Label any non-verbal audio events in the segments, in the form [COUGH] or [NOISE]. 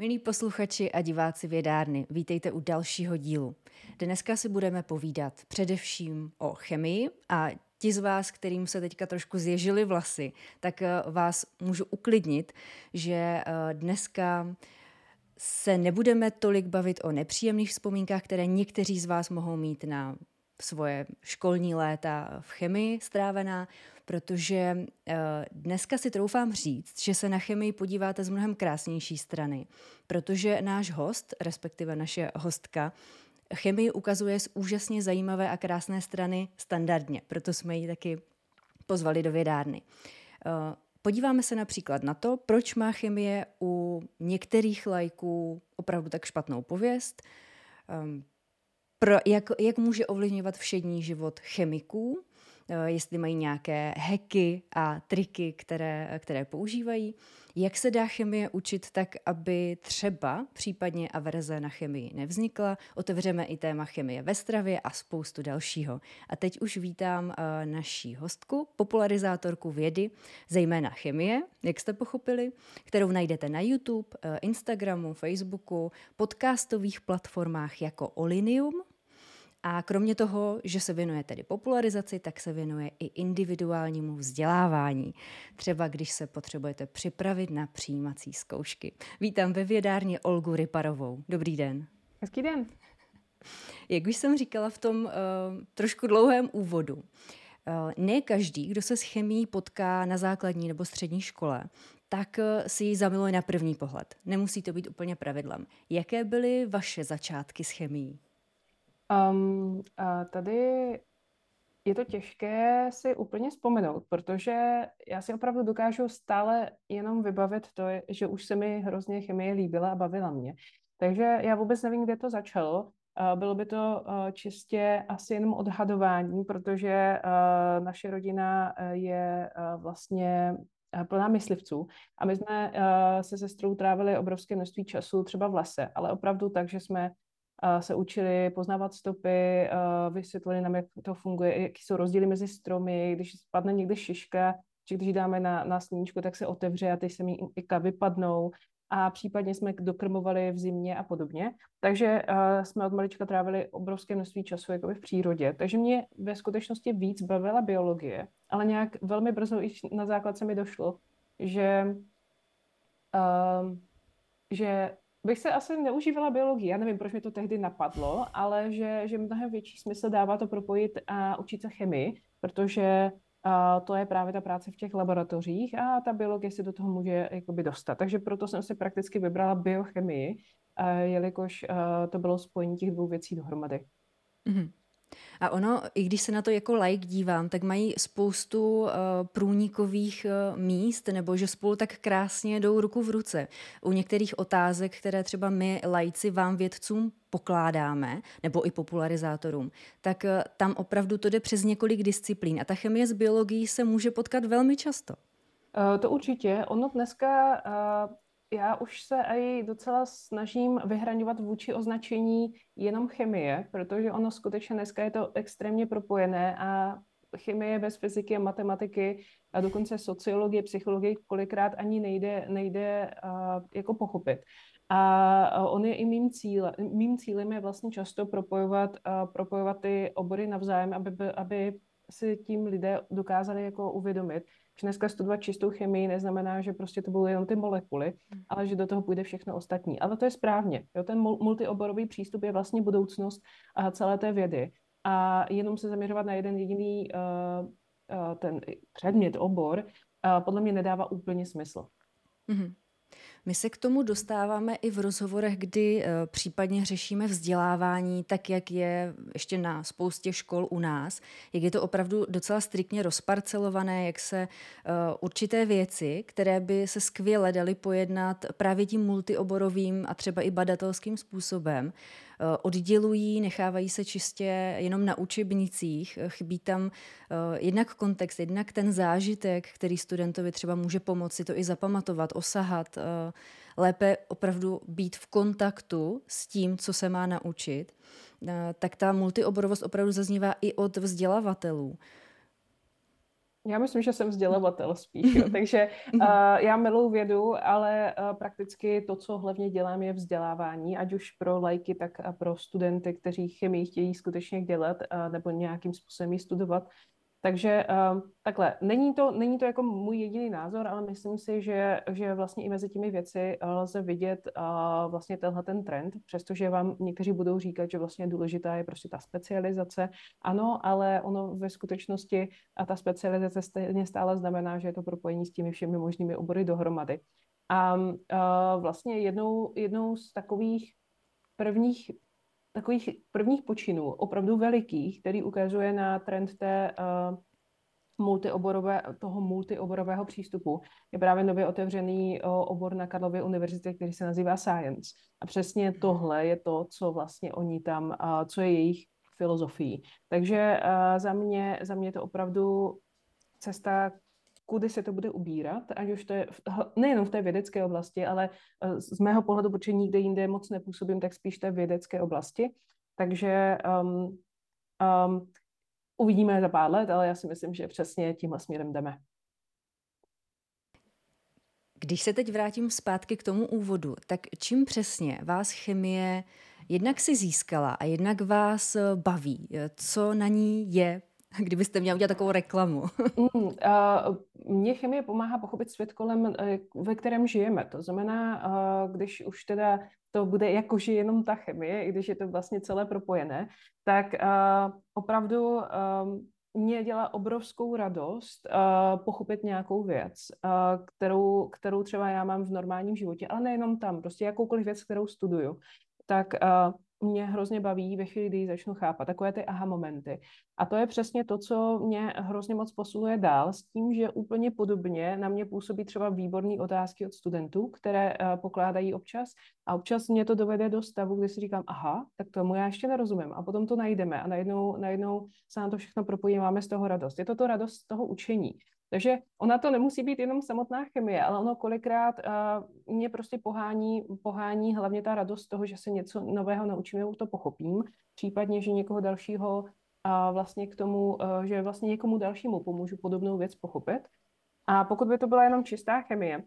Milí posluchači a diváci vědárny, vítejte u dalšího dílu. Dneska si budeme povídat především o chemii a ti z vás, kterým se teďka trošku zježily vlasy, tak eh, vás můžu uklidnit, že eh, dneska se nebudeme tolik bavit o nepříjemných vzpomínkách, které někteří z vás mohou mít na svoje školní léta v chemii strávená, protože eh, dneska si troufám říct, že se na chemii podíváte z mnohem krásnější strany, protože náš host, respektive naše hostka, chemii ukazuje z úžasně zajímavé a krásné strany standardně, proto jsme ji taky pozvali do vědárny. Eh, podíváme se například na to, proč má chemie u některých lajků opravdu tak špatnou pověst, ehm, pro, jak, jak může ovlivňovat všední život chemiků, jestli mají nějaké heky a triky, které, které používají. Jak se dá chemie učit tak, aby třeba případně averze na chemii nevznikla. Otevřeme i téma chemie ve stravě a spoustu dalšího. A teď už vítám eh, naší hostku, popularizátorku vědy, zejména chemie, jak jste pochopili, kterou najdete na YouTube, eh, Instagramu, Facebooku, podcastových platformách jako Olinium, a kromě toho, že se věnuje tedy popularizaci, tak se věnuje i individuálnímu vzdělávání. Třeba když se potřebujete připravit na přijímací zkoušky. Vítám ve vědárně Olgu Ryparovou. Dobrý den. Hezký den. Jak už jsem říkala v tom uh, trošku dlouhém úvodu, uh, ne každý, kdo se s chemií potká na základní nebo střední škole, tak uh, si ji zamiluje na první pohled. Nemusí to být úplně pravidlem. Jaké byly vaše začátky s chemií? Um, a tady je to těžké si úplně vzpomenout, protože já si opravdu dokážu stále jenom vybavit to, že už se mi hrozně chemie líbila a bavila mě. Takže já vůbec nevím, kde to začalo. Bylo by to čistě asi jenom odhadování, protože naše rodina je vlastně plná myslivců. A my jsme se sestrou trávili obrovské množství času třeba v lese, ale opravdu tak, že jsme se učili poznávat stopy, vysvětlili nám, jak to funguje, jaký jsou rozdíly mezi stromy, když spadne někde šiška, či když dáme na, na sluníčko, tak se otevře a ty se mi vypadnou a případně jsme dokrmovali v zimě a podobně. Takže uh, jsme od malička trávili obrovské množství času jakoby v přírodě. Takže mě ve skutečnosti víc bavila biologie, ale nějak velmi brzo i na základce mi došlo, že, uh, že bych se asi neužívala biologii. Já nevím, proč mi to tehdy napadlo, ale že, že mnohem větší smysl dává to propojit a učit se chemii, protože a to je právě ta práce v těch laboratořích a ta biologie si do toho může jakoby dostat. Takže proto jsem si prakticky vybrala biochemii, jelikož to bylo spojení těch dvou věcí dohromady. Mm-hmm. A ono, i když se na to jako like dívám, tak mají spoustu uh, průnikových uh, míst, nebo že spolu tak krásně jdou ruku v ruce. U některých otázek, které třeba my lajci vám vědcům pokládáme, nebo i popularizátorům, tak uh, tam opravdu to jde přes několik disciplín. A ta chemie s biologií se může potkat velmi často. To určitě. Ono dneska já už se i docela snažím vyhraňovat vůči označení jenom chemie, protože ono skutečně dneska je to extrémně propojené a chemie bez fyziky a matematiky a dokonce sociologie, psychologie kolikrát ani nejde, nejde uh, jako pochopit. A on je i mým cílem. Mým cílem je vlastně často propojovat, uh, propojovat ty obory navzájem, aby, aby si tím lidé dokázali jako uvědomit, že dneska studovat čistou chemii neznamená, že prostě to budou jenom ty molekuly, hmm. ale že do toho půjde všechno ostatní. Ale to je správně. Jo? Ten multioborový přístup je vlastně budoucnost a celé té vědy. A jenom se zaměřovat na jeden jediný uh, uh, ten předmět, obor, uh, podle mě nedává úplně smysl. Mm-hmm. My se k tomu dostáváme i v rozhovorech, kdy uh, případně řešíme vzdělávání, tak jak je ještě na spoustě škol u nás, jak je to opravdu docela striktně rozparcelované, jak se uh, určité věci, které by se skvěle daly pojednat právě tím multioborovým a třeba i badatelským způsobem, Eh, oddělují, nechávají se čistě jenom na učebnicích. Eh, chybí tam eh, jednak kontext, jednak ten zážitek, který studentovi třeba může pomoci to i zapamatovat, osahat, lépe opravdu být v kontaktu s tím, co se má naučit, tak ta multioborovost opravdu zaznívá i od vzdělavatelů. Já myslím, že jsem vzdělavatel spíš, jo. [LAUGHS] takže uh, já miluji vědu, ale uh, prakticky to, co hlavně dělám, je vzdělávání, ať už pro lajky, tak a pro studenty, kteří chemii chtějí skutečně dělat uh, nebo nějakým způsobem ji studovat. Takže uh, takhle, není to, není to jako můj jediný názor, ale myslím si, že, že vlastně i mezi těmi věci uh, lze vidět uh, vlastně tenhle ten trend, přestože vám někteří budou říkat, že vlastně důležitá je prostě ta specializace. Ano, ale ono ve skutečnosti a ta specializace stejně stále znamená, že je to propojení s těmi všemi možnými obory dohromady. A vlastně jednou, jednou z takových prvních takových prvních počinů, opravdu velikých, který ukazuje na trend té uh, multioborové, toho multioborového přístupu, je právě nově otevřený uh, obor na Karlově univerzitě, který se nazývá Science. A přesně tohle je to, co vlastně oni tam, uh, co je jejich filozofií. Takže za mě, za mě to opravdu cesta kudy se to bude ubírat, ať už to je v, nejenom v té vědecké oblasti, ale eh, z mého pohledu, protože nikde jinde moc nepůsobím, tak spíš té vědecké oblasti. Takže um, um, uvidíme za pár let, ale já si myslím, že přesně tímhle směrem jdeme. Když se teď vrátím zpátky k tomu úvodu, tak čím přesně vás chemie jednak si získala a jednak vás baví? Co na ní je [LAUGHS] kdybyste měla udělat takovou reklamu? [LAUGHS] mm, uh, mně chemie pomáhá pochopit svět kolem, eh, ve kterém žijeme. To znamená, když už teda to bude jakože jenom ta chemie, i když je to vlastně celé propojené, tak opravdu mě dělá obrovskou radost uh, pochopit nějakou věc, uh, kterou, kterou třeba já mám v normálním životě, ale nejenom tam, prostě jakoukoliv věc, kterou studuju. Tak uh, mě hrozně baví ve chvíli, kdy ji začnu chápat. Takové ty aha momenty. A to je přesně to, co mě hrozně moc posunuje dál, s tím, že úplně podobně na mě působí třeba výborné otázky od studentů, které uh, pokládají občas. A občas mě to dovede do stavu, kdy si říkám, aha, tak tomu já ještě nerozumím. A potom to najdeme a najednou, najednou se na to všechno propojí, máme z toho radost. Je to to radost z toho učení. Takže ona to nemusí být jenom samotná chemie, ale ono kolikrát uh, mě prostě pohání, pohání hlavně ta radost toho, že se něco nového naučím, nebo to pochopím, případně, že někoho dalšího a uh, vlastně k tomu, uh, že vlastně někomu dalšímu pomůžu podobnou věc pochopit. A pokud by to byla jenom čistá chemie,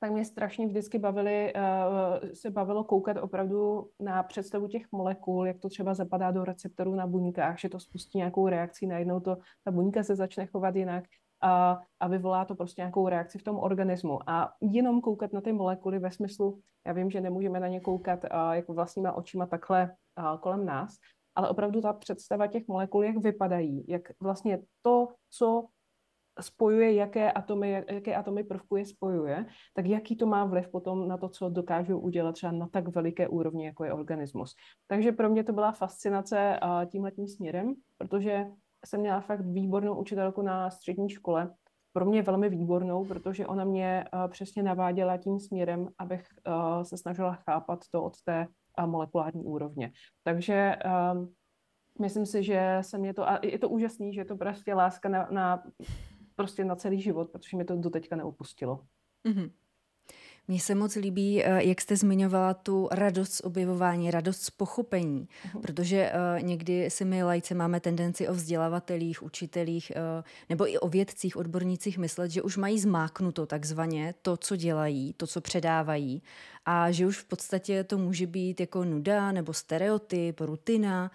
tak mě strašně vždycky bavili, uh, se bavilo koukat opravdu na představu těch molekul, jak to třeba zapadá do receptorů na buňkách, že to spustí nějakou reakci, najednou to, ta buňka se začne chovat jinak, a, a vyvolá to prostě nějakou reakci v tom organismu. A jenom koukat na ty molekuly ve smyslu, já vím, že nemůžeme na ně koukat a, jako vlastníma očima takhle a, kolem nás, ale opravdu ta představa těch molekul, jak vypadají, jak vlastně to, co spojuje, jaké atomy, jaké atomy prvku je spojuje, tak jaký to má vliv potom na to, co dokážou udělat třeba na tak veliké úrovni, jako je organismus. Takže pro mě to byla fascinace tímhletím směrem, protože jsem měla fakt výbornou učitelku na střední škole, pro mě velmi výbornou, protože ona mě uh, přesně naváděla tím směrem, abych uh, se snažila chápat to od té uh, molekulární úrovně. Takže um, myslím si, že se mě to, a je to úžasný, že je to prostě láska na, na prostě na celý život, protože mi to doteďka neopustilo. Mm-hmm. Mně se moc líbí, eh, jak jste zmiňovala tu radost z objevování, radost z pochopení, uh-huh. protože uh, někdy si my lajce máme tendenci o vzdělavatelích, učitelích uh, nebo i o vědcích, odbornících myslet, že už mají zmáknuto takzvaně to, co dělají, to, co předávají a že už v podstatě to může být jako nuda nebo stereotyp, rutina.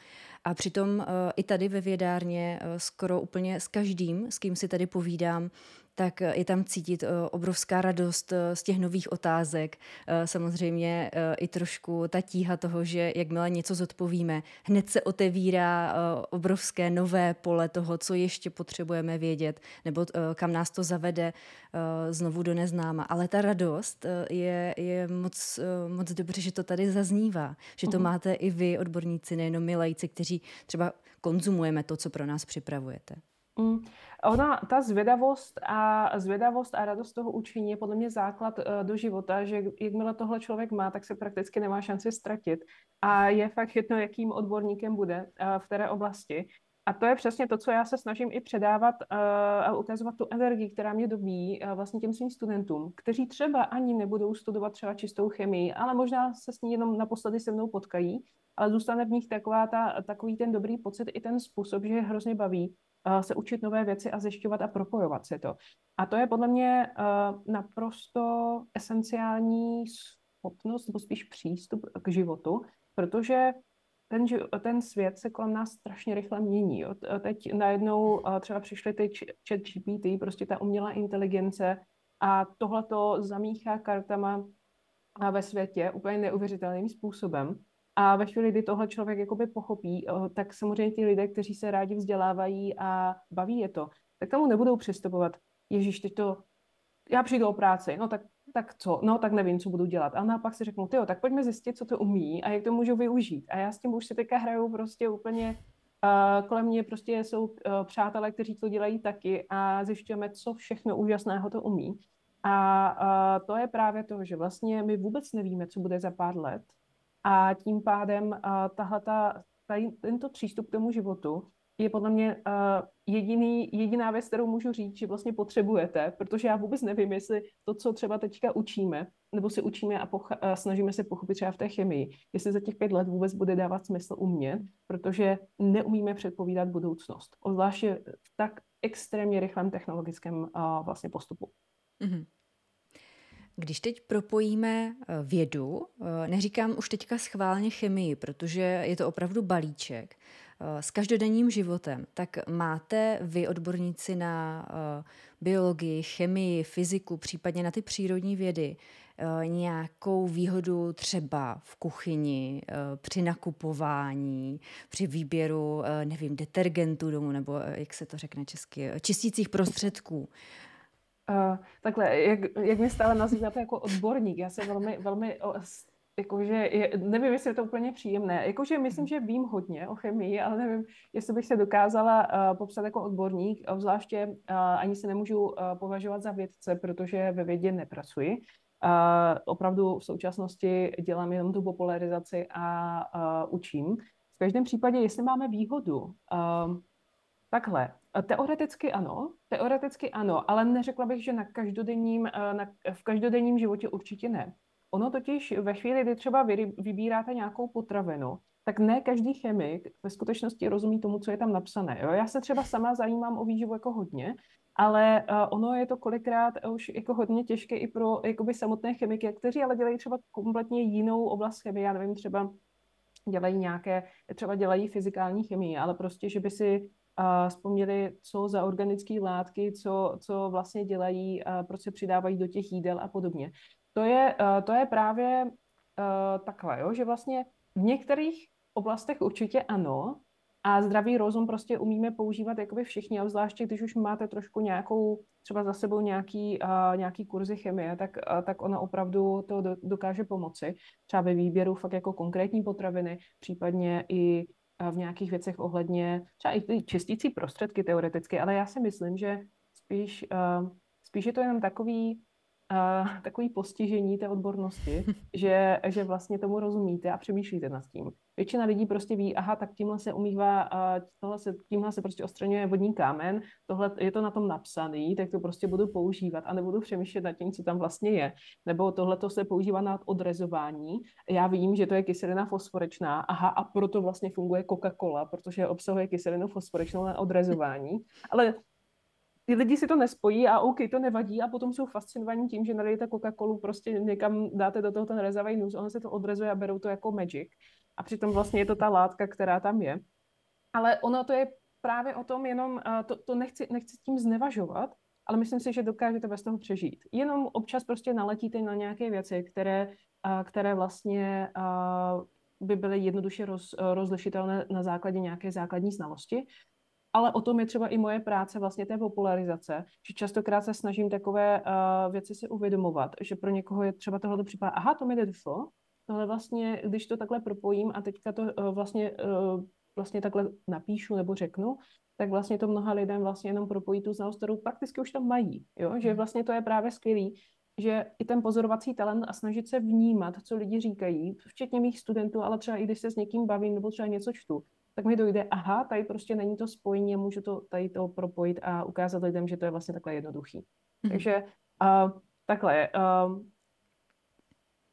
A přitom uh, i tady ve vědárně skoro úplně s každým, s kým si tady povídám, tak eh, je tam cítit eh, obrovská radost eh, z těch nových otázek. Samozřejmě i trošku ta tíha toho, že jakmile něco zodpovíme, hned se otevírá obrovské nové pole toho, co ještě potřebujeme vědět, nebo kam nás to zavede znovu do neznáma. Ale ta radost je, je moc, moc dobře, že to tady zaznívá, že to uh-huh. máte i vy, odborníci, nejenom my lajci, kteří třeba konzumujeme to, co pro nás připravujete. Mm. Ona, ta zvědavost a zvědavost a radost toho učení je podle mě základ uh, do života, že jakmile tohle člověk má, tak se prakticky nemá šanci ztratit. A je fakt jedno, jakým odborníkem bude uh, v které oblasti. A to je přesně to, co já se snažím i předávat uh, a ukazovat tu energii, která mě dobí vlastně těm svým studentům, kteří třeba ani nebudou studovat třeba čistou chemii, ale možná se s ní jenom naposledy se mnou potkají, ale zůstane v nich taková ta, takový ten dobrý pocit i ten způsob, že je hrozně baví se učit nové věci a zjišťovat a propojovat si to. A to je podle mě naprosto esenciální schopnost, nebo spíš přístup k životu, protože ten, ten svět se kolem nás strašně rychle mění. Jo. Teď najednou třeba přišly ty chat GPT, prostě ta umělá inteligence a tohle to zamíchá kartama ve světě úplně neuvěřitelným způsobem. A ve chvíli, kdy tohle člověk jakoby pochopí, tak samozřejmě ti lidé, kteří se rádi vzdělávají a baví je to, tak tomu nebudou přistupovat. Ježíš, teď to, já přijdu o práci, no tak, tak co, no tak nevím, co budu dělat. A naopak si řeknu, jo, tak pojďme zjistit, co to umí a jak to můžu využít. A já s tím už si teďka hraju prostě úplně Uh, kolem mě prostě jsou uh, přátelé, kteří to dělají taky a zjišťujeme, co všechno úžasného to umí. A uh, to je právě to, že vlastně my vůbec nevíme, co bude za pár let a tím pádem uh, tahleta, tady, tento přístup k tomu životu je podle mě uh, jediný, jediná věc, kterou můžu říct, že vlastně potřebujete, protože já vůbec nevím, jestli to, co třeba teďka učíme, nebo si učíme a pocha- snažíme se pochopit třeba v té chemii, jestli za těch pět let vůbec bude dávat smysl umět, protože neumíme předpovídat budoucnost, zvláště v tak extrémně rychlém technologickém uh, vlastně postupu. Mm-hmm. Když teď propojíme eh, vědu, eh, neříkám už teďka schválně chemii, protože je to opravdu balíček, eh, s každodenním životem, tak máte vy, odborníci na biologii, chemii, fyziku, případně na ty přírodní vědy, nějakou výhodu třeba v kuchyni, při nakupování, při výběru, nevím, detergentů domů, nebo jak se to řekne česky, čistících prostředků. Uh, takhle, jak, jak mě stále nazýváte jako odborník, já jsem velmi, velmi jakože, je, nevím, jestli je to úplně příjemné, jakože myslím, že vím hodně o chemii, ale nevím, jestli bych se dokázala uh, popsat jako odborník, zvláště uh, ani se nemůžu uh, považovat za vědce, protože ve vědě nepracuji. Uh, opravdu v současnosti dělám jenom tu popularizaci a uh, učím. V každém případě, jestli máme výhodu, uh, Takhle, teoreticky ano, teoreticky ano, ale neřekla bych, že na každodenním, eh, na, v každodenním životě určitě ne. Ono totiž ve chvíli, kdy třeba vy vybíráte nějakou potravinu, tak ne každý chemik ve skutečnosti rozumí tomu, co je tam napsané. Jo? Já se třeba sama zajímám o výživu jako hodně, ale uh, ono je to kolikrát už jako hodně těžké i pro jakoby samotné chemiky, kteří ale dělají třeba kompletně jinou oblast chemie, já nevím, třeba dělají nějaké, třeba dělají fyzikální chemii, ale prostě, že by si a vzpomněli, co za organické látky, co, co vlastně dělají, proč se přidávají do těch jídel a podobně. To je, to je právě takhle, jo, že vlastně v některých oblastech určitě ano, a zdravý rozum prostě umíme používat jakoby všichni, a zvláště když už máte trošku nějakou, třeba za sebou nějaký, uh, nějaký kurzy chemie, tak, uh, tak ona opravdu to do, dokáže pomoci. Třeba ve výběru fakt jako konkrétní potraviny, případně i v nějakých věcech ohledně třeba i ty čistící prostředky teoreticky, ale já si myslím, že spíš, uh, spíš je to jenom takový, uh, takový postižení té odbornosti, [LAUGHS] že, že vlastně tomu rozumíte a přemýšlíte nad tím. Většina lidí prostě ví, aha, tak tímhle se umývá, tohle se, tímhle se prostě odstraňuje vodní kámen, tohle je to na tom napsaný, tak to prostě budu používat a nebudu přemýšlet nad tím, co tam vlastně je. Nebo tohle to se používá na odrezování. Já vím, že to je kyselina fosforečná, aha, a proto vlastně funguje Coca-Cola, protože obsahuje kyselinu fosforečnou na odrezování. Ale ty lidi si to nespojí a OK, to nevadí a potom jsou fascinovaní tím, že nalejete Coca-Colu, prostě někam dáte do toho ten rezavý nůž, on se to odrezuje a berou to jako magic. A přitom vlastně je to ta látka, která tam je. Ale ono to je právě o tom jenom, to, to nechci, nechci tím znevažovat, ale myslím si, že dokážete bez toho přežít. Jenom občas prostě naletíte na nějaké věci, které, které vlastně by byly jednoduše roz, rozlišitelné na základě nějaké základní znalosti ale o tom je třeba i moje práce vlastně té popularizace, že častokrát se snažím takové uh, věci si uvědomovat, že pro někoho je třeba tohle připadá, aha, to mi nedošlo, tohle vlastně, když to takhle propojím a teďka to uh, vlastně, uh, vlastně takhle napíšu nebo řeknu, tak vlastně to mnoha lidem vlastně jenom propojí tu znalost, kterou prakticky už tam mají, jo? že hmm. vlastně to je právě skvělý, že i ten pozorovací talent a snažit se vnímat, co lidi říkají, včetně mých studentů, ale třeba i když se s někým bavím nebo třeba něco čtu, tak mi dojde, aha, tady prostě není to spojení a můžu to tady to propojit a ukázat lidem, že to je vlastně takhle jednoduchý. Mm-hmm. Takže uh, takhle, uh,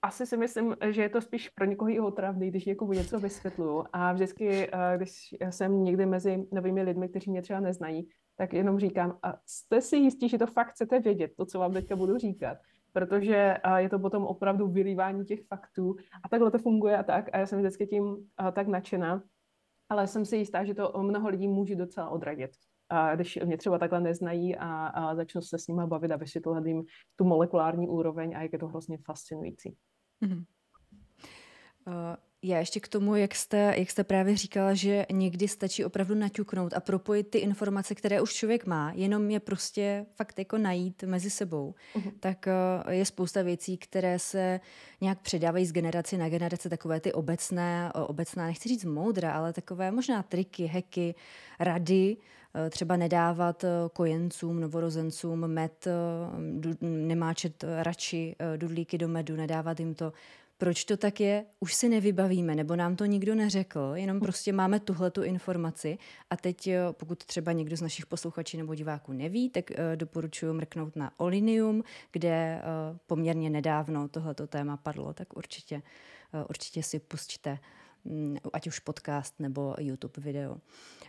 asi si myslím, že je to spíš pro někoho i otravný, když někomu něco vysvětluju. A vždycky, když jsem někdy mezi novými lidmi, kteří mě třeba neznají, tak jenom říkám, a jste si jistí, že to fakt chcete vědět, to, co vám teďka budu říkat protože je to potom opravdu vylívání těch faktů a takhle to funguje a tak a já jsem vždycky tím tak nadšená, ale jsem si jistá, že to mnoho lidí může docela odradit. A když mě třeba takhle neznají a, a začnu se s nimi bavit a vysvětlovat jim tu molekulární úroveň a jak je to hrozně fascinující. Mm-hmm. Uh... Já ještě k tomu, jak jste, jak jste právě říkala, že někdy stačí opravdu naťuknout a propojit ty informace, které už člověk má, jenom je prostě fakt jako najít mezi sebou, uh-huh. tak uh, je spousta věcí, které se nějak předávají z generace na generace, takové ty obecné, uh, obecná, nechci říct moudra, ale takové možná triky, heky, rady, třeba nedávat kojencům, novorozencům med, nemáčet radši dudlíky do medu, nedávat jim to. Proč to tak je, už si nevybavíme, nebo nám to nikdo neřekl, jenom prostě máme tuhle tu informaci. A teď, eh, pokud třeba někdo z našich posluchačů nebo diváků neví, tak doporučuji mrknout na Olinium, kde poměrně nedávno tohleto téma padlo, tak určitě, určitě si pustíte ať už podcast nebo YouTube video.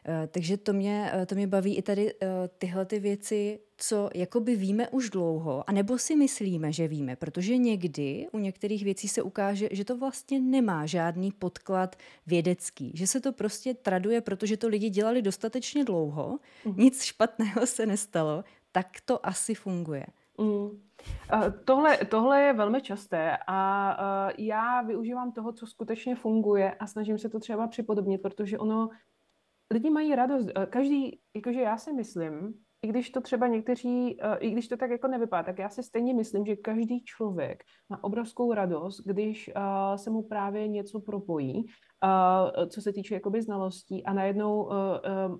Eh, takže to mě, eh, to mě baví i tady eh, tyhle ty věci, co jakoby víme už dlouho, anebo si myslíme, že víme, protože někdy u některých věcí se ukáže, že to vlastně nemá žádný podklad vědecký, že se to prostě traduje, protože to lidi dělali dostatečně dlouho, mm. nic špatného se nestalo, tak to asi funguje. Mm. Tohle, tohle je velmi časté a já využívám toho, co skutečně funguje a snažím se to třeba připodobnit, protože ono, lidi mají radost, každý, jakože já si myslím, i když to třeba někteří, i když to tak jako nevypadá, tak já si stejně myslím, že každý člověk má obrovskou radost, když se mu právě něco propojí, co se týče jakoby znalostí a najednou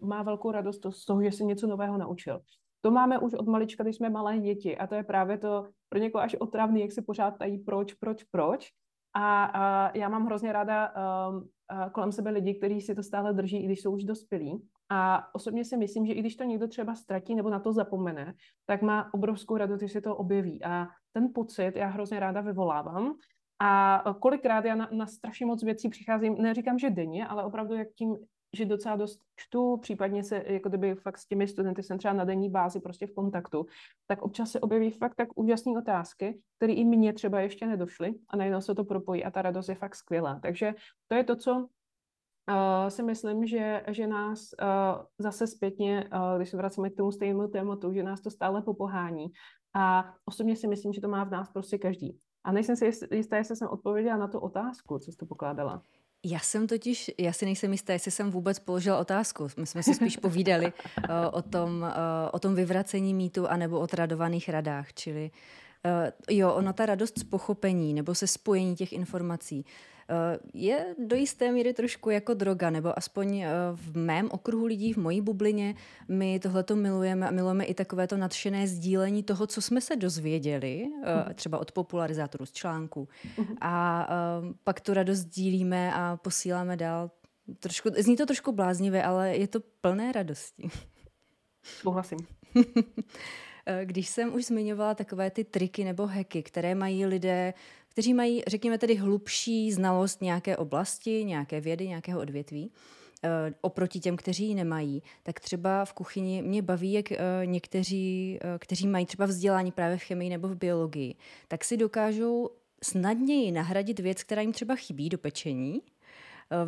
má velkou radost z toho, že se něco nového naučil. To máme už od malička, když jsme malé děti a to je právě to pro někoho až otravný, jak se pořád tají proč, proč, proč. A, a já mám hrozně ráda um, kolem sebe lidi, kteří si to stále drží, i když jsou už dospělí. A osobně si myslím, že i když to někdo třeba ztratí nebo na to zapomene, tak má obrovskou radost, když se to objeví. A ten pocit já hrozně ráda vyvolávám. A kolikrát já na, na strašně moc věcí přicházím, neříkám, že denně, ale opravdu jak tím že docela dost čtu, případně se, jako kdyby fakt s těmi studenty jsem třeba na denní bázi prostě v kontaktu, tak občas se objeví fakt tak úžasné otázky, které i mně třeba ještě nedošly a najednou se to propojí a ta radost je fakt skvělá. Takže to je to, co uh, si myslím, že, že nás uh, zase zpětně, uh, když se vracíme k tomu stejnému tématu, že nás to stále popohání a osobně si myslím, že to má v nás prostě každý. A nejsem si jistá, jestli jsem odpověděla na tu otázku, co jsi pokládala. Já jsem totiž, já si nejsem jistá, jestli jsem vůbec položila otázku. My jsme si spíš povídali uh, [LAUGHS] o, tom, uh, o tom vyvracení mýtu anebo o tradovaných radách, čili uh, jo, ona ta radost z pochopení nebo se spojení těch informací je do jisté míry trošku jako droga, nebo aspoň eh, v mém okruhu lidí, v mojí bublině, my tohleto milujeme a milujeme i takové to nadšené sdílení toho, co jsme se dozvěděli, uh třeba od popularizátorů z článků. uh A pak tu radost sdílíme a posíláme dál. Trošku, zní to trošku bláznivě, ale je to plné radosti. Souhlasím. [LAUGHS] Když jsem už zmiňovala takové ty triky nebo heky, které mají lidé kteří mají, řekněme tedy, hlubší znalost nějaké oblasti, nějaké vědy, nějakého odvětví, eh, oproti těm, kteří ji nemají, tak třeba v kuchyni mě baví, jak eh, někteří, eh, kteří mají třeba vzdělání právě v chemii nebo v biologii, tak si dokážou snadněji nahradit věc, která jim třeba chybí do pečení,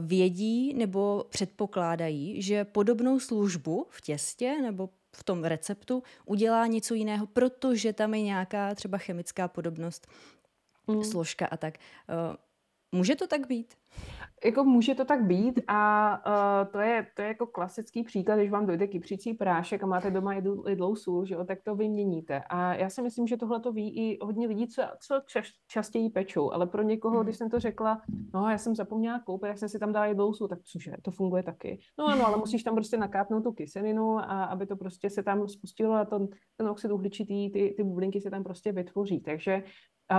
vědí nebo předpokládají, že podobnou službu v těstě nebo v tom receptu udělá něco jiného, protože tam je nějaká třeba chemická podobnost mm. složka a tak. Uh, může to tak být? Jako může to tak být a uh, to, je, to je jako klasický příklad, když vám dojde kypřící prášek a máte doma jedl, jedlou sůl, že jo, tak to vyměníte. A já si myslím, že tohle to ví i hodně lidí, co, co čas, častěji pečou, ale pro někoho, mm. když jsem to řekla, no já jsem zapomněla koupit, jak jsem si tam dala jedlou sůl, tak cože, to funguje taky. No ano, ale musíš tam prostě nakápnout tu kyselinu a aby to prostě se tam spustilo a ten, ten oxid uhličitý, ty, ty bublinky se tam prostě vytvoří. Takže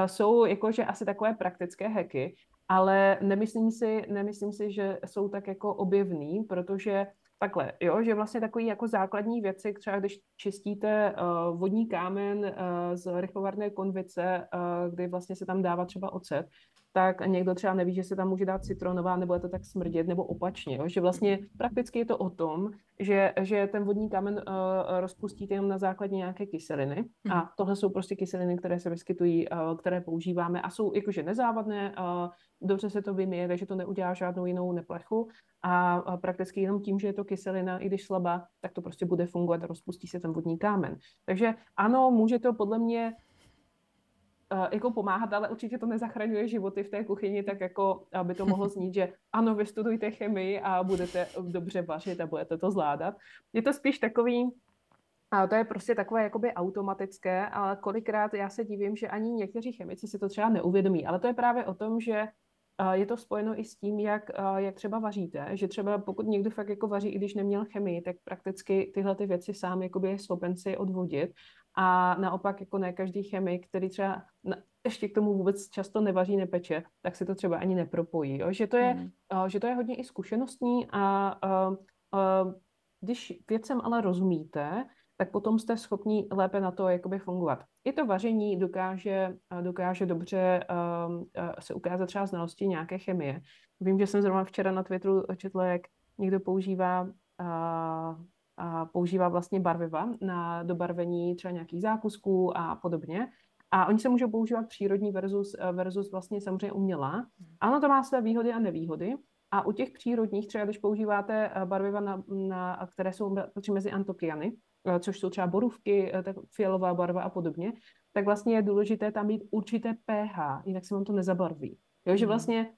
jsou jakože asi takové praktické hacky, ale nemyslím si, nemyslím si, že jsou tak jako objevný, protože takhle, jo, že vlastně takový jako základní věci, třeba když čistíte uh, vodní kámen uh, z rychlovarné konvice, uh, kdy vlastně se tam dává třeba ocet, tak někdo třeba neví, že se tam může dát citronová, nebo je to tak smrdět, nebo opačně. Jo? Že vlastně prakticky je to o tom, že, že ten vodní kámen uh, rozpustíte jenom na základě nějaké kyseliny. Mm. A tohle jsou prostě kyseliny, které se vyskytují, uh, které používáme a jsou jakože nezávadné, uh, dobře se to vymije, takže to neudělá žádnou jinou neplechu a, a prakticky jenom tím, že je to kyselina, i když slabá, tak to prostě bude fungovat a rozpustí se ten vodní kámen. Takže ano, může to podle mě uh, jako pomáhat, ale určitě to nezachraňuje životy v té kuchyni, tak jako aby to mohlo znít, že [LAUGHS] ano, vystudujte chemii a budete dobře vařit a budete to zvládat. Je to spíš takový, a to je prostě takové jakoby automatické, ale kolikrát já se divím, že ani někteří chemici si to třeba neuvědomí. Ale to je právě o tom, že je to spojeno i s tím, jak, jak třeba vaříte, že třeba pokud někdo fakt jako vaří, i když neměl chemii, tak prakticky tyhle ty věci sám jakoby je schopen si odvodit a naopak jako ne každý chemik, který třeba na, ještě k tomu vůbec často nevaří, nepeče, tak se to třeba ani nepropojí. Jo? Že, to je, mm. uh, že to je hodně i zkušenostní a uh, uh, když věcem ale rozumíte, tak potom jste schopni lépe na to jakoby fungovat. I to vaření dokáže, dokáže dobře uh, se ukázat třeba znalosti nějaké chemie. Vím, že jsem zrovna včera na Twitteru četla, jak někdo používá uh, a používá vlastně barviva na dobarvení třeba nějakých zákusků a podobně. A oni se můžou používat přírodní versus, versus vlastně samozřejmě umělá. Ano, to má své výhody a nevýhody. A u těch přírodních, třeba když používáte eh, barviva, na, na, které jsou mezi antokiany, eh, což jsou třeba borůvky, eh, tak fialová barva a podobně, tak vlastně je důležité tam mít určité pH, jinak se vám to nezabarví. Jo, že mhm. vlastně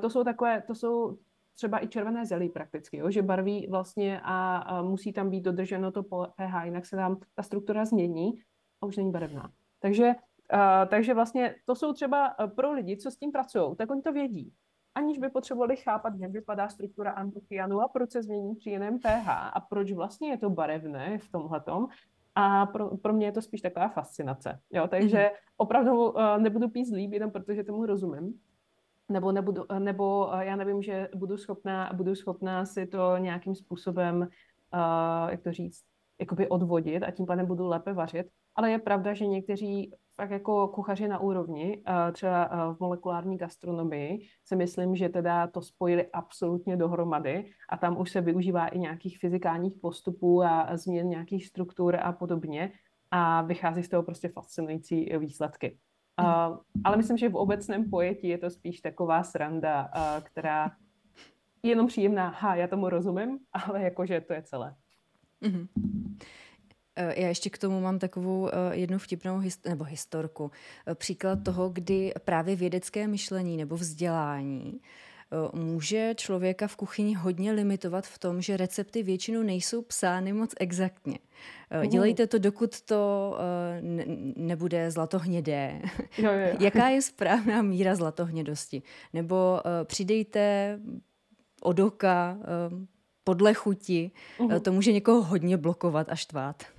to jsou takové, to jsou třeba i červené zelí prakticky, jo, že barví vlastně a, a musí tam být dodrženo to pH, jinak se tam ta struktura změní a už není barevná. Takže, a, takže vlastně to jsou třeba pro lidi, co s tím pracují, tak oni to vědí. Aniž by potřebovali chápat, jak vypadá struktura antokianu a proč se změní při jiném pH a proč vlastně je to barevné v tomhletom. A pro, pro mě je to spíš taková fascinace. Jo? Takže mm-hmm. opravdu uh, nebudu pít líp, jenom protože tomu rozumím nebo, nebudu, nebo eh, já nevím, že budu schopná, budu schopná si to nějakým způsobem, uh, jak to říct, jakoby odvodit a tím pádem budu lépe vařit. Ale je pravda, že někteří fakt jako kuchaři na úrovni, uh, třeba uh, v molekulární gastronomii, si myslím, že teda to spojili absolutně dohromady a tam už se využívá i nějakých fyzikálních postupů a změn nějakých struktur a podobně a vychází z toho prostě fascinující výsledky. Ale myslím, že v obecném pojetí je to spíš taková sranda, uh, která je jenom příjemná. Ha, já tomu rozumím, ale jakože to je celé. Mm-hmm. Já ještě k tomu mám takovou jednu vtipnou hist- nebo historku. Příklad toho, kdy právě vědecké myšlení nebo vzdělání může člověka v kuchyni hodně limitovat v tom, že recepty většinou nejsou psány moc exaktně. Uh, dělejte to, dokud to ne- nebude zlatohnědé. Jo, jo. [LAUGHS] Jaká je správná míra zlatohnědosti? Nebo přidejte od oka podle chuti. Uh, to může někoho hodně blokovat a štvát. [LAUGHS]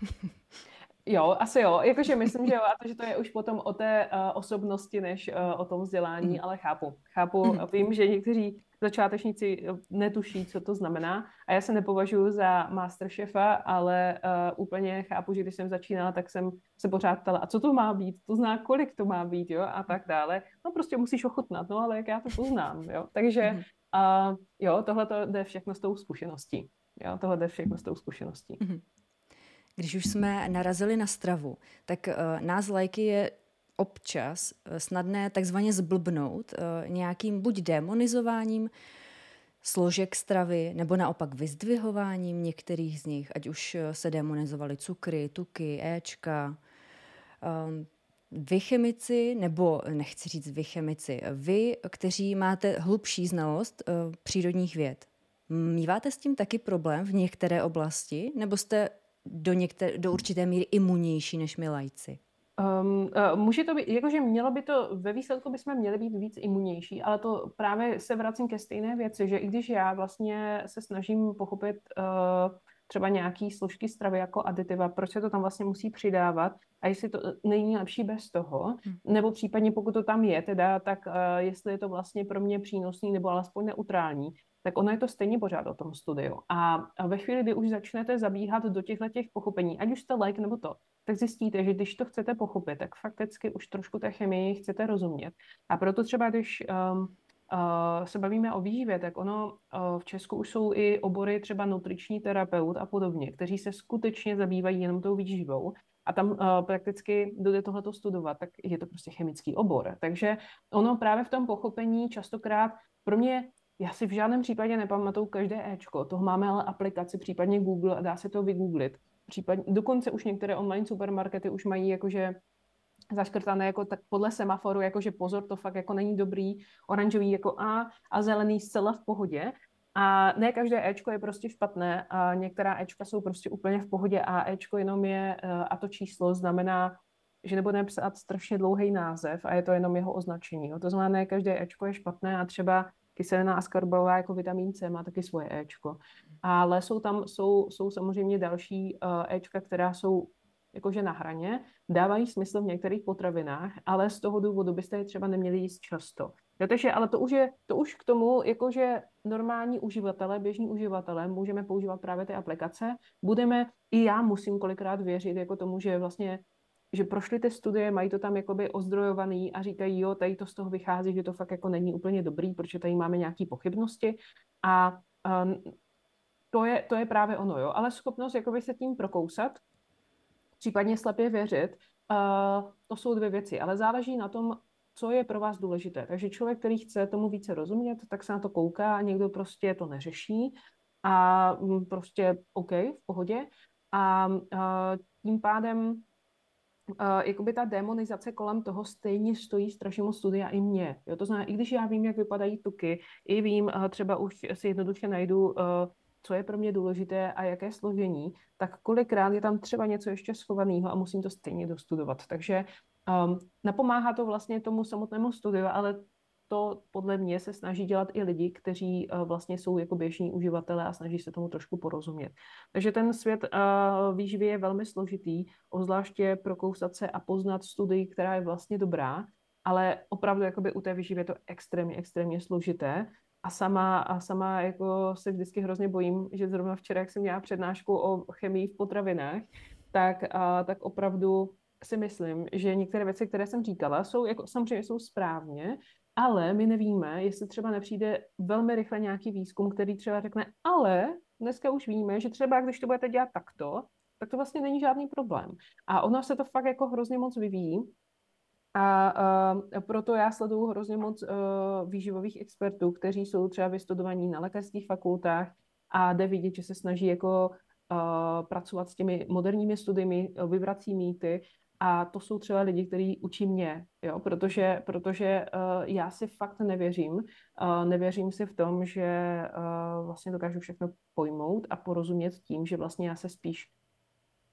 Jo, asi jo. Jakože myslím, že jo, a to, že to je už potom o té uh, osobnosti, než uh, o tom vzdělání, mm. ale chápu. Chápu, mm. vím, že někteří začátečníci netuší, co to znamená. A já se nepovažuji za masterchefa, ale uh, úplně chápu, že když jsem začínala, tak jsem se pořád ptala, a co to má být? To zná, kolik to má být, jo, a tak dále. No prostě musíš ochutnat, no ale jak já to poznám, jo. Takže uh, jo, tohle to jde všechno s tou zkušeností. Jo, tohle jde všechno s tou zkušeností. Mm. Když už jsme narazili na stravu, tak uh, nás lajky je občas uh, snadné takzvaně zblbnout uh, nějakým buď demonizováním složek stravy, nebo naopak vyzdvihováním některých z nich, ať už se demonizovaly cukry, tuky, éčka. Um, vy chemici, nebo nechci říct vy chemici, vy, kteří máte hlubší znalost uh, přírodních věd, míváte s tím taky problém v některé oblasti, nebo jste do, některé, do určité míry imunnější než my lajci? Um, uh, může to být, jakože mělo by to, ve výsledku bychom měli být víc imunnější, ale to právě se vracím ke stejné věci, že i když já vlastně se snažím pochopit uh, třeba nějaký složky stravy jako aditiva, proč se to tam vlastně musí přidávat a jestli to není lepší bez toho, hmm. nebo případně pokud to tam je, teda, tak uh, jestli je to vlastně pro mě přínosný nebo alespoň neutrální, tak ono je to stejně pořád o tom studiu. A ve chvíli, kdy už začnete zabíhat do těchto těch pochopení, ať už jste like nebo to, tak zjistíte, že když to chcete pochopit, tak fakticky už trošku té chemii chcete rozumět. A proto třeba, když um, uh, se bavíme o výživě, tak ono uh, v Česku už jsou i obory třeba nutriční terapeut a podobně, kteří se skutečně zabývají jenom tou výživou a tam uh, prakticky jde tohleto studovat, tak je to prostě chemický obor. Takže ono právě v tom pochopení častokrát pro mě já si v žádném případě nepamatuju každé Ečko, toho máme ale aplikaci, případně Google a dá se to vygooglit. Případně, dokonce už některé online supermarkety už mají jakože zaškrtané jako tak podle semaforu, jakože pozor, to fakt jako není dobrý, oranžový jako A a zelený zcela v pohodě. A ne každé Ečko je prostě špatné a některá Ečka jsou prostě úplně v pohodě a Ečko jenom je, eh, a to číslo znamená, že nebudeme psát strašně dlouhý název a je to jenom jeho označení. To znamená, ne každé Ečko je špatné a třeba kyselina askorbová jako vitamin C má taky svoje Ečko. Ale jsou tam, jsou, jsou samozřejmě další uh, Ečka, která jsou jakože na hraně, dávají smysl v některých potravinách, ale z toho důvodu byste je třeba neměli jíst často. Protože, ale to už je, to už k tomu, jakože normální uživatelé, běžní uživatelé, můžeme používat právě ty aplikace. Budeme, i já musím kolikrát věřit jako tomu, že vlastně že prošly ty studie, mají to tam jakoby ozdrojovaný a říkají, jo, tady to z toho vychází, že to fakt jako není úplně dobrý, protože tady máme nějaké pochybnosti a um, to, je, to je právě ono, jo, ale schopnost jakoby se tím prokousat, případně slepě věřit, uh, to jsou dvě věci, ale záleží na tom, co je pro vás důležité. Takže člověk, který chce tomu více rozumět, tak se na to kouká a někdo prostě to neřeší a mm, prostě OK, v pohodě. A uh, tím pádem uh, jakoby ta demonizace kolem toho stejně stojí strašně moc studia i mě. Jo? To znamená, i když já vím, jak vypadají tuky, i vím, uh, třeba už si jednoduše najdu, uh, co je pro mě důležité a jaké složení, tak kolikrát je tam třeba něco ještě schovaného a musím to stejně dostudovat. Takže um, napomáhá to vlastně tomu samotnému studiu, ale to podle mě se snaží dělat i lidi, kteří uh, vlastně jsou jako běžní uživatelé a snaží se tomu trošku porozumět. Takže ten svět uh, výživy je velmi složitý, obzvláště prokousat se a poznat studii, která je vlastně dobrá, ale opravdu jakoby u té výživy je to extrémně, extrémně složité. A sama, a sama jako se vždycky hrozně bojím, že zrovna včera, jak jsem měla přednášku o chemii v potravinách, tak, a, tak opravdu si myslím, že některé věci, které jsem říkala, jsou jako, samozřejmě jsou správně, ale my nevíme, jestli třeba nepřijde velmi rychle nějaký výzkum, který třeba řekne, ale dneska už víme, že třeba když to budete dělat takto, tak to vlastně není žádný problém. A ono se to fakt jako hrozně moc vyvíjí. A uh, proto já sleduju hrozně moc uh, výživových expertů, kteří jsou třeba vystudovaní na lékařských fakultách a jde vidět, že se snaží jako uh, pracovat s těmi moderními studiemi, vybrat si mýty a to jsou třeba lidi, kteří učí mě, jo, protože, protože uh, já si fakt nevěřím. Uh, nevěřím si v tom, že uh, vlastně dokážu všechno pojmout a porozumět tím, že vlastně já se spíš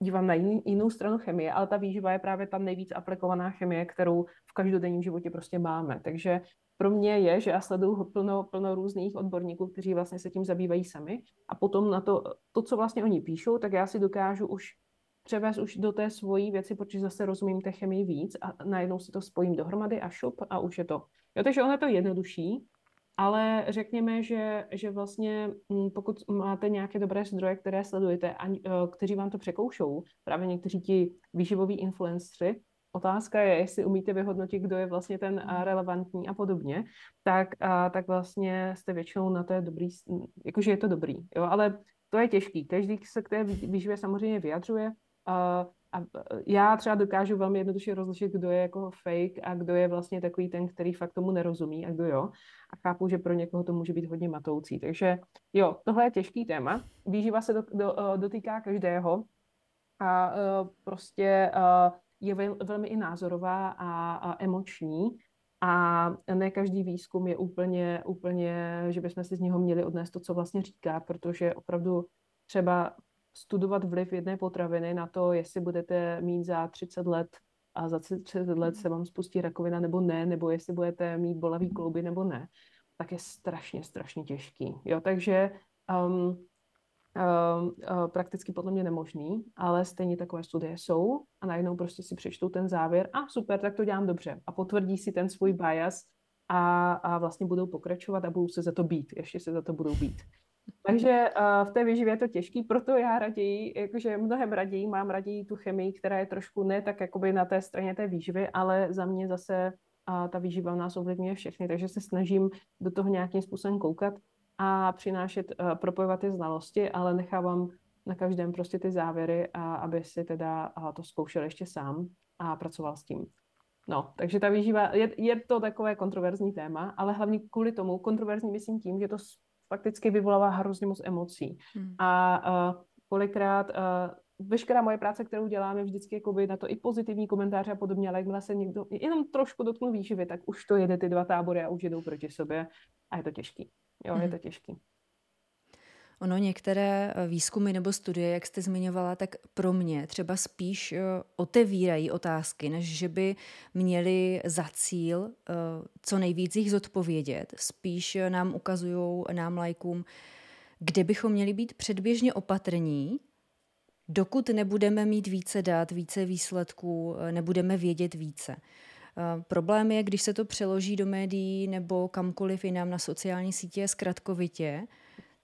dívám na jiný, jinou stranu chemie, ale ta výživa je právě ta nejvíc aplikovaná chemie, kterou v každodenním životě prostě máme. Takže pro mě je, že já sleduju plno, plno různých odborníků, kteří vlastně se tím zabývají sami a potom na to, to, co vlastně oni píšou, tak já si dokážu už převést už do té svojí věci, protože zase rozumím té chemii víc a najednou si to spojím dohromady a šup a už je to. Jo, takže ono je to jednodušší, ale řekněme, že, že vlastně mm, pokud máte nějaké dobré zdroje, které sledujete a e, kteří vám to překoušou, právě někteří ti výživoví influenceri, otázka je, jestli umíte vyhodnotit, kdo je vlastně ten hmm. relevantní a podobně, tak, a, tak vlastně jste většinou na té dobrý, jakože je to dobrý, jo, ale to je těžký. Každý se k té výživě samozřejmě vyjadřuje, a, a já třeba dokážu velmi jednoduše rozlišit, kdo je jako fake a kdo je vlastně takový ten, který fakt tomu nerozumí a kdo jo. A chápu, že pro někoho to může být hodně matoucí. Takže jo, tohle je těžký téma. Výživa se do, do, dotýká každého a uh, prostě je vel, velmi i názorová a, a emoční. A ne každý výzkum je úplně, úplně, že bychom si z něho měli odnést to, co vlastně říká, protože opravdu třeba studovat vliv jedné potraviny na to, jestli budete mít za 30 let a za 30 let se vám spustí rakovina nebo ne, nebo jestli budete mít bolavý klouby nebo ne, tak je strašně, strašně těžký. Jo, takže um, um, uh, prakticky podle mě nemožný, ale stejně takové studie jsou a najednou prostě si přečtou ten závěr a super, tak to dělám dobře a potvrdí si ten svůj bias a, a vlastně budou pokračovat a budou se za to být, ještě se za to budou být. Takže uh, v té výživě je to těžký, proto já raději, jakože mnohem raději, mám raději tu chemii, která je trošku ne tak jakoby na té straně té výživy, ale za mě zase uh, ta výživa nás ovlivňuje všechny, takže se snažím do toho nějakým způsobem koukat a přinášet, uh, propojovat ty znalosti, ale nechávám na každém prostě ty závěry, a aby si teda uh, to zkoušel ještě sám a pracoval s tím. No, takže ta výživa, je, je to takové kontroverzní téma, ale hlavně kvůli tomu, kontroverzní myslím tím, že to fakticky vyvolává hrozně moc emocí. Hmm. A uh, kolikrát uh, veškerá moje práce, kterou děláme, vždycky jakoby na to i pozitivní komentáře a podobně, ale jakmile se někdo jenom trošku dotknu výživy, tak už to jede ty dva tábory a už jedou proti sobě a je to těžký. Jo, hmm. je to těžký. Ono některé eh, výzkumy nebo studie, jak jste zmiňovala, tak pro mě třeba spíš eh, otevírají otázky, než že by měli za cíl eh, co nejvíc jich zodpovědět. Spíš nám ukazují nám lajkům, kde bychom měli být předběžně opatrní, dokud nebudeme mít více dat, více výsledků, nebudeme vědět více. Problém je, když se to přeloží do médií nebo kamkoliv jinam na sociální sítě zkratkovitě,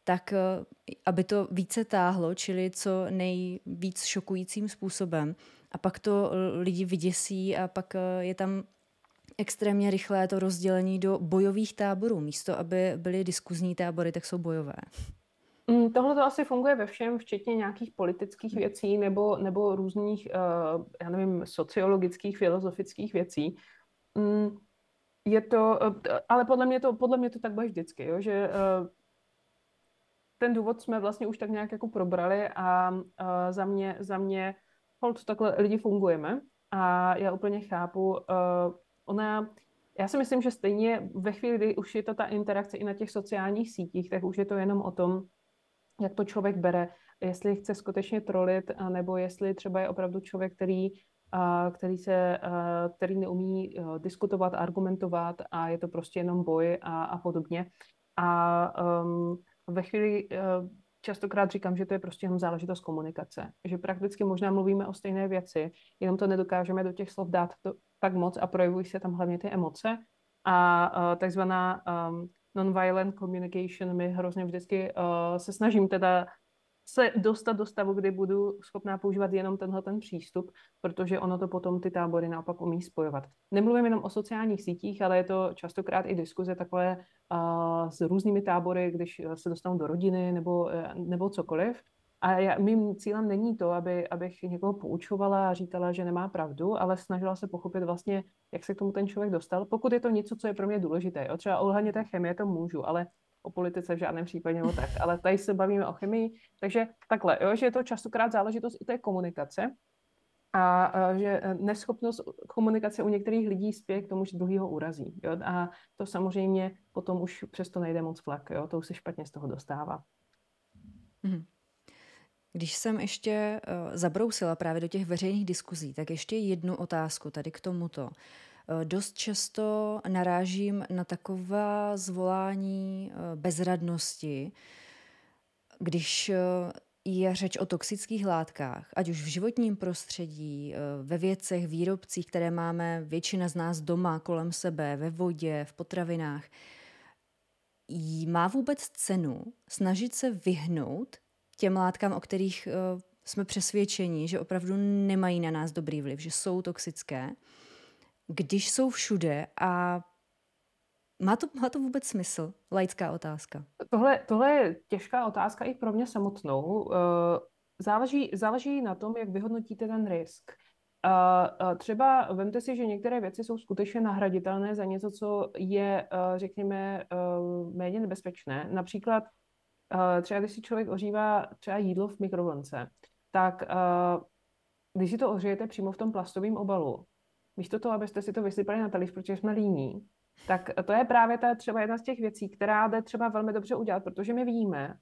tak eh, aby to více táhlo, čili co nejvíc šokujícím způsobem. A pak to lidi vyděsí a pak eh, je tam extrémně rychlé to rozdělení do bojových táborů. Místo, aby byly diskuzní tábory, tak jsou bojové. Mm, tohle to asi funguje ve všem, včetně nějakých politických věcí nebo, nebo různých, já nevím, sociologických, filozofických věcí. Mm, je to, ale podle mě to, podle mě to tak bude vždycky, jo? že ten důvod jsme vlastně už tak nějak jako probrali a uh, za mě, za mě hold takhle lidi fungujeme a já úplně chápu, uh, ona, já si myslím, že stejně ve chvíli, kdy už je to ta interakce i na těch sociálních sítích, tak už je to jenom o tom, jak to člověk bere, jestli chce skutečně trolit, nebo jestli třeba je opravdu člověk, který který, se, který neumí diskutovat, argumentovat a je to prostě jenom boj a, a podobně. A um, ve chvíli eh, častokrát říkám, že to je prostě jenom záležitost komunikace. Že prakticky možná mluvíme o stejné věci, jenom to nedokážeme do těch slov dát to, tak moc a projevují se tam hlavně ty emoce. A uh, takzvaná um, non-violent communication my hrozně vždycky uh, se snažím teda se dostat do stavu, kdy budu schopná používat jenom tenhle ten přístup, protože ono to potom ty tábory naopak umí spojovat. Nemluvím jenom o sociálních sítích, ale je to častokrát i diskuze takové uh, s různými tábory, když se dostanou do rodiny nebo, e, nebo cokoliv. A já, mým cílem není to, aby, abych někoho poučovala a říkala, že nemá pravdu, ale snažila se pochopit vlastně, jak se k tomu ten člověk dostal. Pokud je to něco, co je pro mě důležité. Jo? Třeba ohledně té chemie to můžu, ale o politice v žádném případě nebo tak, ale tady se bavíme o chemii, takže takhle, jo, že je to častokrát záležitost i té komunikace a, a že e, neschopnost komunikace u některých lidí spěje k tomu, že druhý ho urazí. Jo? A to samozřejmě potom už přesto nejde moc vlak, jo? to už se špatně z toho dostává. Mm-hmm. Když jsem ještě uh, zabrousila právě do těch veřejných diskuzí, tak ještě jednu otázku tady k tomuto. Eh, dost často narážím na taková zvolání eh, bezradnosti, když eh, je řeč o toxických látkách, ať už v životním prostředí, ve věcech, výrobcích, které máme většina z nás doma, kolem sebe, ve vodě, v potravinách. Má vůbec cenu snažit se vyhnout těm látkám, o kterých jsme přesvědčeni, že opravdu nemají na nás dobrý vliv, že jsou toxické, když jsou všude a má to, má to vůbec smysl? Laická otázka. Tohle, tohle je těžká otázka i pro mě samotnou. Eh, záleží, záleží na tom, jak vyhodnotíte ten risk. třeba vemte si, že některé věci jsou skutečně nahraditelné za něco, co je, eh, řekněme, eh, méně nebezpečné. Například třeba když si člověk ožívá třeba jídlo v mikrovlnce, tak když si to ohřejete přímo v tom plastovém obalu, místo toho, abyste si to vysypali na talíř, protože jsme líní, tak to je právě ta třeba jedna z těch věcí, která jde třeba velmi dobře udělat, protože my víme,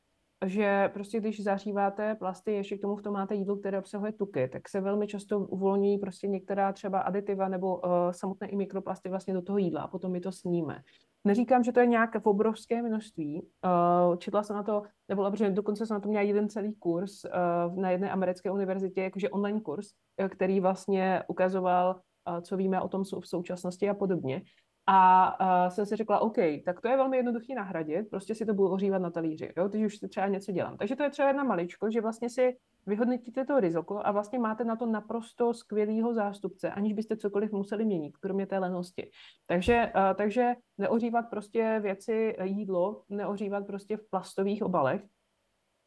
že prostě když zaříváte plasty, ještě k tomu v tom máte jídlo, které obsahuje tuky, tak se velmi často uvolňují prostě některá třeba aditiva nebo uh, samotné i mikroplasty vlastně do toho jídla a potom my to sníme. Neříkám, že to je nějaké v obrovské množství. Uh, četla jsem na to, nebo protože dokonce jsem na to měla jeden celý kurz uh, na jedné americké univerzitě, jakože online kurz, který vlastně ukazoval co víme o tom v současnosti a podobně. A uh, jsem si řekla, OK, tak to je velmi jednoduchý nahradit, prostě si to budu ohřívat na talíři, jo, když už třeba něco dělám. Takže to je třeba jedna maličko, že vlastně si vyhodnotíte to riziko a vlastně máte na to naprosto skvělého zástupce, aniž byste cokoliv museli měnit, kromě té lenosti. Takže, uh, takže neohřívat prostě věci, jídlo, neohřívat prostě v plastových obalech,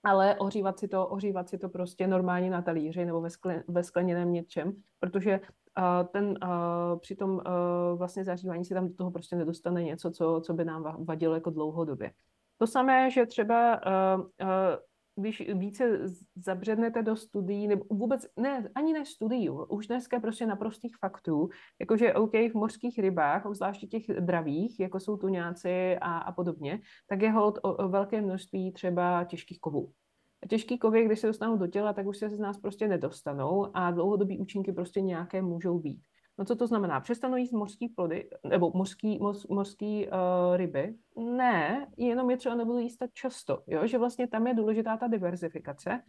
ale ohřívat si to, ohřívat si to prostě normálně na talíři nebo ve, skle, ve skleněném něčem, protože ten při tom vlastně zahřívání se tam do toho prostě nedostane něco, co, co by nám vadilo jako dlouhodobě. To samé, že třeba když více zabřednete do studií, nebo vůbec, ne, ani ne studií, už dneska prostě naprostých faktů, jakože OK, v mořských rybách, obzvláště těch dravých, jako jsou tuňáci a, a podobně, tak je hold o, o velké množství třeba těžkých kovů. Těžký kovy, když se dostanou do těla, tak už se z nás prostě nedostanou a dlouhodobý účinky prostě nějaké můžou být. No co to znamená? Přestanu jíst mořský plody, nebo mořský, moř, mořský uh, ryby? Ne, jenom je třeba nebudu jíst tak často, jo? že vlastně tam je důležitá ta diverzifikace,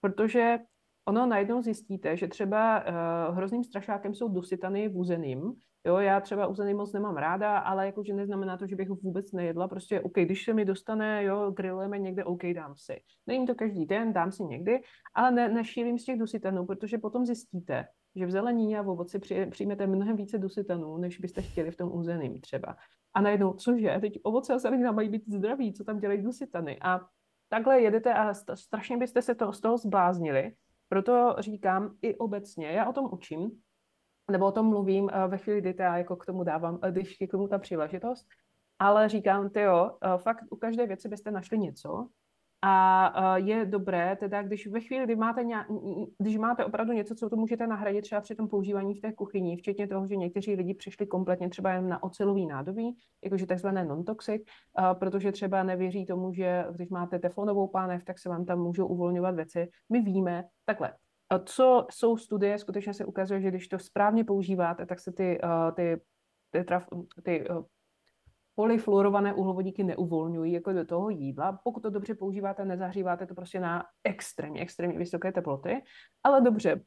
protože ono najednou zjistíte, že třeba uh, hrozným strašákem jsou dusitany uzeným. Jo, já třeba uzený moc nemám ráda, ale jakože neznamená to, že bych ho vůbec nejedla. Prostě, OK, když se mi dostane, jo, grillujeme někde, OK, dám si. Není to každý den, dám si někdy, ale ne, nešílím z těch dusitanů, protože potom zjistíte, že v zelenině a v ovoci přijmete mnohem více dusitanů, než byste chtěli v tom území třeba. A najednou, cože, teď ovoce a zelenina mají být zdraví, co tam dělají dusitany. A takhle jedete a strašně byste se to, z toho zbláznili. Proto říkám i obecně, já o tom učím, nebo o tom mluvím eh, ve chvíli, kdy já jako k tomu dávám, eh, když je k tomu ta příležitost, ale říkám, ty jo, eh, fakt u každé věci byste našli něco, a je dobré, teda když ve chvíli, kdy máte, nějak, když máte opravdu něco, co to můžete nahradit třeba při tom používání v té kuchyni, včetně toho, že někteří lidi přišli kompletně třeba jen na ocelový nádobí, jakože takzvané non-toxic, protože třeba nevěří tomu, že když máte teflonovou pánev, tak se vám tam můžou uvolňovat věci. My víme, takhle, co jsou studie, skutečně se ukazuje, že když to správně používáte, tak se ty, ty, ty, traf, ty polyfluorované uhlovodíky neuvolňují jako do toho jídla. Pokud to dobře používáte, nezahříváte to prostě na extrémně, extrémně vysoké teploty. Ale dobře,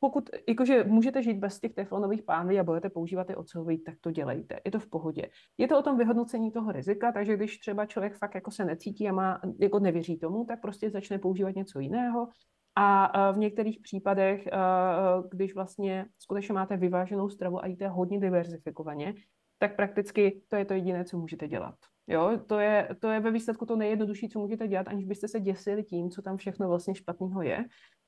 pokud jakože můžete žít bez těch teflonových pánví a budete používat ty ocelový, tak to dělejte. Je to v pohodě. Je to o tom vyhodnocení toho rizika, takže když třeba člověk fakt jako se necítí a má, jako nevěří tomu, tak prostě začne používat něco jiného. A v některých případech, když vlastně skutečně máte vyváženou stravu a jíte hodně diverzifikovaně, tak prakticky to je to jediné, co můžete dělat. Jo, to je, to je ve výsledku to nejjednodušší, co můžete dělat, aniž byste se děsili tím, co tam všechno vlastně špatného je.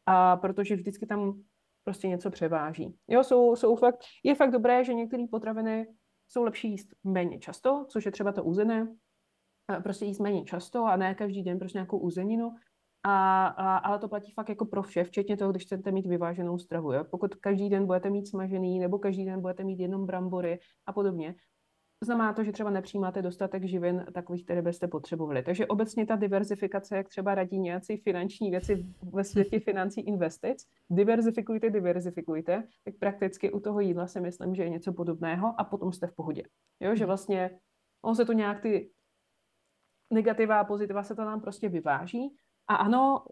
A protože vždycky tam prostě něco převáží. Jo, jsou, jsou fakt, je fakt dobré, že některé potraviny jsou lepší jíst méně často, což je třeba to uzené, prostě jíst méně často a ne každý den prostě nějakou uzeninu, a, a, ale to platí fakt jako pro vše, včetně toho, když chcete mít vyváženou stravu. Jo? Pokud každý den budete mít smažený, nebo každý den budete mít jenom brambory a podobně, znamená to, že třeba nepřijímáte dostatek živin takových, které byste potřebovali. Takže obecně ta diverzifikace, jak třeba radí nějací finanční věci ve světě [LAUGHS] financí investic, diverzifikujte, diverzifikujte, tak prakticky u toho jídla si myslím, že je něco podobného a potom jste v pohodě. Jo, že mhm. vlastně on se to nějak ty negativa a pozitiva se to nám prostě vyváží a ano,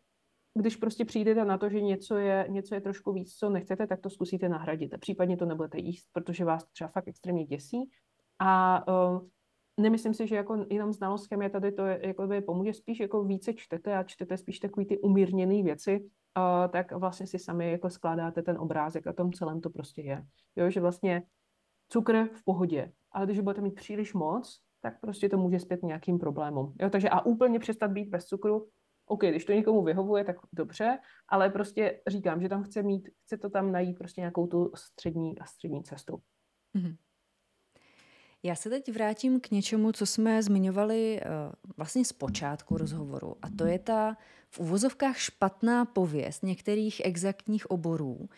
když prostě přijdete na to, že něco je, něco je trošku víc, co nechcete, tak to zkusíte nahradit. A případně to nebudete jíst, protože vás to třeba fakt extrémně děsí. A uh, nemyslím si, že jako jenom znalost chemie tady to je, jako by pomůže, spíš jako více čtete a čtete spíš takový ty umírněné věci, uh, tak vlastně si sami jako skládáte ten obrázek a tom celém to prostě je. Jo, že vlastně cukr v pohodě, ale když budete mít příliš moc, tak prostě to může zpět nějakým problémům. Jo, takže a úplně přestat být bez cukru, OK, když to někomu vyhovuje, tak dobře, ale prostě říkám, že tam chce mít, chce to tam najít prostě nějakou tu střední a střední cestu. Mm-hmm. Já se teď vrátím k něčemu, co jsme zmiňovali uh, vlastně z počátku rozhovoru, a to je ta v uvozovkách špatná pověst některých exaktních oborů,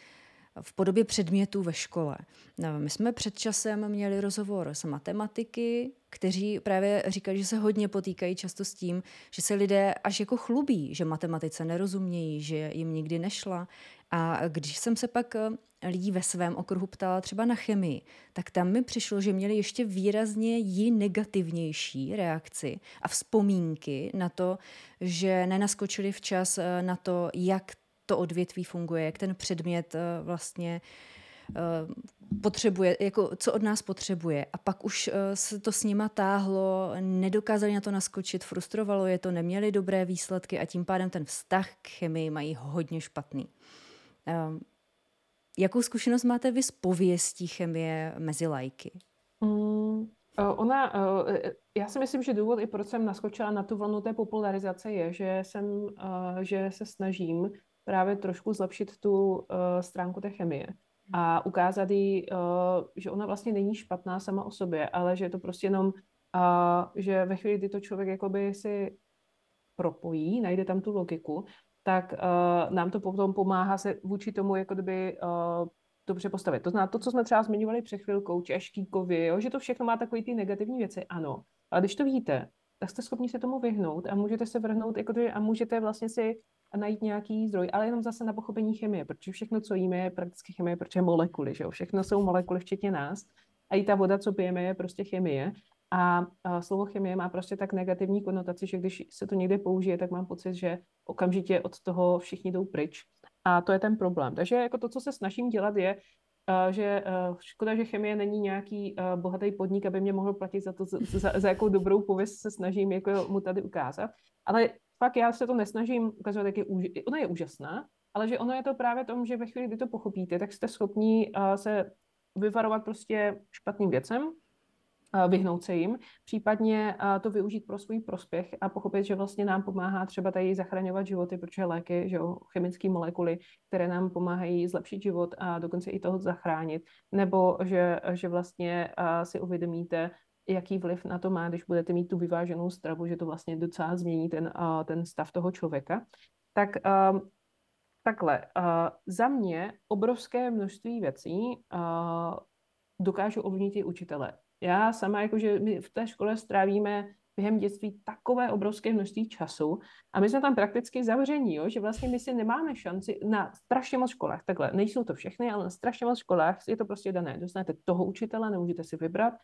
v podobě předmětů ve škole. No, my jsme před časem měli rozhovor s matematiky, kteří právě říkali, že se hodně potýkají často s tím, že se lidé až jako chlubí, že matematice nerozumějí, že jim nikdy nešla. A když jsem se pak eh, lidí ve svém okruhu ptala třeba na chemii, tak tam mi přišlo, že měli ještě výrazně ji negativnější reakci a vzpomínky na to, že nenaskočili včas eh, na to, jak to odvětví funguje, jak ten předmět eh, vlastně potřebuje, jako co od nás potřebuje. A pak už se to s nima táhlo, nedokázali na to naskočit, frustrovalo je to, neměli dobré výsledky a tím pádem ten vztah k chemii mají hodně špatný. Jakou zkušenost máte vy s pověstí chemie mezi lajky? Mm, ona, já si myslím, že důvod, i proč jsem naskočila na tu vlnu té popularizace, je, že, jsem, že se snažím právě trošku zlepšit tu stránku té chemie a ukázat jí, že ona vlastně není špatná sama o sobě, ale že je to prostě jenom, že ve chvíli, kdy to člověk jakoby si propojí, najde tam tu logiku, tak uh, nám to potom pomáhá se vůči tomu jako kdyby uh, dobře postavit. To znamená to, co jsme třeba zmiňovali před chvilkou, češtíkovi, jo, že to všechno má takové ty negativní věci, ano. Ale když to víte, tak jste schopni se tomu vyhnout a můžete se vrhnout jako to, a můžete vlastně si najít nějaký zdroj, ale jenom zase na pochopení chemie, protože všechno, co jíme, je prakticky chemie, protože molekuly, že jo? všechno jsou molekuly, včetně nás. A i ta voda, co pijeme, je prostě chemie. A, a slovo chemie má prostě tak negativní konotaci, že když se to někde použije, tak mám pocit, že okamžitě od toho všichni jdou pryč. A to je ten problém. Takže jako to, co se snažím dělat, je, uh, že uh, škoda, že chemie není nějaký uh, bohatý podnik, aby mě mohl platit za to, za, za jakou dobrou pověst se snažím jako mu tady ukázat. Ale fakt já se to nesnažím ukazovat, jak je úž- ona je úžasná, ale že ono je to právě tom, že ve chvíli, kdy to pochopíte, tak jste schopní uh, se vyvarovat prostě špatným věcem, vyhnout se jim, případně to využít pro svůj prospěch a pochopit, že vlastně nám pomáhá třeba tady zachraňovat životy, protože léky, že jo, chemické molekuly, které nám pomáhají zlepšit život a dokonce i toho zachránit, nebo že, že vlastně si uvědomíte, jaký vliv na to má, když budete mít tu vyváženou stravu, že to vlastně docela změní ten, ten stav toho člověka. Tak takhle, za mě obrovské množství věcí dokážu ovlivnit i učitele já sama, jakože my v té škole strávíme během dětství takové obrovské množství času a my jsme tam prakticky zavření, jo, že vlastně my si nemáme šanci na strašně moc školách, takhle, nejsou to všechny, ale na strašně moc školách je to prostě dané. Dostanete toho učitele, nemůžete si vybrat,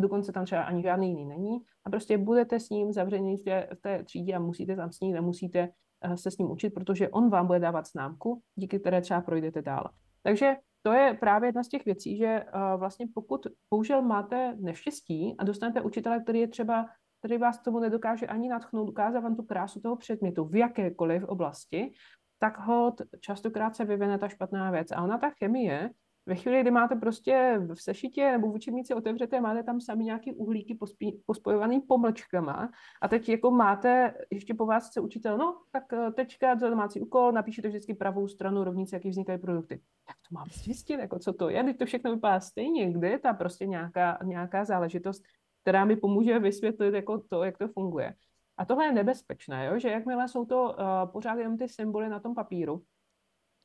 dokonce tam třeba ani žádný jiný není a prostě budete s ním zavření v té, v té třídě a musíte tam s ním, nemusíte eh, se s ním učit, protože on vám bude dávat známku, díky které třeba projdete dál. Takže to je právě jedna z těch věcí, že uh, vlastně pokud bohužel máte neštěstí a dostanete učitele, který je třeba, který vás tomu nedokáže ani nadchnout, ukázat vám tu krásu toho předmětu v jakékoliv oblasti, tak hod častokrát se vyvine ta špatná věc. A ona ta chemie ve chvíli, kdy máte prostě v sešitě nebo v učebnici otevřete, máte tam sami nějaký uhlíky pospojovaný pomlčkama a teď jako máte, ještě po vás chce učitel, no tak eh, teďka za domácí úkol, napíšete vždycky pravou stranu rovnice, jaký vznikají produkty. Jak to mám zjistit, jako co to je, teď to všechno vypadá stejně, kde je ta prostě nějaká, nějaká záležitost, která mi pomůže vysvětlit jako to, jak to funguje. A tohle je nebezpečné, jo? že jakmile jsou to uh, pořád jenom ty symboly na tom papíru,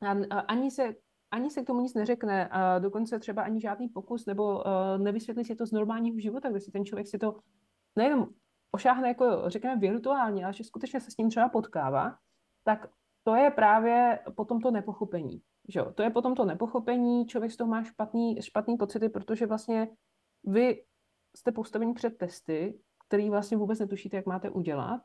a, a ani se ani se k tomu nic neřekne, a dokonce třeba ani žádný pokus, nebo uh, nevysvětlí si to z normálního života, kde si ten člověk si to nejenom ošáhne, jako řekněme virtuálně, ale že skutečně se s ním třeba potkává, tak to je právě potom to nepochopení. Že? To je potom to nepochopení, člověk z toho má špatný, špatný pocity, protože vlastně vy jste postaveni před testy, který vlastně vůbec netušíte, jak máte udělat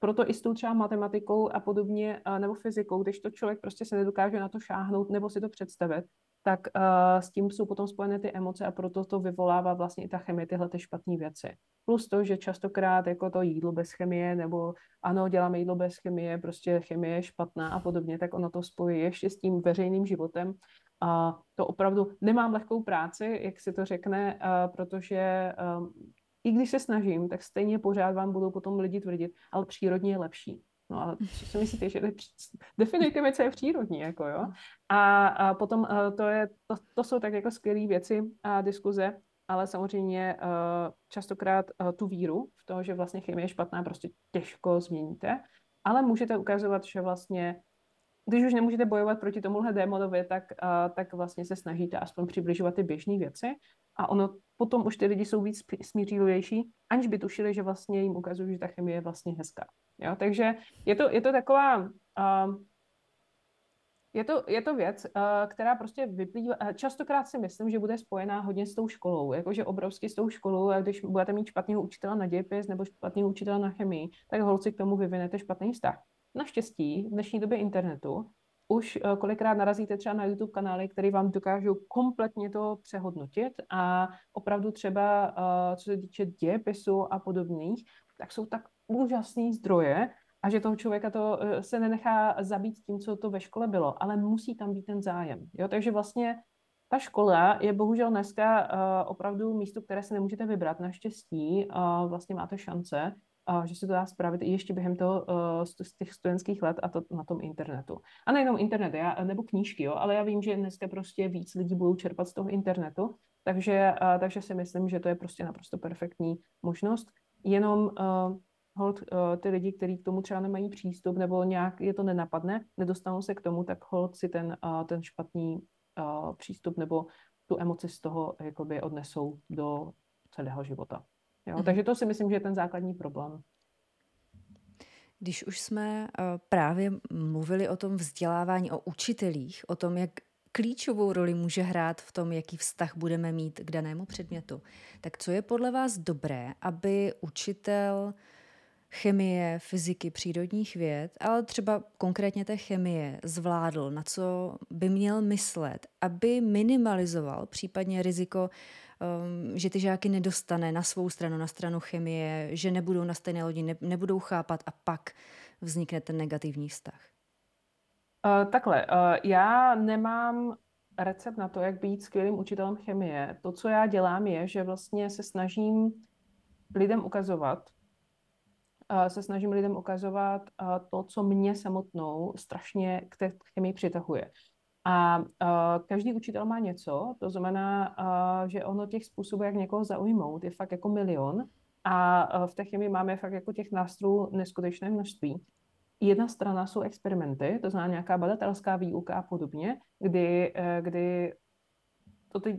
proto i s tou třeba matematikou a podobně, nebo fyzikou, když to člověk prostě se nedokáže na to šáhnout nebo si to představit, tak uh, s tím jsou potom spojené ty emoce a proto to vyvolává vlastně i ta chemie, tyhle ty špatné věci. Plus to, že častokrát jako to jídlo bez chemie, nebo ano, děláme jídlo bez chemie, prostě chemie je špatná a podobně, tak ono to spojí ještě s tím veřejným životem. A to opravdu nemám lehkou práci, jak si to řekne, uh, protože i když se snažím, tak stejně pořád vám budou potom lidi tvrdit, ale přírodně je lepší. No ale co si myslíte, že definujte mi, co je přírodní, jako jo. A, a potom uh, to, je, to, to jsou tak jako skvělé věci a diskuze, ale samozřejmě uh, častokrát uh, tu víru v to, že vlastně chemie je špatná, prostě těžko změníte, ale můžete ukazovat, že vlastně když už nemůžete bojovat proti tomuhle démonovi, tak, uh, tak vlastně se snažíte aspoň přibližovat ty běžné věci a ono potom už ty lidi jsou víc smířivější, aniž by tušili, že vlastně jim ukazují, že ta chemie je vlastně hezká. Jo? Takže je to, je to taková... Uh, je to, je to věc, uh, která prostě vyplývá, častokrát si myslím, že bude spojená hodně s tou školou, jakože obrovsky s tou školou a když budete mít špatného učitele na dějepis nebo špatného učitele na chemii, tak holci k tomu vyvinete špatný vztah. Naštěstí v dnešní době internetu už eh, kolikrát narazíte třeba na YouTube kanály, které vám dokážou kompletně to přehodnotit a opravdu třeba, eh, co se týče dějepisu a podobných, tak jsou tak úžasný zdroje, a že toho člověka to eh, se nenechá zabít tím, co to ve škole bylo, ale musí tam být ten zájem. Jo? Takže vlastně ta škola je bohužel dneska opravdu místo, které se nemůžete vybrat. Naštěstí vlastně máte šance, že se to dá spravit i ještě během toho, uh, z těch studentských let a to na tom internetu. A nejenom internet, já, nebo knížky, jo, ale já vím, že dneska prostě víc lidí budou čerpat z toho internetu, takže, uh, takže si myslím, že to je prostě naprosto perfektní možnost. Jenom uh, hold ty lidi, kteří k tomu třeba nemají přístup nebo nějak je to nenapadne, nedostanou se k tomu, tak hold si ten, ten špatný přístup nebo tu emoci z toho jakoby odnesou do celého života. Jo? Mm. Takže to si myslím, že je ten základní problém. Když už jsme uh, právě mluvili o tom vzdělávání, o učitelích, o tom, jak klíčovou roli může hrát v tom, jaký vztah budeme mít k danému předmětu, tak co je podle vás dobré, aby učitel chemie, fyziky, přírodních věd, ale třeba konkrétně té chemie zvládl, na co by měl myslet, aby minimalizoval případně riziko, že ty žáky nedostane na svou stranu, na stranu chemie, že nebudou na stejné lodi, ne, nebudou chápat a pak vznikne ten negativní vztah. Uh, takhle, uh, já nemám recept na to, jak být skvělým učitelem chemie. To, co já dělám, je, že vlastně se snažím lidem ukazovat, se snažím lidem ukazovat to, co mě samotnou strašně k té chemii přitahuje. A každý učitel má něco, to znamená, že ono těch způsobů, jak někoho zaujmout, je fakt jako milion. A v té chemii máme fakt jako těch nástrojů neskutečné množství. Jedna strana jsou experimenty, to znamená nějaká badatelská výuka a podobně, kdy, e, kdy to ty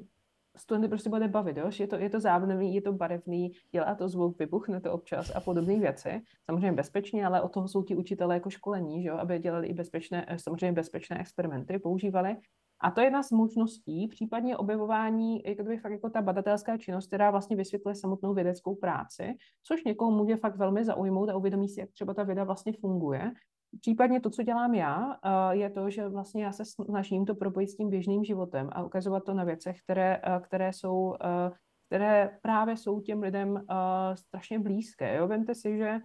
studenty prostě bude bavit, jo? je to, je to zábavný, je to barevný, dělá to zvuk, vybuchne to občas a podobné věci. Samozřejmě bezpečně, ale o toho jsou ti učitelé jako školení, že jo? aby dělali i bezpečné, eh, samozřejmě bezpečné experimenty, používali. A to je jedna z možností, případně objevování, jako by fakt jako ta badatelská činnost, která vlastně vysvětluje samotnou vědeckou práci, což někoho může fakt velmi zaujmout a uvědomí si, jak třeba ta věda vlastně funguje. Případně to, co dělám já, eh, je to, že vlastně já se snažím to propojit s tím běžným životem a ukazovat to na věcech, které, eh, které jsou eh, které právě jsou těm lidem strašně blízké. Jo? Vemte si, že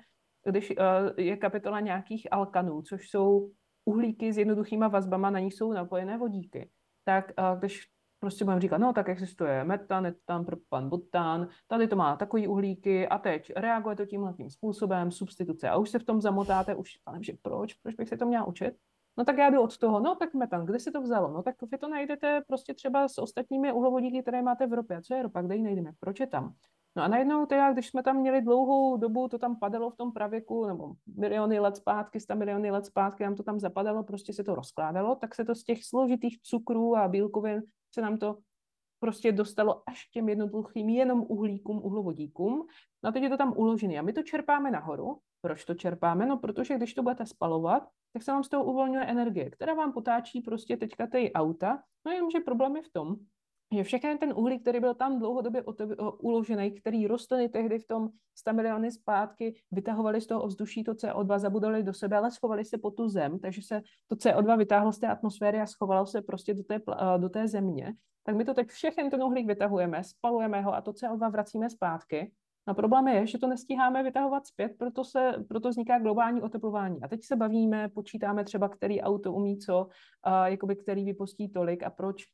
když je kapitola nějakých alkanů, což jsou uhlíky s jednoduchýma vazbama, na nich jsou napojené vodíky, tak když prostě budeme říkat, no tak existuje metan, etan, propan, butan, tady to má takový uhlíky a teď reaguje to tímhle tím způsobem, substituce a už se v tom zamotáte, už pane, že proč, proč bych se to měla učit? No tak já jdu od toho, no tak metan, kde se to vzalo? No tak vy to najdete prostě třeba s ostatními uhlovodíky, které máte v ropě. A co je ropa, kde ji najdeme? Proč je tam? No a najednou teda, když jsme tam měli dlouhou dobu, to tam padalo v tom pravěku, nebo miliony let zpátky, sta miliony let zpátky, nám to tam zapadalo, prostě se to rozkládalo, tak se to z těch složitých cukrů a bílkovin se nám to prostě dostalo až těm jednoduchým jenom uhlíkům, uhlovodíkům. No a teď je to tam uložené a my to čerpáme nahoru. Proč to čerpáme? No protože když to budete spalovat, tak se vám z toho uvolňuje energie, která vám potáčí prostě teďka ty auta. No jenomže problém je v tom, že všechny ten uhlík, který byl tam dlouhodobě uložený, který rostliny tehdy v tom 100 miliony zpátky vytahovali z toho ovzduší to CO2, zabudali do sebe, ale schovali se po tu zem, takže se to CO2 vytáhlo z té atmosféry a schovalo se prostě do té, do té země. Tak my to teď všechny ten uhlík vytahujeme, spalujeme ho a to CO2 vracíme zpátky. No problém je, že to nestíháme vytahovat zpět, proto, se, proto vzniká globální oteplování. A teď se bavíme, počítáme třeba, který auto umí co, uh, jakoby který vypustí tolik a proč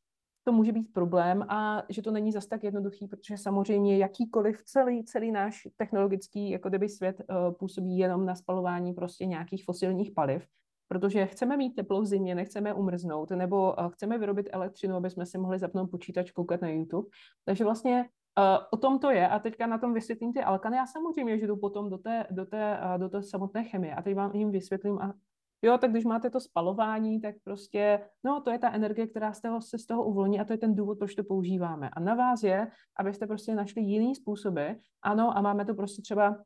to může být problém a že to není zas tak jednoduchý, protože samozřejmě jakýkoliv celý, celý náš technologický jako kdyby svět uh, působí jenom na spalování prostě nějakých fosilních paliv, protože chceme mít teplo v zimě, nechceme umrznout, nebo uh, chceme vyrobit elektřinu, aby jsme si mohli zapnout počítač, koukat na YouTube. Takže vlastně Uh, o tom to je a teďka na tom vysvětlím ty alkany. Já samozřejmě, že jdu potom do té, do té, do té samotné chemie a teď vám jim vysvětlím a Jo, tak když máte to spalování, tak prostě, no to je ta energie, která z toho, se z toho uvolní a to je ten důvod, proč to používáme. A na vás je, abyste prostě našli jiný způsoby. Ano, a máme to prostě třeba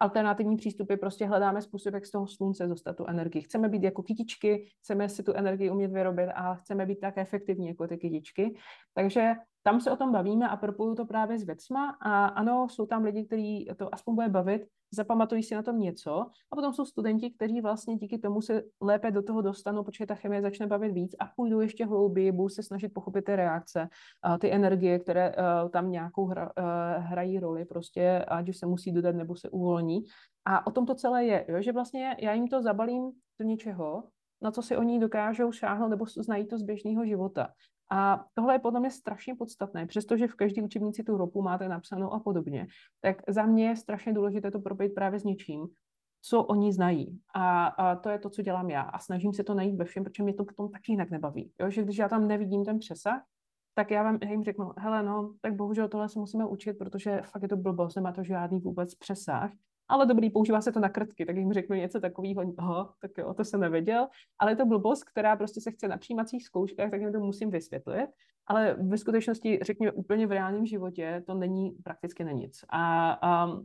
alternativní přístupy, prostě hledáme způsob, jak z toho slunce dostat tu energii. Chceme být jako kytičky, chceme si tu energii umět vyrobit a chceme být tak efektivní jako ty kytičky. Takže tam se o tom bavíme a propoju to právě s věcma a ano, jsou tam lidi, kteří to aspoň bude bavit, zapamatují si na tom něco a potom jsou studenti, kteří vlastně díky tomu se lépe do toho dostanou, protože ta chemie začne bavit víc a půjdou ještě hlouběji, budou se snažit pochopit ty reakce, ty energie, které uh, tam nějakou hra, uh, hrají roli, prostě ať už se musí dodat nebo se uvolní. A o tom to celé je, jo? že vlastně já jim to zabalím do něčeho, na co si oni dokážou šáhnout nebo znají to z běžného života. A tohle je podle mě strašně podstatné, přestože v každé učebnici tu ropu máte napsanou a podobně, tak za mě je strašně důležité to propojit právě s něčím, co oni znají. A, a to je to, co dělám já. A snažím se to najít ve všem, protože mě to potom taky jinak nebaví. Jo? Že když já tam nevidím ten přesah, tak já vám jim řeknu, hele, no, tak bohužel tohle se musíme učit, protože fakt je to blbost, nemá to žádný vůbec přesah ale dobrý, používá se to na krtky, tak jim řeknu něco takového, aha, tak jo, to jsem nevěděl, ale je to blbost, která prostě se chce na přijímacích zkouškách, tak jim to musím vysvětlit, ale ve skutečnosti, řekněme, úplně v reálném životě to není prakticky na nic. A, a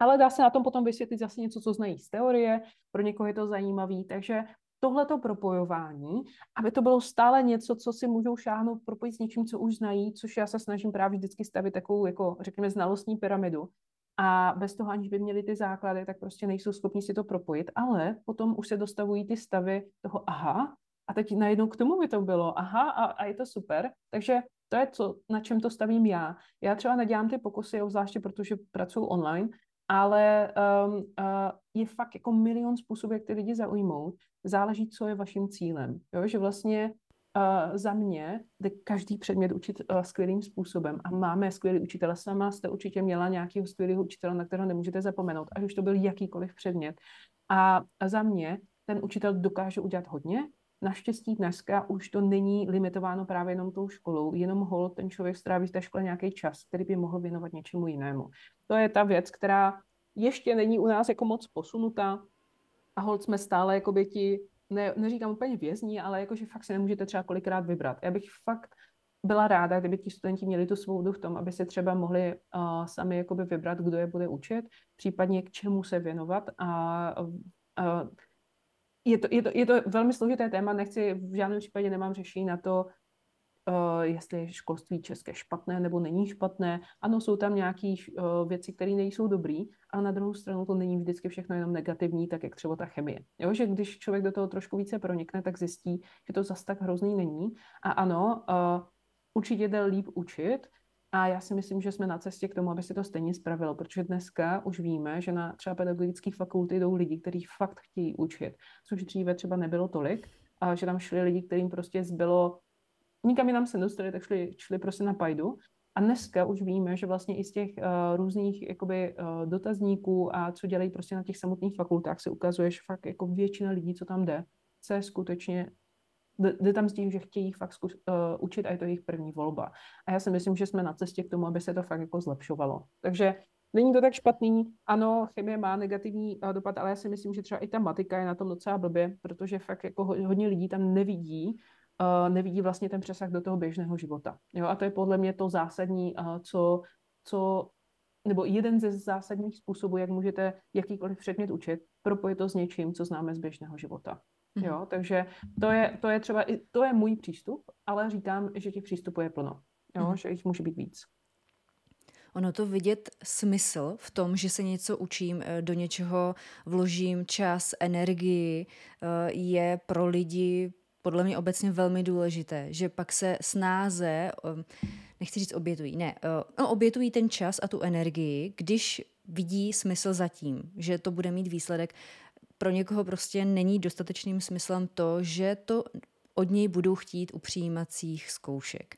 ale dá se na tom potom vysvětlit zase něco, co znají z teorie, pro někoho je to zajímavý, takže tohleto propojování, aby to bylo stále něco, co si můžou šáhnout, propojit s něčím, co už znají, což já se snažím právě vždycky stavit takovou, jako řekněme, znalostní pyramidu, a bez toho, aniž by měli ty základy, tak prostě nejsou schopni si to propojit, ale potom už se dostavují ty stavy toho aha, a teď najednou k tomu by to bylo aha a, a je to super. Takže to je to, na čem to stavím já. Já třeba nedělám ty pokusy, zvláště protože pracuji online, ale um, uh, je fakt jako milion způsobů, jak ty lidi zaujmout. Záleží, co je vaším cílem. Jo? Že vlastně uh, za mě jde každý předmět učit uh, skvělým způsobem a máme skvělý učitele. Sama jste určitě měla nějakého skvělého učitele, na kterého nemůžete zapomenout, ať už to byl jakýkoliv předmět. A, za mě ten učitel dokáže udělat hodně. Naštěstí dneska už to není limitováno právě jenom tou školou, jenom hol ten člověk stráví v té škole nějaký čas, který by mohl věnovat něčemu jinému. To je ta věc, která ještě není u nás jako moc posunutá a hold jsme stále jako ti ne, neříkám úplně vězní, ale jakože fakt si nemůžete třeba kolikrát vybrat. Já bych fakt byla ráda, kdyby ti studenti měli tu svobodu v tom, aby se třeba mohli uh, sami jakoby vybrat, kdo je bude učit, případně k čemu se věnovat a uh, je to, je, to, je to velmi složité téma, nechci, v žádném případě nemám řešení na to, jestli je školství české špatné nebo není špatné. Ano, jsou tam nějaké uh, věci, které nejsou dobrý, a na druhou stranu to není vždycky všechno jenom negativní, tak jak třeba ta chemie. Jo, že když člověk do toho trošku více pronikne, tak zjistí, že to zas tak hrozný není. A ano, uh, určitě jde líp učit, a já si myslím, že jsme na cestě k tomu, aby se to stejně spravilo, protože dneska už víme, že na třeba pedagogické fakulty jdou lidi, kteří fakt chtějí učit, což dříve třeba nebylo tolik, a že tam šli lidi, kterým prostě zbylo nikam jinam se dostali, tak šli, šli prostě na pajdu. A dneska už víme, že vlastně i z těch uh, různých jakoby, uh, dotazníků a co dělají prostě na těch samotných fakultách se ukazuje, že fakt jako většina lidí, co tam jde, se skutečně jde tam s tím, že chtějí fakt zkus, uh, učit a je to jejich první volba. A já si myslím, že jsme na cestě k tomu, aby se to fakt jako zlepšovalo. Takže není to tak špatný. Ano, chemie má negativní uh, dopad, ale já si myslím, že třeba i ta matika je na tom docela blbě, protože fakt jako hodně lidí tam nevidí nevidí vlastně ten přesah do toho běžného života. Jo? A to je podle mě to zásadní, uh, co, co, nebo jeden ze zásadních způsobů, jak můžete jakýkoliv předmět učit, propojit to s něčím, co známe z běžného života. Mm. Jo, takže to je, to je třeba, to je můj přístup, ale říkám, že těch přístupů je plno, jo, mm. že jich může být víc. Ono to vidět smysl v tom, že se něco učím, eh, do něčeho vložím čas, energii, je pro lidi podle mě obecně velmi důležité, že pak se snáze, nechci říct obětují, ne, no, obětují ten čas a tu energii, když vidí smysl zatím, že to bude mít výsledek. Pro někoho prostě není dostatečným smyslem to, že to od něj budou chtít u přijímacích zkoušek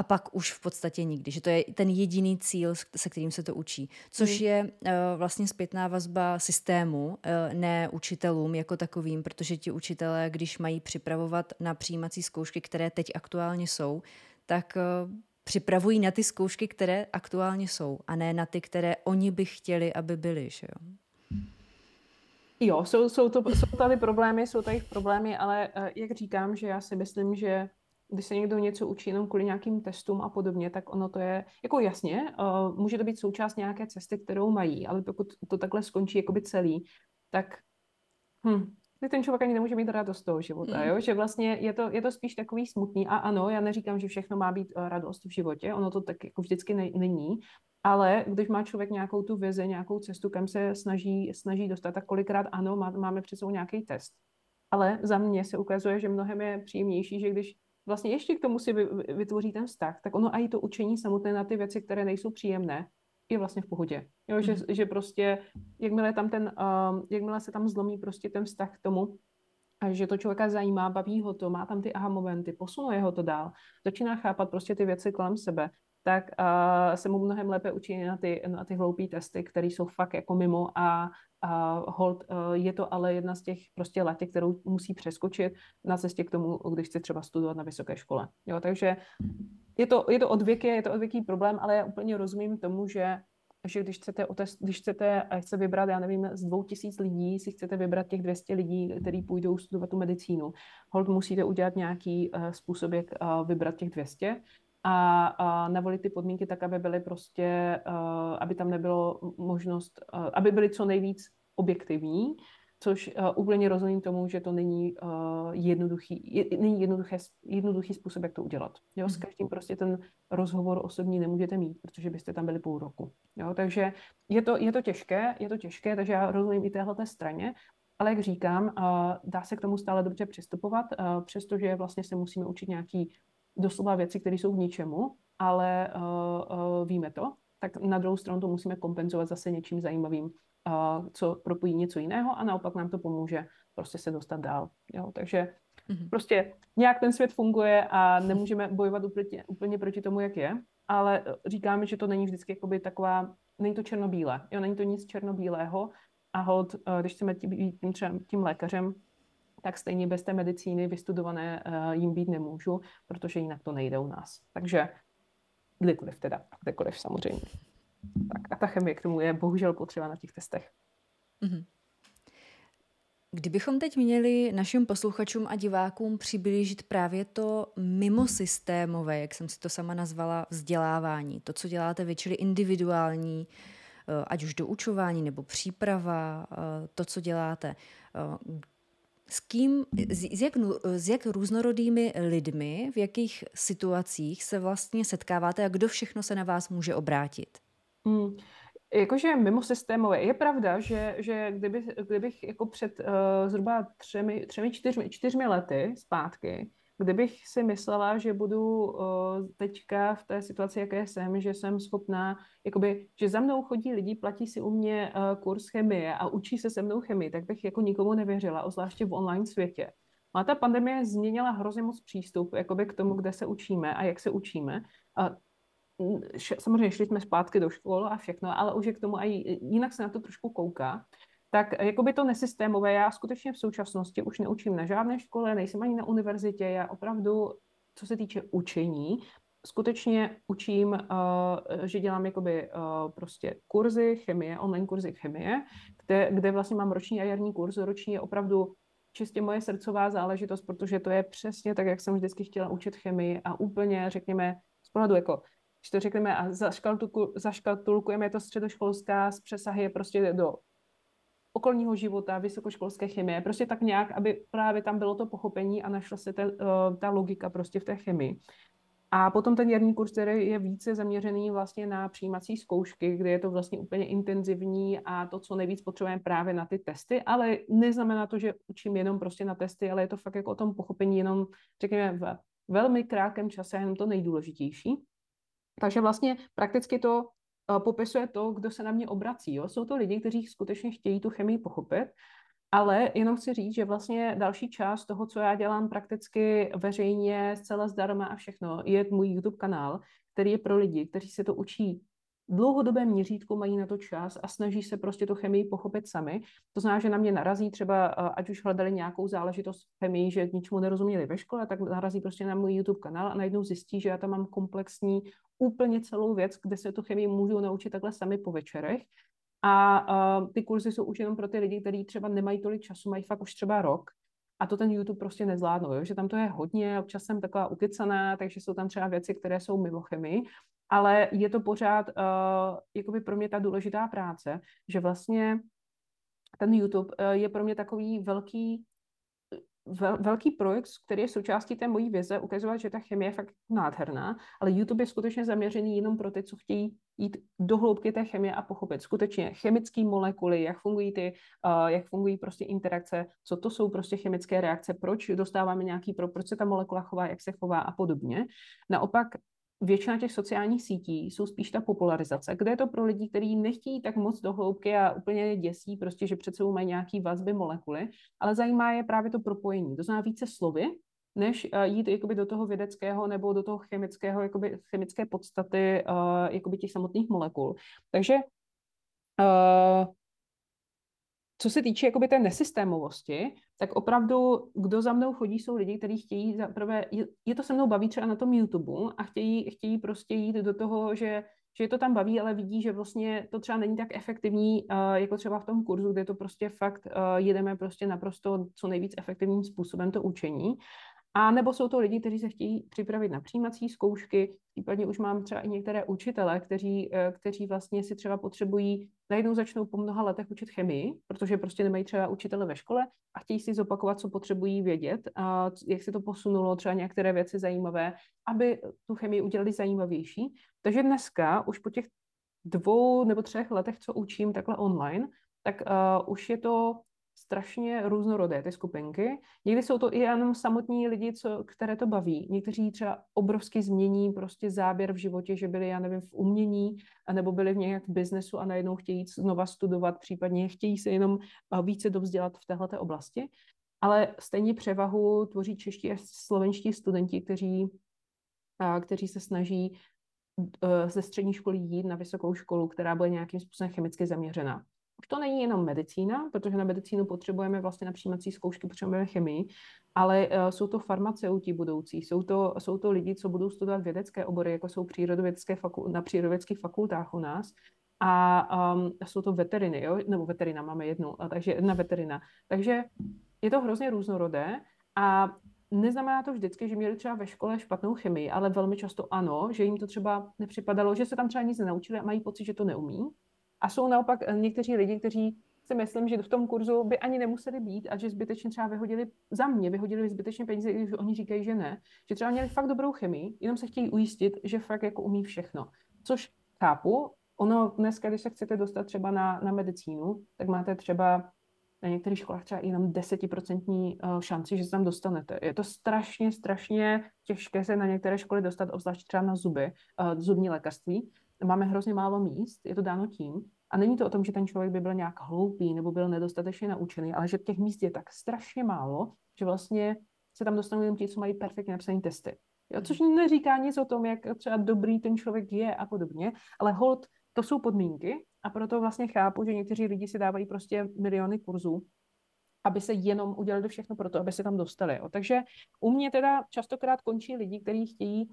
a pak už v podstatě nikdy. Že to je ten jediný cíl, se kterým se to učí. Což mm. je uh, vlastně zpětná vazba systému, uh, ne učitelům jako takovým, protože ti učitelé, když mají připravovat na přijímací zkoušky, které teď aktuálně jsou, tak uh, připravují na ty zkoušky, které aktuálně jsou a ne na ty, které oni by chtěli, aby byly. Že jo? Jo, jsou, jsou, to, jsou tady problémy, jsou tady problémy, ale jak říkám, že já si myslím, že když se někdo něco učí jenom kvůli nějakým testům a podobně, tak ono to je, jako jasně, uh, může to být součást nějaké cesty, kterou mají, ale pokud to takhle skončí jakoby celý, tak hm, ten člověk ani nemůže mít radost z toho života, mm. jo? že vlastně je to, je to spíš takový smutný a ano, já neříkám, že všechno má být uh, radost v životě, ono to tak jako vždycky ne, není, Ale když má člověk nějakou tu vizi, nějakou cestu, kam se snaží, snaží dostat, tak kolikrát ano, má, máme před sebou nějaký test. Ale za mě se ukazuje, že mnohem je příjemnější, že když vlastně ještě k tomu si vytvoří ten vztah, tak ono a i to učení samotné na ty věci, které nejsou příjemné, je vlastně v pohodě. Jo, že, mhm. že prostě, jakmile, tam ten, uh, jakmile se tam zlomí prostě ten vztah k tomu, a že to člověka zajímá, baví ho to, má tam ty aha momenty, posunuje ho to dál, začíná chápat prostě ty věci kolem sebe, tak uh, se mu mnohem lépe učí na ty, na ty hloupé testy, které jsou fakt jako mimo a a hold, uh, je to ale jedna z těch prostě lety, kterou musí přeskočit na cestě k tomu, když chce třeba studovat na vysoké škole. Jo, takže je to, je to odvěky, je to odvěký problém, ale já úplně rozumím tomu, že že když chcete, otest, když chcete chce vybrat, já nevím, z dvou tisíc lidí si chcete vybrat těch 200 lidí, kteří půjdou studovat tu medicínu, hold musíte udělat nějaký uh, způsob, jak uh, vybrat těch 200 a, a navolit ty podmínky tak, aby byly prostě, uh, aby tam nebylo možnost, uh, aby byly co nejvíc objektivní, což uh, úplně rozumím tomu, že to není uh, jednoduchý, je, není jednoduché, jednoduchý způsob, jak to udělat. Jo, s mhm. každým prostě ten rozhovor osobní nemůžete mít, protože byste tam byli půl roku. Jo, takže je to, je to těžké, je to těžké, takže já rozumím i téhle straně, ale jak říkám, dá se k tomu stále dobře přistupovat, přestože vlastně se musíme učit nějaký doslova věci, které jsou k ničemu, ale uh, uh, víme to, tak na druhou stranu to musíme kompenzovat zase něčím zajímavým, uh, co propojí něco jiného a naopak nám to pomůže prostě se dostat dál. Jo? Takže mm-hmm. prostě nějak ten svět funguje a nemůžeme bojovat úplně, úplně proti tomu, jak je, ale říkáme, že to není vždycky jakoby taková, není to černobílé, jo, není to nic černobílého a hod, když chceme být tím, třeba tím lékařem, tak stejně bez té medicíny vystudované uh, jim být nemůžu, protože jinak to nejde u nás. Takže kdykoliv teda, kdekoliv samozřejmě. Tak a ta chemie k tomu je bohužel potřeba na těch testech. Mm-hmm. Kdybychom teď měli našim posluchačům a divákům přiblížit právě to mimosystémové, jak jsem si to sama nazvala, vzdělávání, to, co děláte vy, čili individuální, eh, ať už doučování nebo příprava, eh, to, co děláte s kým, s jak, s jak různorodými lidmi, v jakých situacích se vlastně setkáváte a kdo všechno se na vás může obrátit? Mm. Jakože mimo systémové. Je pravda, že, že kdyby, kdybych jako před uh, zhruba třemi, třemi čtyřmi, čtyřmi lety zpátky kdybych si myslela, že budu teďka v té situaci, jaké jsem, že jsem schopná, jakoby, že za mnou chodí lidi, platí si u mě uh, kurz chemie a učí se se mnou chemii, tak bych jako nikomu nevěřila, zvláště v online světě. A ta pandemie změnila hrozně moc přístup jakoby k tomu, kde se učíme a jak se učíme. A samozřejmě šli jsme zpátky do škol a všechno, ale už je k tomu a jinak se na to trošku kouká tak jako by to nesystémové. Já skutečně v současnosti už neučím na žádné škole, nejsem ani na univerzitě, já opravdu, co se týče učení, skutečně učím, uh, že dělám jakoby uh, prostě kurzy chemie, online kurzy chemie, kde, kde vlastně mám roční a jarní kurz. Roční je opravdu čistě moje srdcová záležitost, protože to je přesně tak, jak jsem vždycky chtěla učit chemii a úplně, řekněme, z pohledu jako když to řekneme a zaškatulkujeme to středoškolská z přesahy prostě do okolního života, vysokoškolské chemie, prostě tak nějak, aby právě tam bylo to pochopení a našla se ta, uh, ta logika prostě v té chemii. A potom ten jarní kurz, který je více zaměřený vlastně na přijímací zkoušky, kde je to vlastně úplně intenzivní a to, co nejvíc potřebujeme právě na ty testy, ale neznamená to, že učím jenom prostě na testy, ale je to fakt jako o tom pochopení jenom, řekněme, v velmi krátkém čase, jenom to nejdůležitější. Takže vlastně prakticky to popisuje to, kdo se na mě obrací. Jo? Jsou to lidi, kteří skutečně chtějí tu chemii pochopit, ale jenom chci říct, že vlastně další část toho, co já dělám prakticky veřejně, zcela zdarma a všechno, je můj YouTube kanál, který je pro lidi, kteří se to učí dlouhodobém měřítku mají na to čas a snaží se prostě tu chemii pochopit sami. To znamená, že na mě narazí třeba, ať už hledali nějakou záležitost v chemii, že ničemu nerozuměli ve škole, tak narazí prostě na můj YouTube kanál a najednou zjistí, že já tam mám komplexní úplně celou věc, kde se tu chemii můžou naučit takhle sami po večerech. A uh, ty kurzy jsou už jenom pro ty lidi, kteří třeba nemají tolik času, mají fakt už třeba rok, a to ten YouTube prostě nezvládnou, jo? že tam to je hodně, občas jsem taková ukecaná, takže jsou tam třeba věci, které jsou mimo chemii, ale je to pořád uh, jakoby pro mě ta důležitá práce, že vlastně ten YouTube uh, je pro mě takový velký vel, velký projekt, který je součástí té mojí vize, ukazovat, že ta chemie je fakt nádherná, ale YouTube je skutečně zaměřený jenom pro ty, co chtějí jít do hloubky té chemie a pochopit skutečně chemické molekuly, jak fungují ty, uh, jak fungují prostě interakce, co to jsou prostě chemické reakce, proč dostáváme nějaký, pro, proč se ta molekula chová, jak se chová a podobně. Naopak většina těch sociálních sítí jsou spíš ta popularizace, kde je to pro lidi, kteří nechtějí tak moc do hloubky a úplně děsí, prostě, že před sebou mají nějaký vazby molekuly, ale zajímá je právě to propojení. To znamená více slovy, než uh, jít jakoby do toho vědeckého nebo do toho chemického, jakoby chemické podstaty uh, jakoby těch samotných molekul. Takže uh, co se týče jakoby té nesystémovosti, tak opravdu, kdo za mnou chodí, jsou lidi, kteří chtějí, za prvé, je, je to se mnou baví třeba na tom YouTube a chtějí, chtějí prostě jít do toho, že, že je to tam baví, ale vidí, že vlastně to třeba není tak efektivní, uh, jako třeba v tom kurzu, kde to prostě fakt uh, jedeme prostě naprosto co nejvíc efektivním způsobem to učení. A nebo jsou to lidi, kteří se chtějí připravit na přijímací zkoušky, případně už mám třeba i některé učitele, kteří, eh, kteří vlastně si třeba potřebují, najednou začnou po mnoha letech učit chemii, protože prostě nemají třeba učitele ve škole a chtějí si zopakovat, co potřebují vědět, a jak se to posunulo, třeba některé věci zajímavé, aby tu chemii udělali zajímavější. Takže dneska už po těch dvou nebo třech letech, co učím takhle online, tak uh, už je to strašně různorodé, ty skupinky. Někdy jsou to i jenom samotní lidi, co, které to baví. Někteří třeba obrovsky změní prostě záběr v životě, že byli, já nevím, v umění, nebo byli v nějak v biznesu a najednou chtějí znova studovat, případně chtějí se jenom více dovzdělat v této oblasti. Ale stejně převahu tvoří čeští a slovenští studenti, kteří, kteří se snaží e, ze střední školy jít na vysokou školu, která bude nějakým způsobem chemicky zaměřená. Už to není jenom medicína, protože na medicínu potřebujeme vlastně na přijímací zkoušky, potřebujeme chemii, ale uh, jsou to farmaceuti budoucí, jsou to, jsou to lidi, co budou studovat vědecké obory, jako jsou přírodovědské faku, na přírodovědských fakultách u nás. A um, jsou to veteriny, jo? nebo veterina máme jednu, a takže jedna veterina. Takže je to hrozně různorodé a neznamená to vždycky, že měli třeba ve škole špatnou chemii, ale velmi často ano, že jim to třeba nepřipadalo, že se tam třeba nic nenaučili a mají pocit, že to neumí. A jsou naopak eh, někteří lidi, kteří si myslím, že v tom kurzu by ani nemuseli být a že zbytečně třeba vyhodili, za mě vyhodili zbytečně peníze, když oni říkají, že ne. Že třeba měli fakt dobrou chemii, jenom se chtějí ujistit, že fakt jako umí všechno. Což chápu, ono dneska, když se chcete dostat třeba na, na medicínu, tak máte třeba na některých školách třeba jenom desetiprocentní eh, šanci, že se tam dostanete. Je to strašně, strašně těžké se na některé školy dostat, obzvlášť třeba na zuby, eh, zubní lékařství, máme hrozně málo míst, je to dáno tím. A není to o tom, že ten člověk by byl nějak hloupý nebo byl nedostatečně naučený, ale že těch míst je tak strašně málo, že vlastně se tam dostanou jenom ti, co mají perfektně napsané testy. Jo, což neříká nic o tom, jak třeba dobrý ten člověk je a podobně, ale hold, to jsou podmínky a proto vlastně chápu, že někteří lidi si dávají prostě miliony kurzů, aby se jenom udělali všechno pro to, aby se tam dostali. Jo. Takže u mě teda častokrát končí lidi, kteří chtějí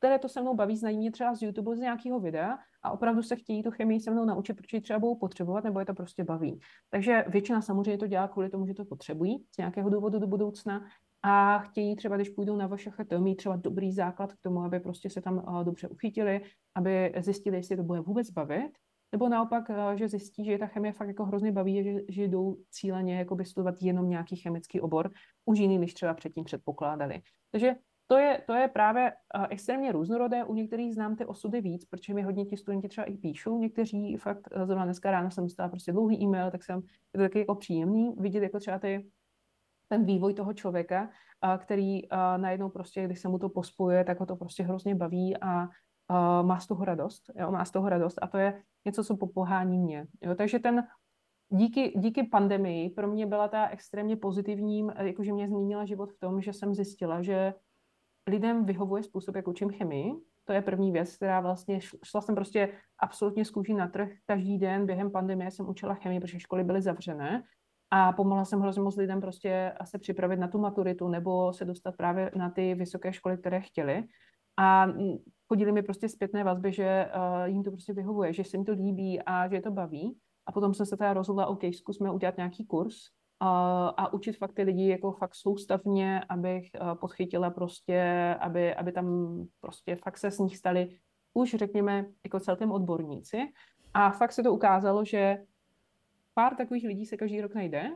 které to se mnou baví, znají mě třeba z YouTube, z nějakého videa a opravdu se chtějí tu chemii se mnou naučit, protože třeba budou potřebovat, nebo je to prostě baví. Takže většina samozřejmě to dělá kvůli tomu, že to potřebují z nějakého důvodu do budoucna a chtějí třeba, když půjdou na vaše to mít třeba dobrý základ k tomu, aby prostě se tam uh, dobře uchytili, aby zjistili, jestli to bude vůbec bavit, nebo naopak, uh, že zjistí, že ta chemie fakt jako hrozně baví, že, že jdou cíleně jako by studovat jenom nějaký chemický obor, už jiný, než třeba předtím předpokládali. Takže to je, to je právě uh, extrémně různorodé. U některých znám ty osudy víc, protože mi hodně ti studenti třeba i píšou. Někteří fakt, uh, zrovna dneska ráno jsem dostala prostě dlouhý e-mail, tak jsem, je to taky jako příjemný vidět jako třeba ty, ten vývoj toho člověka, uh, který najednou prostě, když se mu to pospojuje, tak ho to prostě hrozně baví a má z toho radost. Jo, má z toho radost a to je něco, co popohání mě. Jo, takže ten díky, díky pandemii pro mě byla ta extrémně pozitivním, jakože mě změnila život v tom, že jsem zjistila, že lidem vyhovuje způsob, jak učím chemii. To je první věc, která vlastně šla jsem prostě absolutně z kůží na trh. Každý den během pandemie jsem učila chemii, protože školy byly zavřené. A pomohla jsem hrozně moc lidem prostě se připravit na tu maturitu nebo se dostat právě na ty vysoké školy, které chtěli. A chodili mi prostě zpětné vazby, že uh, jim to prostě vyhovuje, že se jim to líbí a že je to baví. A potom jsem se teda rozhodla, OK, zkusme udělat nějaký kurz a učit fakt ty lidi jako fakt soustavně, abych eh, podchytila prostě, aby, aby tam prostě fakt se z nich stali už řekněme jako celkem odborníci. A fakt se to ukázalo, že pár takových lidí se každý rok najde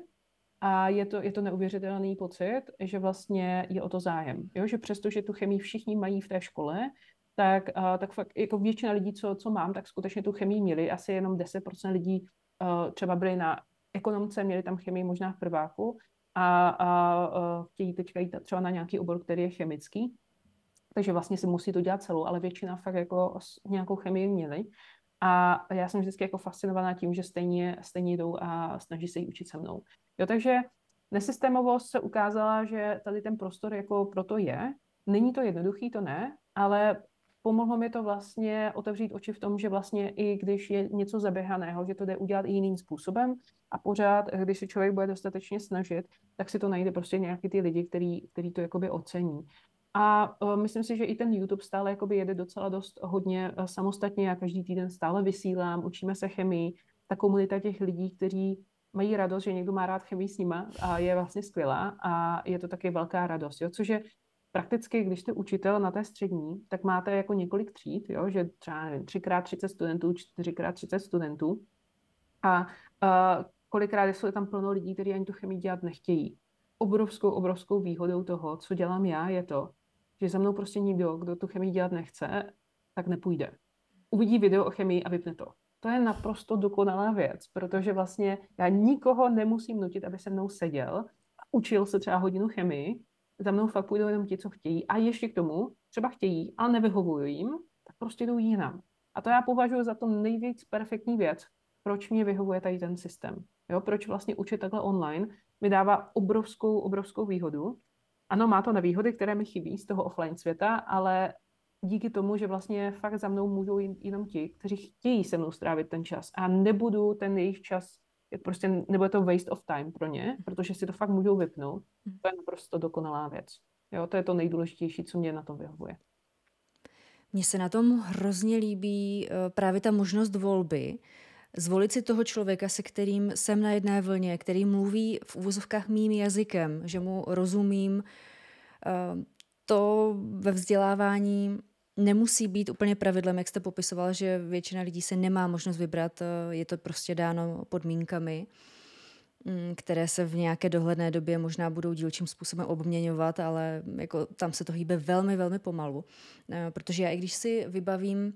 a je to, je to neuvěřitelný pocit, že vlastně je o to zájem. Jo? Že přesto, že tu chemii všichni mají v té škole, tak, uh, tak fakt jako většina lidí, co, co mám, tak skutečně tu chemii měli. Asi jenom 10% lidí uh, třeba byli na ekonomce, měli tam chemii možná v prváku a, a uh, chtějí teďka jít třeba na nějaký obor, který je chemický. Takže vlastně si musí to dělat celou, ale většina fakt jako nějakou chemii měli. A já jsem vždycky jako fascinovaná tím, že stejně, stejně jdou a snaží se jí učit se mnou. Jo, takže nesystémovost se ukázala, že tady ten prostor jako proto je. Není to jednoduchý, to ne, ale pomohlo mi to vlastně otevřít oči v tom, že vlastně i když je něco zaběhaného, že to jde udělat i jiným způsobem a pořád, když se člověk bude dostatečně snažit, tak si to najde prostě nějaký ty lidi, který, který to jakoby ocení. A uh, myslím si, že i ten YouTube stále jakoby jede docela dost hodně uh, samostatně. Já každý týden stále vysílám, učíme se chemii. Ta komunita těch lidí, kteří mají radost, že někdo má rád chemii s nima a je vlastně skvělá a je to taky velká radost, jo? což je prakticky, když jste učitel na té střední, tak máte jako několik tříd, jo? že třeba nevím, 3x30 studentů, 4x30 studentů a uh, kolikrát jsou tam plno lidí, kteří ani tu chemii dělat nechtějí. Obrovskou, obrovskou výhodou toho, co dělám já, je to, že za mnou prostě nikdo, kdo tu chemii dělat nechce, tak nepůjde. Uvidí video o chemii a vypne to to je naprosto dokonalá věc, protože vlastně já nikoho nemusím nutit, aby se mnou seděl a učil se třeba hodinu chemii, za mnou fakt půjdou jenom ti, co chtějí a ještě k tomu třeba chtějí, ale nevyhovuju jim, tak prostě jdou jinam. A to já považuji za to nejvíc perfektní věc, proč mě vyhovuje tady ten systém. Jo, proč vlastně učit takhle online mi dává obrovskou, obrovskou výhodu. Ano, má to nevýhody, které mi chybí z toho offline světa, ale díky tomu, že vlastně fakt za mnou můžou jenom ti, kteří chtějí se mnou strávit ten čas a nebudu ten jejich čas, prostě nebude to waste of time pro ně, protože si to fakt můžou vypnout. Hmm. To je naprosto dokonalá věc. Jo, to je to nejdůležitější, co mě na tom vyhovuje. Mně se na tom hrozně líbí eh, právě ta možnost volby, zvolit si toho člověka, se kterým jsem na jedné vlně, který mluví v úvozovkách mým jazykem, že mu rozumím. Eh, to ve vzdělávání nemusí být úplně pravidlem, jak jste popisoval, že většina lidí se nemá možnost vybrat, eh, je to prostě dáno podmínkami, mm, které se v nějaké dohledné době možná budou dílčím způsobem obměňovat, ale jako tam se to hýbe velmi, velmi pomalu. Eh, protože já i když si vybavím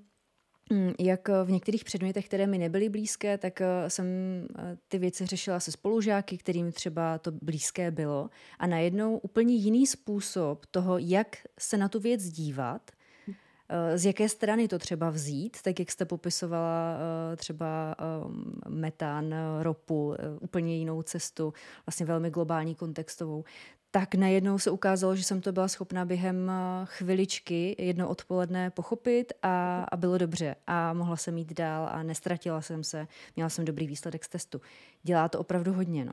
mm, jak v některých předmětech, které mi nebyly blízké, tak eh, jsem ty věci řešila se spolužáky, kterým třeba to blízké bylo. A najednou úplně jiný způsob toho, jak se na tu věc dívat, z jaké strany to třeba vzít, tak jak jste popisovala eh, třeba eh, metan, ropu, eh, úplně jinou cestu, vlastně velmi globální kontextovou, tak najednou se ukázalo, že jsem to byla schopná během chviličky jedno odpoledne pochopit a, a bylo dobře. A mohla jsem jít dál a nestratila jsem se. Měla jsem dobrý výsledek z testu. Dělá to opravdu hodně, no.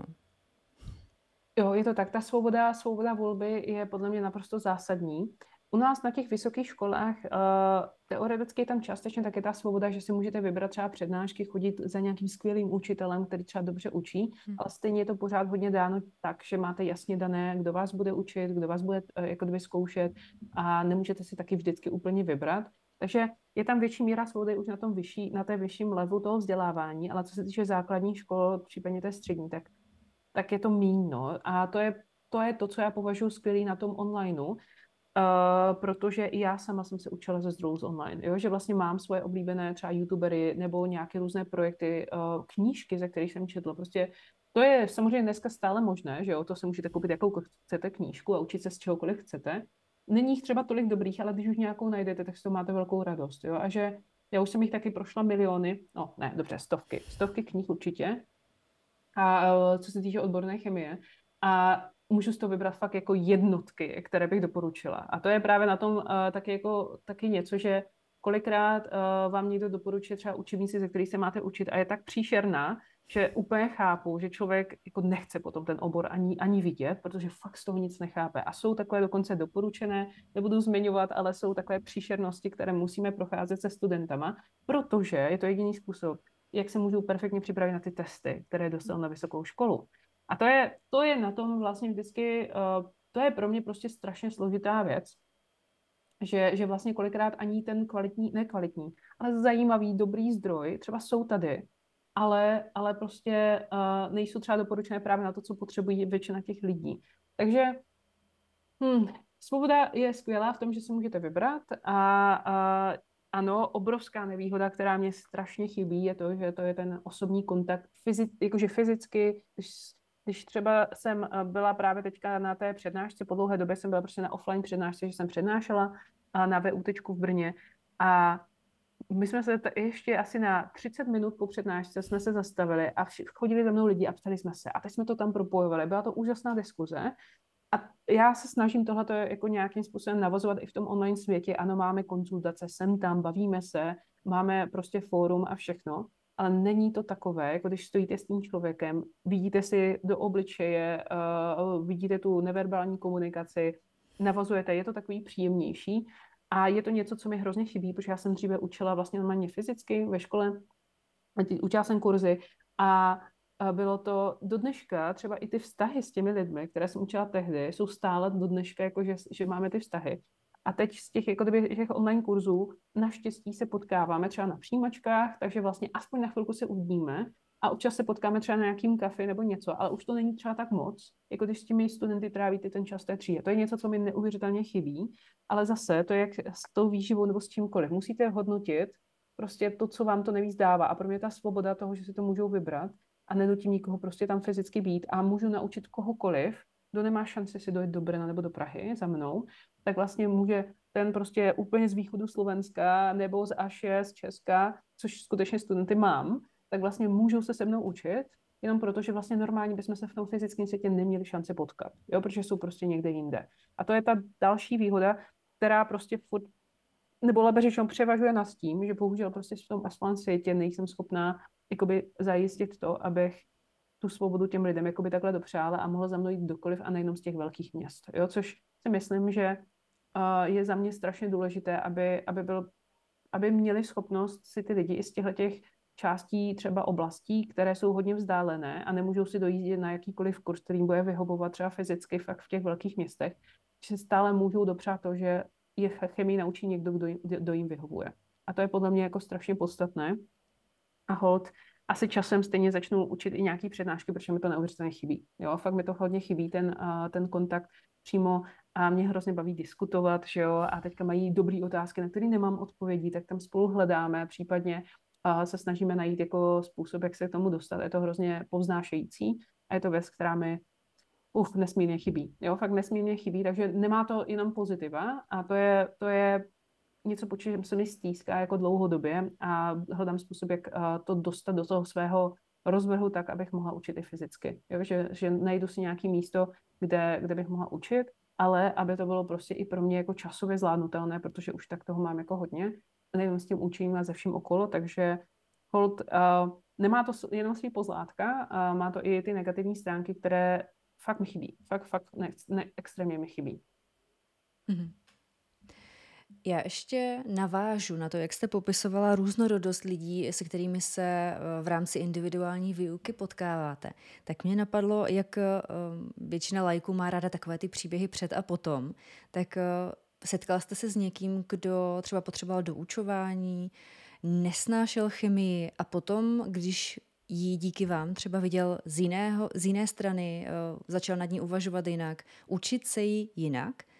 Jo, je to tak. Ta svoboda, svoboda volby je podle mě naprosto zásadní. U nás na těch vysokých školách uh, teoreticky je tam částečně také ta svoboda, že si můžete vybrat třeba přednášky, chodit za nějakým skvělým učitelem, který třeba dobře učí, hmm. ale stejně je to pořád hodně dáno tak, že máte jasně dané, kdo vás bude učit, kdo vás bude uh, jako dvě zkoušet a nemůžete si taky vždycky úplně vybrat. Takže je tam větší míra svobody už na tom vyšší, na té vyšším levelu toho vzdělávání, ale co se týče základní škol, případně té střední, tak, tak je to míň, no. A to je, to je to, co já považuji skvělý na tom onlineu, Uh, protože i já sama jsem se učila ze zdrojů online, jo? že vlastně mám svoje oblíbené třeba youtubery nebo nějaké různé projekty, uh, knížky, ze kterých jsem četla. Prostě to je samozřejmě dneska stále možné, že jo, to si můžete koupit jakou chcete knížku a učit se z čehokoliv chcete. Není jich třeba tolik dobrých, ale když už nějakou najdete, tak z toho máte velkou radost, jo, a že já už jsem jich taky prošla miliony, no ne, dobře, stovky, stovky knih určitě, a uh, co se týče odborné chemie. A můžu z toho vybrat fakt jako jednotky, které bych doporučila. A to je právě na tom uh, taky, jako, taky něco, že kolikrát uh, vám někdo doporučuje třeba učebnici, ze kterých se máte učit a je tak příšerná, že úplně chápu, že člověk jako nechce potom ten obor ani, ani vidět, protože fakt z toho nic nechápe. A jsou takové dokonce doporučené, nebudu zmiňovat, ale jsou takové příšernosti, které musíme procházet se studentama, protože je to jediný způsob, jak se můžou perfektně připravit na ty testy, které dostal na vysokou školu. A to je, to je na tom vlastně vždycky, uh, to je pro mě prostě strašně složitá věc, že, že vlastně kolikrát ani ten kvalitní, ne kvalitní, ale zajímavý, dobrý zdroj třeba jsou tady, ale, ale prostě uh, nejsou třeba doporučené právě na to, co potřebují většina těch lidí. Takže hm, svoboda je skvělá v tom, že si můžete vybrat a, a ano, obrovská nevýhoda, která mě strašně chybí, je to, že to je ten osobní kontakt, fyzi, jakože fyzicky, když, když třeba jsem byla právě teďka na té přednášce, po dlouhé době jsem byla prostě na offline přednášce, že jsem přednášela na VUT v Brně a my jsme se t- ještě asi na 30 minut po přednášce jsme se zastavili a vši- chodili za mnou lidi a ptali jsme se. A teď jsme to tam propojovali. Byla to úžasná diskuze. A já se snažím tohleto jako nějakým způsobem navazovat i v tom online světě. Ano, máme konzultace, sem tam, bavíme se, máme prostě fórum a všechno, ale není to takové, jako když stojíte s tím člověkem, vidíte si do obličeje, uh, vidíte tu neverbální komunikaci, navazujete, je to takový příjemnější. A je to něco, co mi hrozně chybí, protože já jsem dříve učila vlastně normálně fyzicky ve škole, učila jsem kurzy a bylo to do dneška, třeba i ty vztahy s těmi lidmi, které jsem učila tehdy, jsou stále do dneška, jako že, že máme ty vztahy. A teď z těch, jako kdyby, těch online kurzů naštěstí se potkáváme třeba na přijímačkách, takže vlastně aspoň na chvilku se uvidíme a občas se potkáme třeba na nějakým kafe nebo něco, ale už to není třeba tak moc, jako když s těmi studenty trávíte ten čas té třídě. To je něco, co mi neuvěřitelně chybí, ale zase to je jak s tou výživou nebo s čímkoliv. Musíte hodnotit prostě to, co vám to nejvíc dává. A pro mě ta svoboda toho, že si to můžou vybrat a nenutím nikoho prostě tam fyzicky být a můžu naučit kohokoliv, kdo nemá šanci si dojet do Brna nebo do Prahy za mnou, tak vlastně může ten prostě úplně z východu Slovenska nebo z A6 z Česka, což skutečně studenty mám, tak vlastně můžou se se mnou učit, jenom proto, že vlastně normálně bychom se v tom fyzickém světě neměli šanci potkat, jo, protože jsou prostě někde jinde. A to je ta další výhoda, která prostě furt, nebo lépe řečeno převažuje nás tím, že bohužel prostě v tom aslan světě nejsem schopná jakoby zajistit to, abych tu svobodu těm lidem jakoby takhle dopřála a mohla za mnou jít dokoliv a nejenom z těch velkých měst. Jo? Což si myslím, že uh, je za mě strašně důležité, aby, aby, byl, aby měli schopnost si ty lidi i z těchto těch částí třeba oblastí, které jsou hodně vzdálené a nemůžou si dojít na jakýkoliv kurz, který bude vyhovovat třeba fyzicky fakt v těch velkých městech, že stále můžou dopřát to, že je chemii naučí někdo, kdo jim, kdo jim vyhovuje. A to je podle mě jako strašně podstatné. A hold, asi časem stejně začnu učit i nějaký přednášky, protože mi to neuvěřitelně chybí. Jo, fakt mi to hodně chybí, ten, ten kontakt přímo a mě hrozně baví diskutovat, že jo, a teďka mají dobré otázky, na které nemám odpovědi, tak tam spolu hledáme, případně se snažíme najít jako způsob, jak se k tomu dostat. Je to hrozně povznášející a je to věc, která mi uf, nesmírně chybí. Jo, fakt nesmírně chybí, takže nemá to jenom pozitiva a to je, to je něco, po čem se mi stýská jako dlouhodobě a hledám způsob, jak to dostat do toho svého rozvrhu tak, abych mohla učit i fyzicky. Jo? Že, že najdu si nějaké místo, kde, kde bych mohla učit, ale aby to bylo prostě i pro mě jako časově zvládnutelné, protože už tak toho mám jako hodně, nejenom s tím učením, ale ze vším okolo, takže hold, uh, nemá to jenom svý pozlátka, a má to i ty negativní stránky, které fakt mi chybí. Fakt, fakt ne, ne, extrémně mi chybí. Mm-hmm. Já ještě navážu na to, jak jste popisovala různorodost lidí, se kterými se eh, v rámci individuální výuky potkáváte. Tak mě napadlo, jak eh, většina lajků má ráda takové ty příběhy před a potom. Tak eh, setkala jste se s někým, kdo třeba potřeboval doučování, nesnášel chemii a potom, když ji díky vám třeba viděl z, jiného, z jiné strany, začal nad ní uvažovat jinak, učit se jí jinak –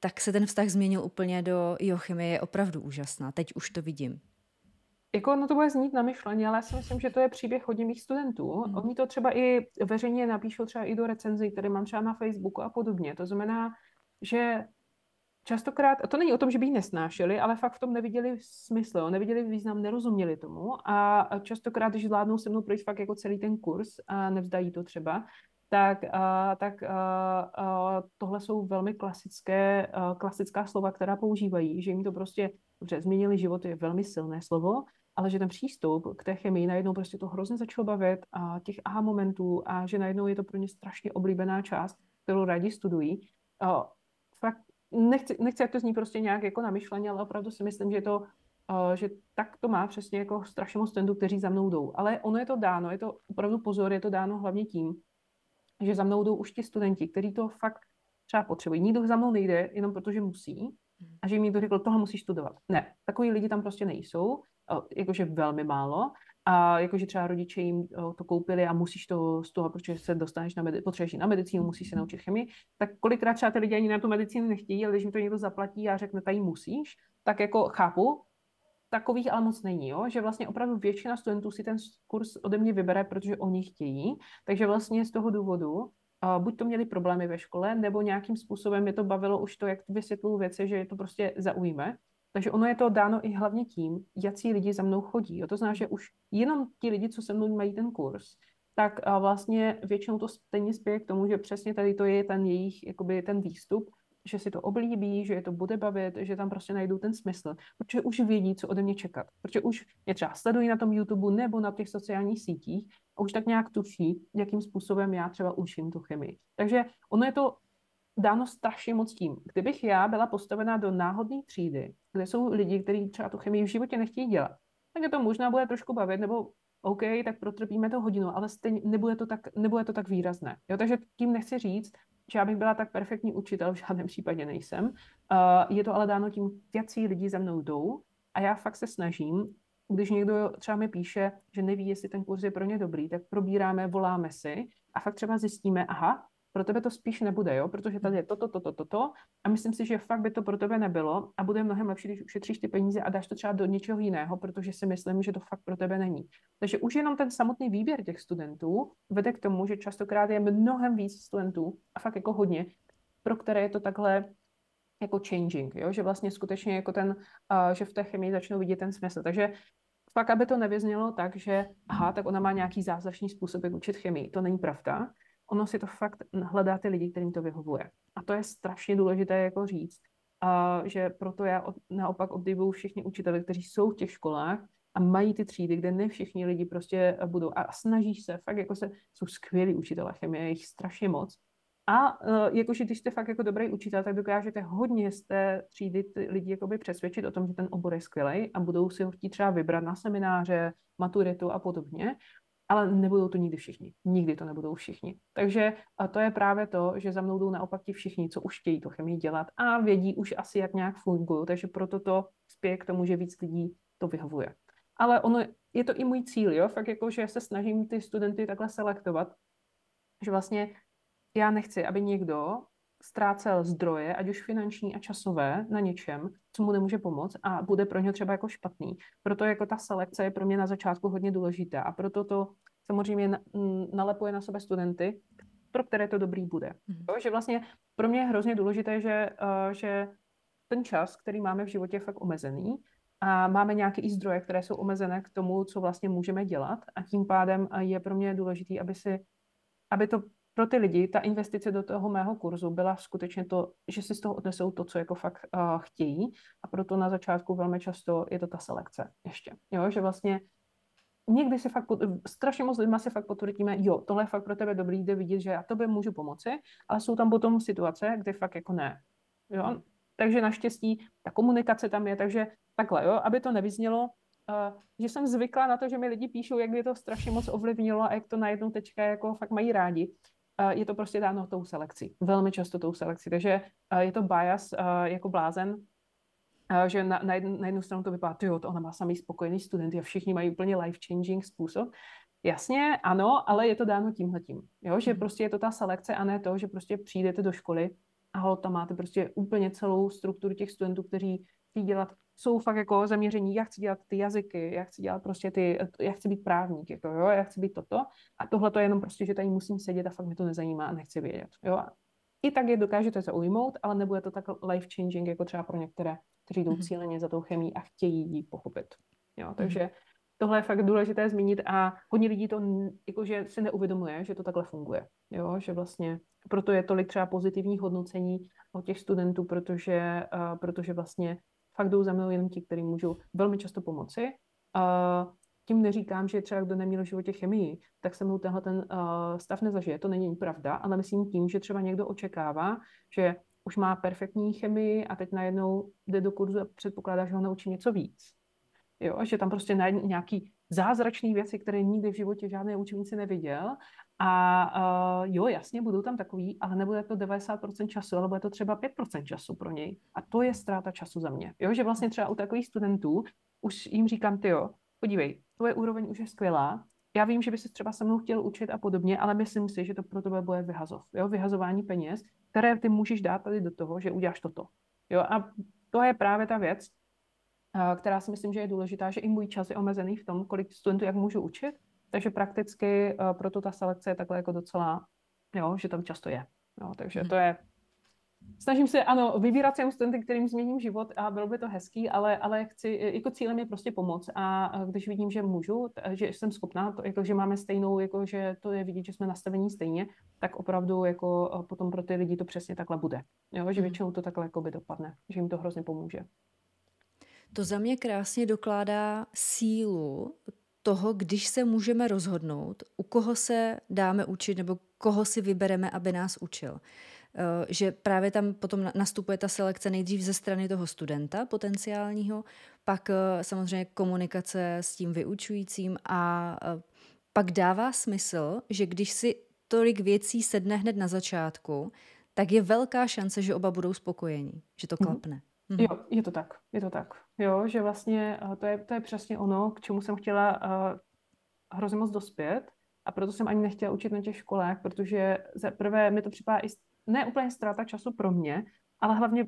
tak se ten vztah změnil úplně do jo, chemie je opravdu úžasná. Teď už to vidím. Jako ono to bude znít na myšlení, ale já si myslím, že to je příběh hodně mých studentů. Hmm. Oni to třeba i veřejně napíšou třeba i do recenzí, které mám třeba na Facebooku a podobně. To znamená, že častokrát, a to není o tom, že by ji nesnášeli, ale fakt v tom neviděli smysl, neviděli význam, nerozuměli tomu a častokrát, když zvládnou se mnou projít fakt jako celý ten kurz a nevzdají to třeba, tak, uh, tak uh, uh, tohle jsou velmi klasické, uh, klasická slova, která používají, že jim to prostě, dobře, změnili život je velmi silné slovo, ale že ten přístup k té chemii najednou prostě to hrozně začalo bavit a těch aha momentů a že najednou je to pro ně strašně oblíbená část, kterou rádi studují. Uh, fakt nechci, nechci, jak to zní prostě nějak jako na myšlení, ale opravdu si myslím, že to že tak to má přesně jako strašně moc studentů, kteří za mnou jdou. Ale ono je to dáno, je to opravdu pozor, je to dáno hlavně tím, že za mnou jdou už ti studenti, kteří to fakt třeba potřebují. Nikdo za mnou nejde jenom protože musí a že jim někdo řekl, tohle musíš studovat. Ne, takový lidi tam prostě nejsou, jakože velmi málo a jakože třeba rodiče jim to koupili a musíš to z toho, protože se dostaneš na, medi- potřebuješ na medicínu, musíš se naučit chemii, tak kolikrát třeba ty lidi ani na tu medicínu nechtějí, ale když mi to někdo zaplatí a řekne, tady musíš, tak jako chápu, takových ale moc není, jo? že vlastně opravdu většina studentů si ten kurz ode mě vybere, protože oni chtějí, takže vlastně z toho důvodu uh, buď to měli problémy ve škole, nebo nějakým způsobem je to bavilo už to, jak vysvětluju věci, že je to prostě zaujme. Takže ono je to dáno i hlavně tím, jaký lidi za mnou chodí. Jo? To znamená, že už jenom ti lidi, co se mnou mají ten kurz, tak uh, vlastně většinou to stejně spěje k tomu, že přesně tady to je ten jejich, jakoby ten výstup, že si to oblíbí, že je to bude bavit, že tam prostě najdou ten smysl, protože už vědí, co ode mě čekat. Protože už je třeba sledují na tom YouTube nebo na těch sociálních sítích a už tak nějak tuší, jakým způsobem já třeba učím tu chemii. Takže ono je to dáno strašně moc tím. Kdybych já byla postavená do náhodné třídy, kde jsou lidi, kteří třeba tu chemii v životě nechtějí dělat, tak je to možná bude trošku bavit, nebo OK, tak protrpíme to hodinu, ale stejně nebude to tak, nebude to tak výrazné. Jo, takže tím nechci říct, že já bych byla tak perfektní učitel, [LAUGHS] v žádném případě nejsem. Uh, je to ale dáno tím, jaký lidi za mnou jdou a já fakt se snažím, když někdo třeba mi píše, že neví, jestli ten kurz je pro ně dobrý, tak probíráme, voláme si a fakt třeba zjistíme, aha, pro tebe to spíš nebude, jo? protože tady je toto, toto, toto, to, a myslím si, že fakt by to pro tebe nebylo a bude mnohem lepší, když ušetříš ty peníze a dáš to třeba do něčeho jiného, protože si myslím, že to fakt pro tebe není. Takže už jenom ten samotný výběr těch studentů vede k tomu, že častokrát je mnohem víc studentů, a fakt jako hodně, pro které je to takhle jako changing, jo? že vlastně skutečně jako ten, uh, že v té chemii začnou vidět ten smysl. Takže fakt, aby to nevyznělo tak, že aha, tak ona má nějaký zázračný způsob, jak učit chemii. To není pravda ono si to fakt hledá ty lidi, kterým to vyhovuje. A to je strašně důležité jako říct, a že proto já od, naopak obdivuju všichni učitele, kteří jsou v těch školách a mají ty třídy, kde ne všichni lidi prostě budou a snaží se, fakt jako se, jsou skvělí učitelé chemie, je jich strašně moc. A uh, jakože když jste fakt jako dobrý učitel, tak dokážete hodně z té třídy ty lidi jakoby přesvědčit o tom, že ten obor je skvělý a budou si ho chtít třeba vybrat na semináře, maturitu a podobně ale nebudou to nikdy všichni. Nikdy to nebudou všichni. Takže a to je právě to, že za mnou jdou naopak ti všichni, co už chtějí to chemii dělat a vědí už asi, jak nějak fungují, takže proto to spěje k tomu, že víc lidí to vyhovuje. Ale ono, je to i můj cíl, jo, fakt jako, že se snažím ty studenty takhle selektovat, že vlastně já nechci, aby někdo ztrácel zdroje, ať už finanční a časové, na něčem, co mu nemůže pomoct a bude pro něho třeba jako špatný. Proto jako ta selekce je pro mě na začátku hodně důležitá a proto to samozřejmě nalepuje na sebe studenty, pro které to dobrý bude. Mm. Jo, že vlastně pro mě je hrozně důležité, že, uh, že ten čas, který máme v životě, je fakt omezený a máme nějaké i zdroje, které jsou omezené k tomu, co vlastně můžeme dělat a tím pádem je pro mě důležité, aby si aby to pro ty lidi ta investice do toho mého kurzu byla skutečně to, že si z toho odnesou to, co jako fakt uh, chtějí a proto na začátku velmi často je to ta selekce ještě. Jo, že vlastně někdy si fakt, strašně moc lidma si fakt potvrdíme, jo, tohle je fakt pro tebe dobrý, jde vidět, že já tobě můžu pomoci, ale jsou tam potom situace, kde fakt jako ne. Jo? Takže naštěstí ta komunikace tam je, takže takhle, jo, aby to nevyznělo, uh, že jsem zvykla na to, že mi lidi píšou, jak by to strašně moc ovlivnilo a jak to najednou teďka jako fakt mají rádi je to prostě dáno tou selekcí. Velmi často tou selekcí. Takže je to bias jako blázen, že na, na, jednu, na jednu stranu to vypadá, jo, to ona má samý spokojený studenty a všichni mají úplně life-changing způsob. Jasně, ano, ale je to dáno tímhletím. Jo, že mhm. prostě je to ta selekce a ne to, že prostě přijdete do školy a tam máte prostě úplně celou strukturu těch studentů, kteří chtějí dělat jsou fakt jako zaměření, já chci dělat ty jazyky, já chci dělat prostě ty, já chci být právník, jako jo, já chci být toto. A tohle to je jenom prostě, že tady musím sedět a fakt mě to nezajímá a nechci vědět, jo. I tak je dokážete zaujmout, ale nebude to tak life changing, jako třeba pro některé, kteří jdou mm-hmm. cíleně za tou chemí a chtějí ji pochopit. Jo, takže mm-hmm. tohle je fakt důležité zmínit a hodně lidí to jakože si neuvědomuje, že to takhle funguje. Jo, že vlastně proto je tolik třeba pozitivních hodnocení od těch studentů, protože, uh, protože vlastně fakt jdou za mnou jenom ti, kteří můžou velmi často pomoci. A tím neříkám, že třeba kdo neměl v životě chemii, tak se mnou tenhle ten uh, stav nezažije. To není pravda, ale myslím tím, že třeba někdo očekává, že už má perfektní chemii a teď najednou jde do kurzu a předpokládá, že ho naučí něco víc. Jo, že tam prostě nějaký zázračné věci, které nikdy v životě žádný učeníci neviděl. A uh, jo, jasně, budou tam takový, ale nebude to 90% času, ale bude to třeba 5% času pro něj. A to je ztráta času za mě. Jo, že vlastně třeba u takových studentů už jim říkám, ty jo, podívej, tvoje úroveň už je skvělá, já vím, že by se třeba se mnou chtěl učit a podobně, ale myslím si, že to pro tebe bude vyhazov, jo? vyhazování peněz, které ty můžeš dát tady do toho, že uděláš toto. Jo? A to je právě ta věc, která si myslím, že je důležitá, že i můj čas je omezený v tom, kolik studentů jak můžu učit, takže prakticky proto ta selekce je takhle jako docela, jo, že tam často je. Jo, takže to je snažím se, ano, vybírat si studenty, kterým změním život a bylo by to hezký, ale, ale chci, jako cílem je prostě pomoc a když vidím, že můžu, že jsem schopná, to, jako, že máme stejnou, jako, že to je vidět, že jsme nastavení stejně, tak opravdu jako potom pro ty lidi to přesně takhle bude. Jo, že mhm. většinou to takhle jako by dopadne, že jim to hrozně pomůže. To za mě krásně dokládá sílu toho, když se můžeme rozhodnout, u koho se dáme učit nebo koho si vybereme, aby nás učil. Eh, že právě tam potom nastupuje ta selekce nejdřív ze strany toho studenta potenciálního, pak eh, samozřejmě komunikace s tím vyučujícím a eh, pak dává smysl, že když si tolik věcí sedne hned na začátku, tak je velká šance, že oba budou spokojení, že to mhm. klapne. Mm-hmm. Jo, je to tak, je to tak. Jo, že vlastně to je, to je přesně ono, k čemu jsem chtěla uh, hrozně moc dospět a proto jsem ani nechtěla učit na těch školách, protože za prvé mi to připadá i ne úplně ztráta času pro mě, ale hlavně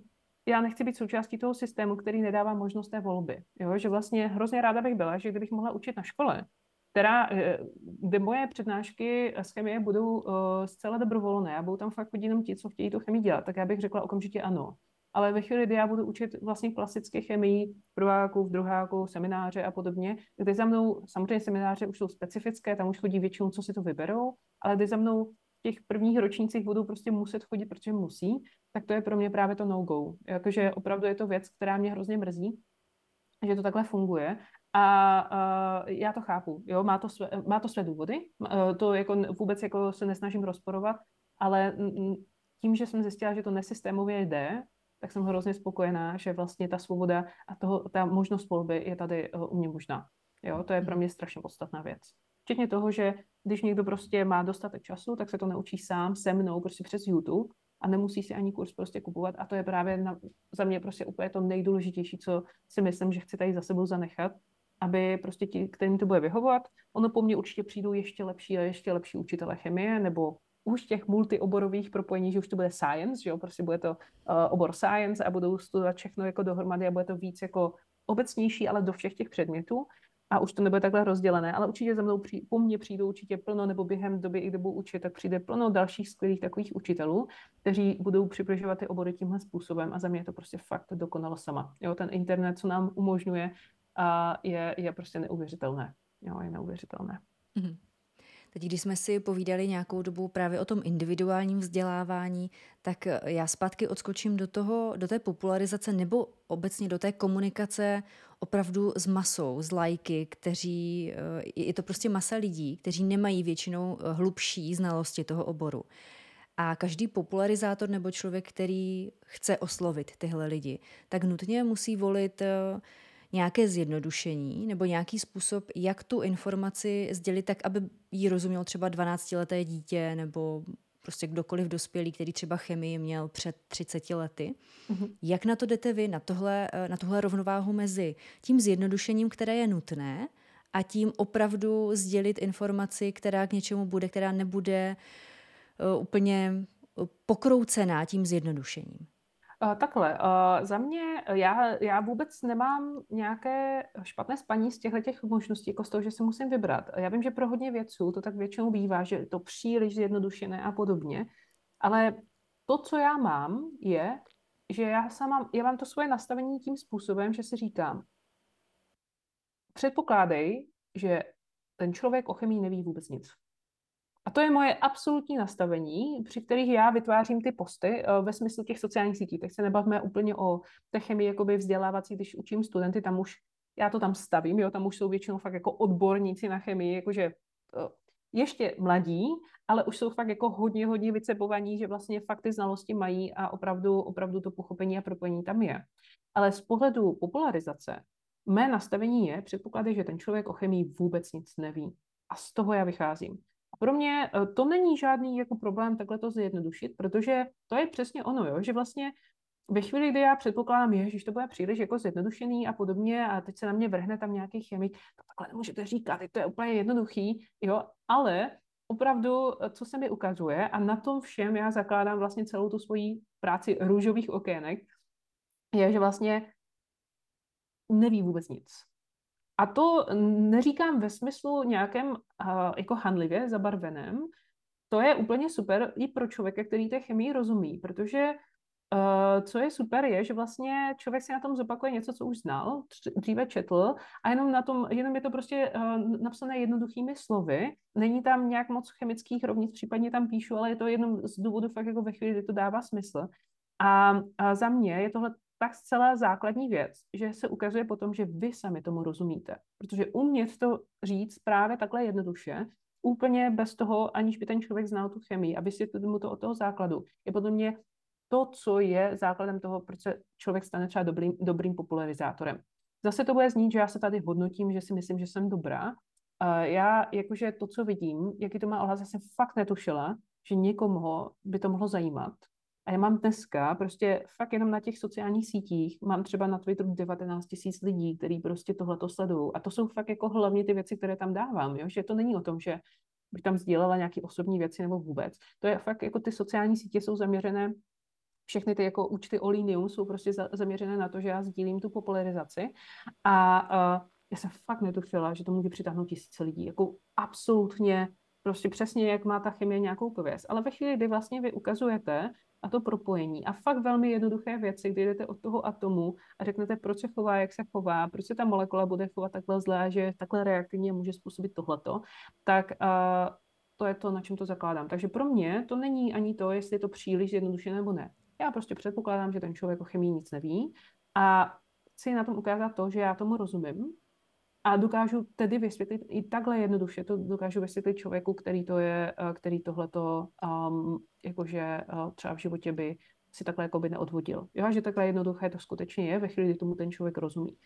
já nechci být součástí toho systému, který nedává možnost té volby. Jo? Že vlastně hrozně ráda bych byla, že kdybych mohla učit na škole, která, eh, kde moje přednášky z chemie budou uh, zcela dobrovolné a budou tam fakt chodit jenom ti, co chtějí tu chemii dělat, tak já bych řekla okamžitě ano. Ale ve chvíli, kdy já budu učit vlastně klasické chemii v prváku, v druháku, semináře a podobně, kde za mnou, samozřejmě semináře už jsou specifické, tam už chodí většinou, co si to vyberou, ale kdy za mnou těch prvních ročnících budou prostě muset chodit, protože musí, tak to je pro mě právě to no-go. Jakože opravdu je to věc, která mě hrozně mrzí, že to takhle funguje. A uh, já to chápu, jo, má to své, má to své důvody, uh, to jako vůbec jako se nesnažím rozporovat, ale tím, že jsem zjistila, že to nesystémově jde, tak jsem hrozně spokojená, že vlastně ta svoboda a toho, ta možnost volby je tady uh, u mě možná. Jo, to je pro mhm. mě strašně podstatná věc. Včetně toho, že když někdo prostě má dostatek času, tak se to naučí sám se mnou prostě přes YouTube a nemusí si ani kurz prostě kupovat a to je právě na, za mě prostě úplně to nejdůležitější, co si myslím, že chci tady za sebou zanechat, aby prostě ti, kterým to bude vyhovovat, ono po mně určitě přijdou ještě lepší a ještě lepší učitele chemie nebo už těch multioborových propojení, že už to bude science, že jo, prostě bude to uh, obor science a budou studovat všechno jako dohromady a bude to víc jako obecnější, ale do všech těch předmětů a už to nebude takhle rozdělené, ale určitě za mnou při, po mně přijdou určitě plno, nebo během doby, i budu učit, tak přijde plno dalších skvělých takových učitelů, kteří budou přibližovat ty obory tímhle způsobem a za mě je to prostě fakt dokonalo sama. Jo, ten internet, co nám umožňuje, a je, je prostě neuvěřitelné. Jo, je neuvěřitelné. Mm-hmm. Teď, když jsme si povídali nějakou dobu právě o tom individuálním vzdělávání, tak já zpátky odskočím do toho, do té popularizace nebo obecně do té komunikace opravdu s masou, s lajky, kteří, eh, je to prostě masa lidí, kteří nemají většinou eh, hlubší znalosti toho oboru. A každý popularizátor nebo člověk, který chce oslovit tyhle lidi, tak nutně musí volit uh, nějaké zjednodušení nebo nějaký způsob, jak tu informaci sdělit tak, aby jí rozuměl třeba 12-leté dítě nebo prostě kdokoliv dospělý, který třeba chemii měl před 30 lety. Mm-hmm. Jak na to jdete vy, na, tohle, eh, na tuhle rovnováhu mezi tím zjednodušením, které je nutné, a tím opravdu sdělit informaci, která k něčemu bude, která nebude uh, úplně pokroucená tím zjednodušením? Uh, takhle, uh, za mě, já, já vůbec nemám nějaké špatné spaní z těchto těch možností, jako z toho, že si musím vybrat. Já vím, že pro hodně věců to tak většinou bývá, že to příliš zjednodušené a podobně, ale to, co já mám, je, že já sama, já mám to svoje nastavení tím způsobem, že si říkám, předpokládej, že ten člověk o chemii neví vůbec nic. A to je moje absolutní nastavení, při kterých já vytvářím ty posty uh, ve smyslu těch sociálních sítí. Tak se nebavme úplně o té chemii jakoby vzdělávací, když učím studenty, tam už já to tam stavím, jo, tam už jsou většinou fakt jako odborníci na chemii, jakože uh, ještě mladí, ale už jsou fakt jako hodně, hodně vycepovaní, že vlastně fakt ty znalosti mají a opravdu, opravdu to pochopení a propojení tam je. Ale z pohledu popularizace, mé nastavení je, předpoklady, že ten člověk o chemii vůbec nic neví. A z toho já vycházím pro mě eh, to není žádný jako problém takhle to zjednodušit, protože to je přesně ono, jo, že vlastně ve chvíli, kdy já předpokládám, že to bude příliš jako zjednodušený a podobně a teď se na mě vrhne tam nějaký chemik, to takhle nemůžete říkat, to je úplně jednoduchý, jo, ale opravdu, co se mi ukazuje a na tom všem já zakládám vlastně celou tu svoji práci růžových okének, je, že vlastně neví vůbec nic. A to neříkám ve smyslu nějakém uh, jako handlivě zabarveném, to je úplně super i pro člověka, který té chemii rozumí, protože Uh, co je super, je, že vlastně člověk si na tom zopakuje něco, co už znal, dříve četl a jenom na tom, jenom je to prostě uh, napsané jednoduchými slovy. Není tam nějak moc chemických rovnic, případně tam píšu, ale je to jenom z důvodu fakt jako ve chvíli, kdy to dává smysl. A, a za mě je tohle tak zcela základní věc, že se ukazuje potom, že vy sami tomu rozumíte. Protože umět to říct právě takhle jednoduše, úplně bez toho, aniž by ten člověk znal tu chemii aby si mu to od toho základu, je podle mě to, co je základem toho, proč se člověk stane třeba dobrým, dobrým popularizátorem. Zase to bude znít, že já se tady hodnotím, že si myslím, že jsem dobrá. Já jakože to, co vidím, jaký to má ohlas, jsem fakt netušila, že někomu by to mohlo zajímat. A já mám dneska prostě fakt jenom na těch sociálních sítích, mám třeba na Twitteru 19 tisíc lidí, kteří prostě tohleto sledují. A to jsou fakt jako hlavně ty věci, které tam dávám, jo? že to není o tom, že bych tam sdílela nějaké osobní věci nebo vůbec. To je fakt jako ty sociální sítě jsou zaměřené všechny ty jako účty Olinium jsou prostě za, zaměřené na to, že já sdílím tu popularizaci a uh, já jsem fakt netušila, že to může přitáhnout tisíce lidí. Jako absolutně prostě přesně, jak má ta chemie nějakou pověst. Ale ve chvíli, kdy vlastně vy ukazujete a to propojení a fakt velmi jednoduché věci, kdy jdete od toho atomu a řeknete, proč se chová, jak se chová, proč se ta molekula bude chovat takhle zlé, že takhle reaktivně může způsobit tohleto, tak uh, to je to, na čem to zakládám. Takže pro mě to není ani to, jestli je to příliš jednoduše nebo ne. Já prostě předpokládám, že ten člověk o chemii nic neví a chci na tom ukázat to, že já tomu rozumím a dokážu tedy vysvětlit i takhle jednoduše, to dokážu vysvětlit člověku, který to je, eh, který tohleto um, jakože uh, třeba v životě by si takhle jako by neodvodil. Jo, že takhle jednoduché to skutečně je ve chvíli, kdy tomu ten člověk rozumí.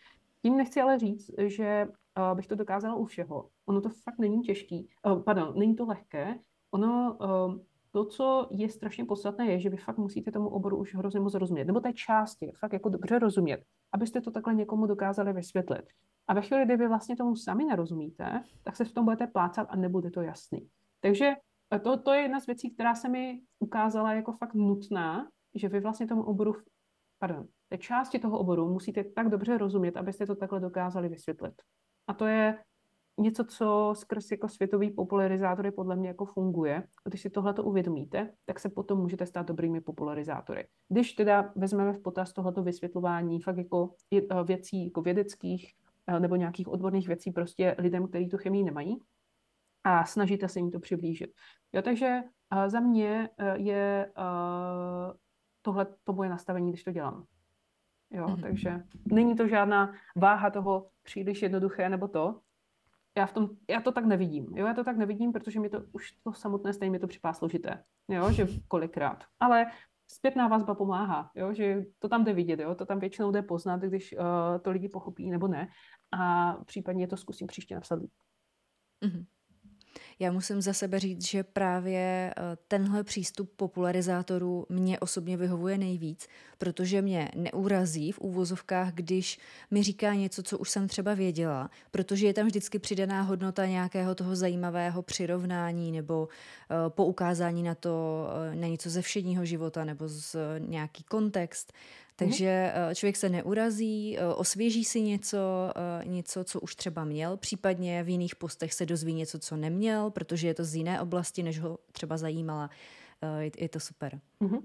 Tím nechci ale říct, že uh, bych to dokázala u všeho. Ono to fakt není těžký, uh, pardon, není to lehké. Ono uh, to, co je strašně podstatné, je, že vy fakt musíte tomu oboru už hrozně moc rozumět, nebo té části fakt jako dobře rozumět, abyste to takhle někomu dokázali vysvětlit. A ve chvíli, kdy vy vlastně tomu sami nerozumíte, tak se v tom budete plácat a nebude to jasný. Takže to, to je jedna z věcí, která se mi ukázala jako fakt nutná, že vy vlastně tomu oboru, pardon, té části toho oboru musíte tak dobře rozumět, abyste to takhle dokázali vysvětlit. A to je něco, co skrz jako světový popularizátory podle mě jako funguje. Když si tohle uvědomíte, tak se potom můžete stát dobrými popularizátory. Když teda vezmeme v potaz tohleto vysvětlování fakt jako eh, věcí jako vědeckých eh, nebo nějakých odborných věcí prostě lidem, kteří tu chemii nemají a snažíte se jim to přiblížit. Jo, takže uh, za mě je tohle to moje nastavení, když to dělám. Jo, mm-hmm. takže není to žádná váha toho příliš jednoduché nebo to, já, v tom, já to tak nevidím. Jo, já to tak nevidím, protože mi to už to samotné stejně mi to připadá složité. Jo, že kolikrát. Ale zpětná vazba pomáhá, jo, že to tam jde vidět, jo, to tam většinou jde poznat, když uh, to lidi pochopí nebo ne. A případně to zkusím příště napsat. Mm-hmm. Já musím za sebe říct, že právě eh, tenhle přístup popularizátorů mě osobně vyhovuje nejvíc, protože mě neurazí v úvozovkách, když mi říká něco, co už jsem třeba věděla, protože je tam vždycky přidaná hodnota nějakého toho zajímavého přirovnání nebo eh, poukázání na to, eh, na něco ze všedního života nebo z nějaký kontext. Takže mm. člověk se neurazí, eh, osvěží si něco, eh, něco, co už třeba měl, případně v jiných postech se dozví něco, co neměl, protože je to z jiné oblasti, než ho třeba zajímala. Je to super. Mm-hmm.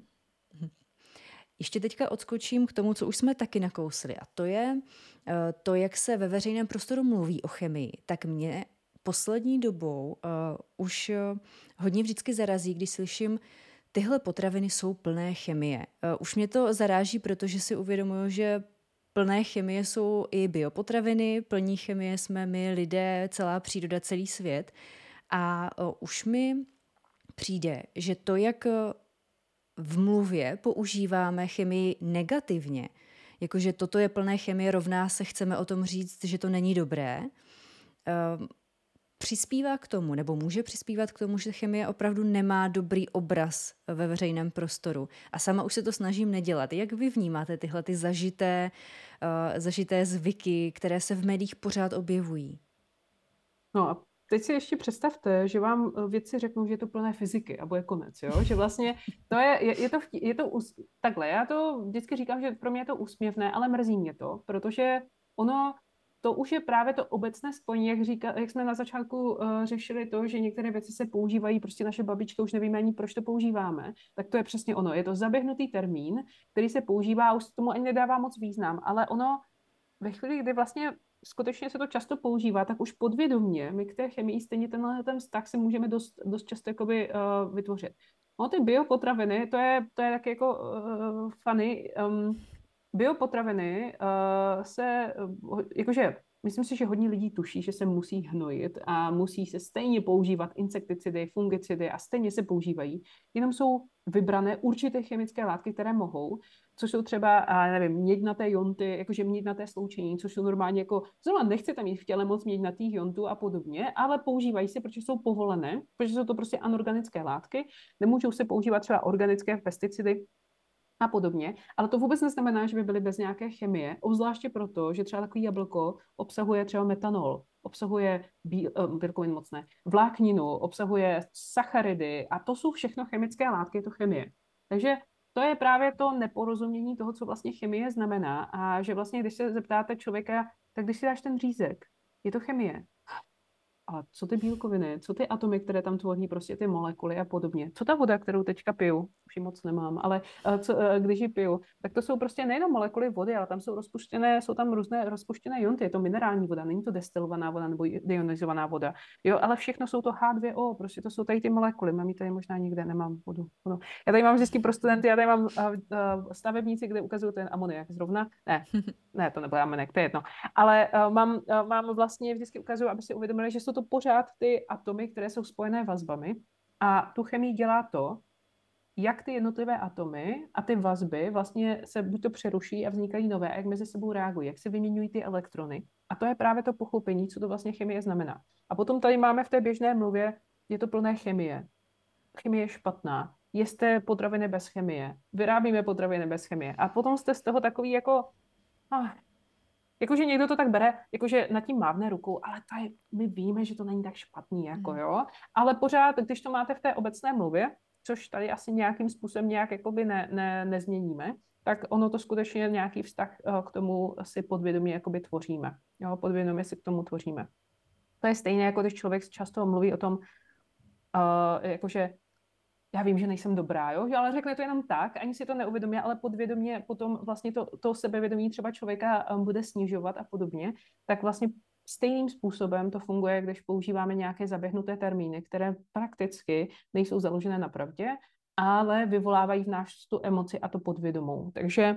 Ještě teďka odskočím k tomu, co už jsme taky nakousli, a to je to, jak se ve veřejném prostoru mluví o chemii. Tak mě poslední dobou uh, už hodně vždycky zarazí, když slyším tyhle potraviny jsou plné chemie. Eh, už mě to zaráží, protože si uvědomuju, že plné chemie jsou i biopotraviny, plní chemie jsme my lidé, celá příroda, celý svět. A eh, už mi přijde, že to, jak eh, v mluvě používáme chemii negativně, jakože toto je plné chemie, rovná se chceme o tom říct, že to není dobré, přispívá k tomu, nebo může přispívat k tomu, že chemie opravdu nemá dobrý obraz ve veřejném prostoru. A sama už se to snažím nedělat. Jak vy vnímáte tyhle ty zažité, uh, zažité zvyky, které se v médiích pořád objevují? No a teď si ještě představte, že vám eh, věci řeknou, že je to plné fyziky a bude konec, jo? Že vlastně to je, je, je to, je to us, takhle, já to vždycky říkám, že pro mě je to úsměvné, ale mrzí mě to, protože ono to už je právě to obecné spojení, jak, říká, jak jsme na začátku uh, řešili to, že některé věci se používají, prostě naše babička už nevíme ani, proč to používáme, tak to je přesně ono. Je to zaběhnutý termín, který se používá už se tomu ani nedává moc význam, ale ono ve chvíli, kdy vlastně skutečně se to často používá, tak už podvědomně my k té chemii stejně tenhle ten vztah si můžeme dost, dost často jakoby, uh, vytvořit. No ty biopotraviny, to je, to je taky jako uh, funny. Um, biopotraviny uh, se, uh, jakože myslím si, že hodně lidí tuší, že se musí hnojit a musí se stejně používat insekticidy, fungicidy a stejně se používají, jenom jsou vybrané určité chemické látky, které mohou, což jsou třeba, a nevím, měďnaté jonty, jakože měďnaté sloučení, což jsou normálně jako, zrovna nechcete mít v těle moc měďnatých jontů a podobně, ale používají se, protože jsou povolené, protože jsou to prostě anorganické látky, nemůžou se používat třeba organické pesticidy, a podobně. Ale to vůbec neznamená, že by byly bez nějaké chemie, obzvláště proto, že třeba takový jablko obsahuje třeba metanol, obsahuje bíl, uh, bílkovin mocné, vlákninu, obsahuje sacharidy a to jsou všechno chemické látky, je to chemie. Takže to je právě to neporozumění toho, co vlastně chemie znamená a že vlastně, když se zeptáte člověka, tak když si dáš ten řízek, je to chemie. A co ty bílkoviny, co ty atomy, které tam tvoří, prostě ty molekuly a podobně. Co ta voda, kterou teďka piju, už ji moc nemám, ale eh, co, eh, když ji piju, tak to jsou prostě nejenom molekuly vody, ale tam jsou rozpuštěné, jsou tam různé rozpuštěné jonty. Je to minerální voda, není to destilovaná voda nebo deionizovaná voda. Jo, ale všechno jsou to H2O, prostě to jsou tady ty molekuly. Mám ji tady možná nikde, nemám vodu. vodu. Já tady mám vždycky pro studenty, já tady mám uh, stavebníci, kde ukazuju ten amoniak zrovna. Ne, [LAUGHS] ne, to nebyl amoniak, to je jedno. Ale mám, mám vlastně vždycky ukazuju, aby si uvědomili, že jsou to to pořád ty atomy, které jsou spojené vazbami a tu chemii dělá to, jak ty jednotlivé atomy a ty vazby vlastně se buď to přeruší a vznikají nové, a jak mezi sebou reagují, jak se vyměňují ty elektrony. A to je právě to pochopení, co to vlastně chemie znamená. A potom tady máme v té běžné mluvě, je to plné chemie. Chemie je špatná. Jste potraviny bez chemie. Vyrábíme potraviny bez chemie. A potom jste z toho takový jako, ah, Jakože někdo to tak bere, jakože nad tím mávne rukou, ale tady my víme, že to není tak špatný, jako hmm. jo. Ale pořád, když to máte v té obecné mluvě, což tady asi nějakým způsobem nějak jakoby ne, ne, nezměníme, tak ono to skutečně nějaký vztah eh, k tomu si podvědomě jakoby tvoříme. Jo, podvědomě si k tomu tvoříme. To je stejné, jako když člověk často mluví o tom, uh, jakože já vím, že nejsem dobrá, jo? ale řekne to jenom tak, ani si to neuvědomí, ale podvědomě potom vlastně to, to sebevědomí třeba člověka um, bude snižovat a podobně, tak vlastně stejným způsobem to funguje, když používáme nějaké zaběhnuté termíny, které prakticky nejsou založené na pravdě, ale vyvolávají v nás tu emoci a to podvědomou. Takže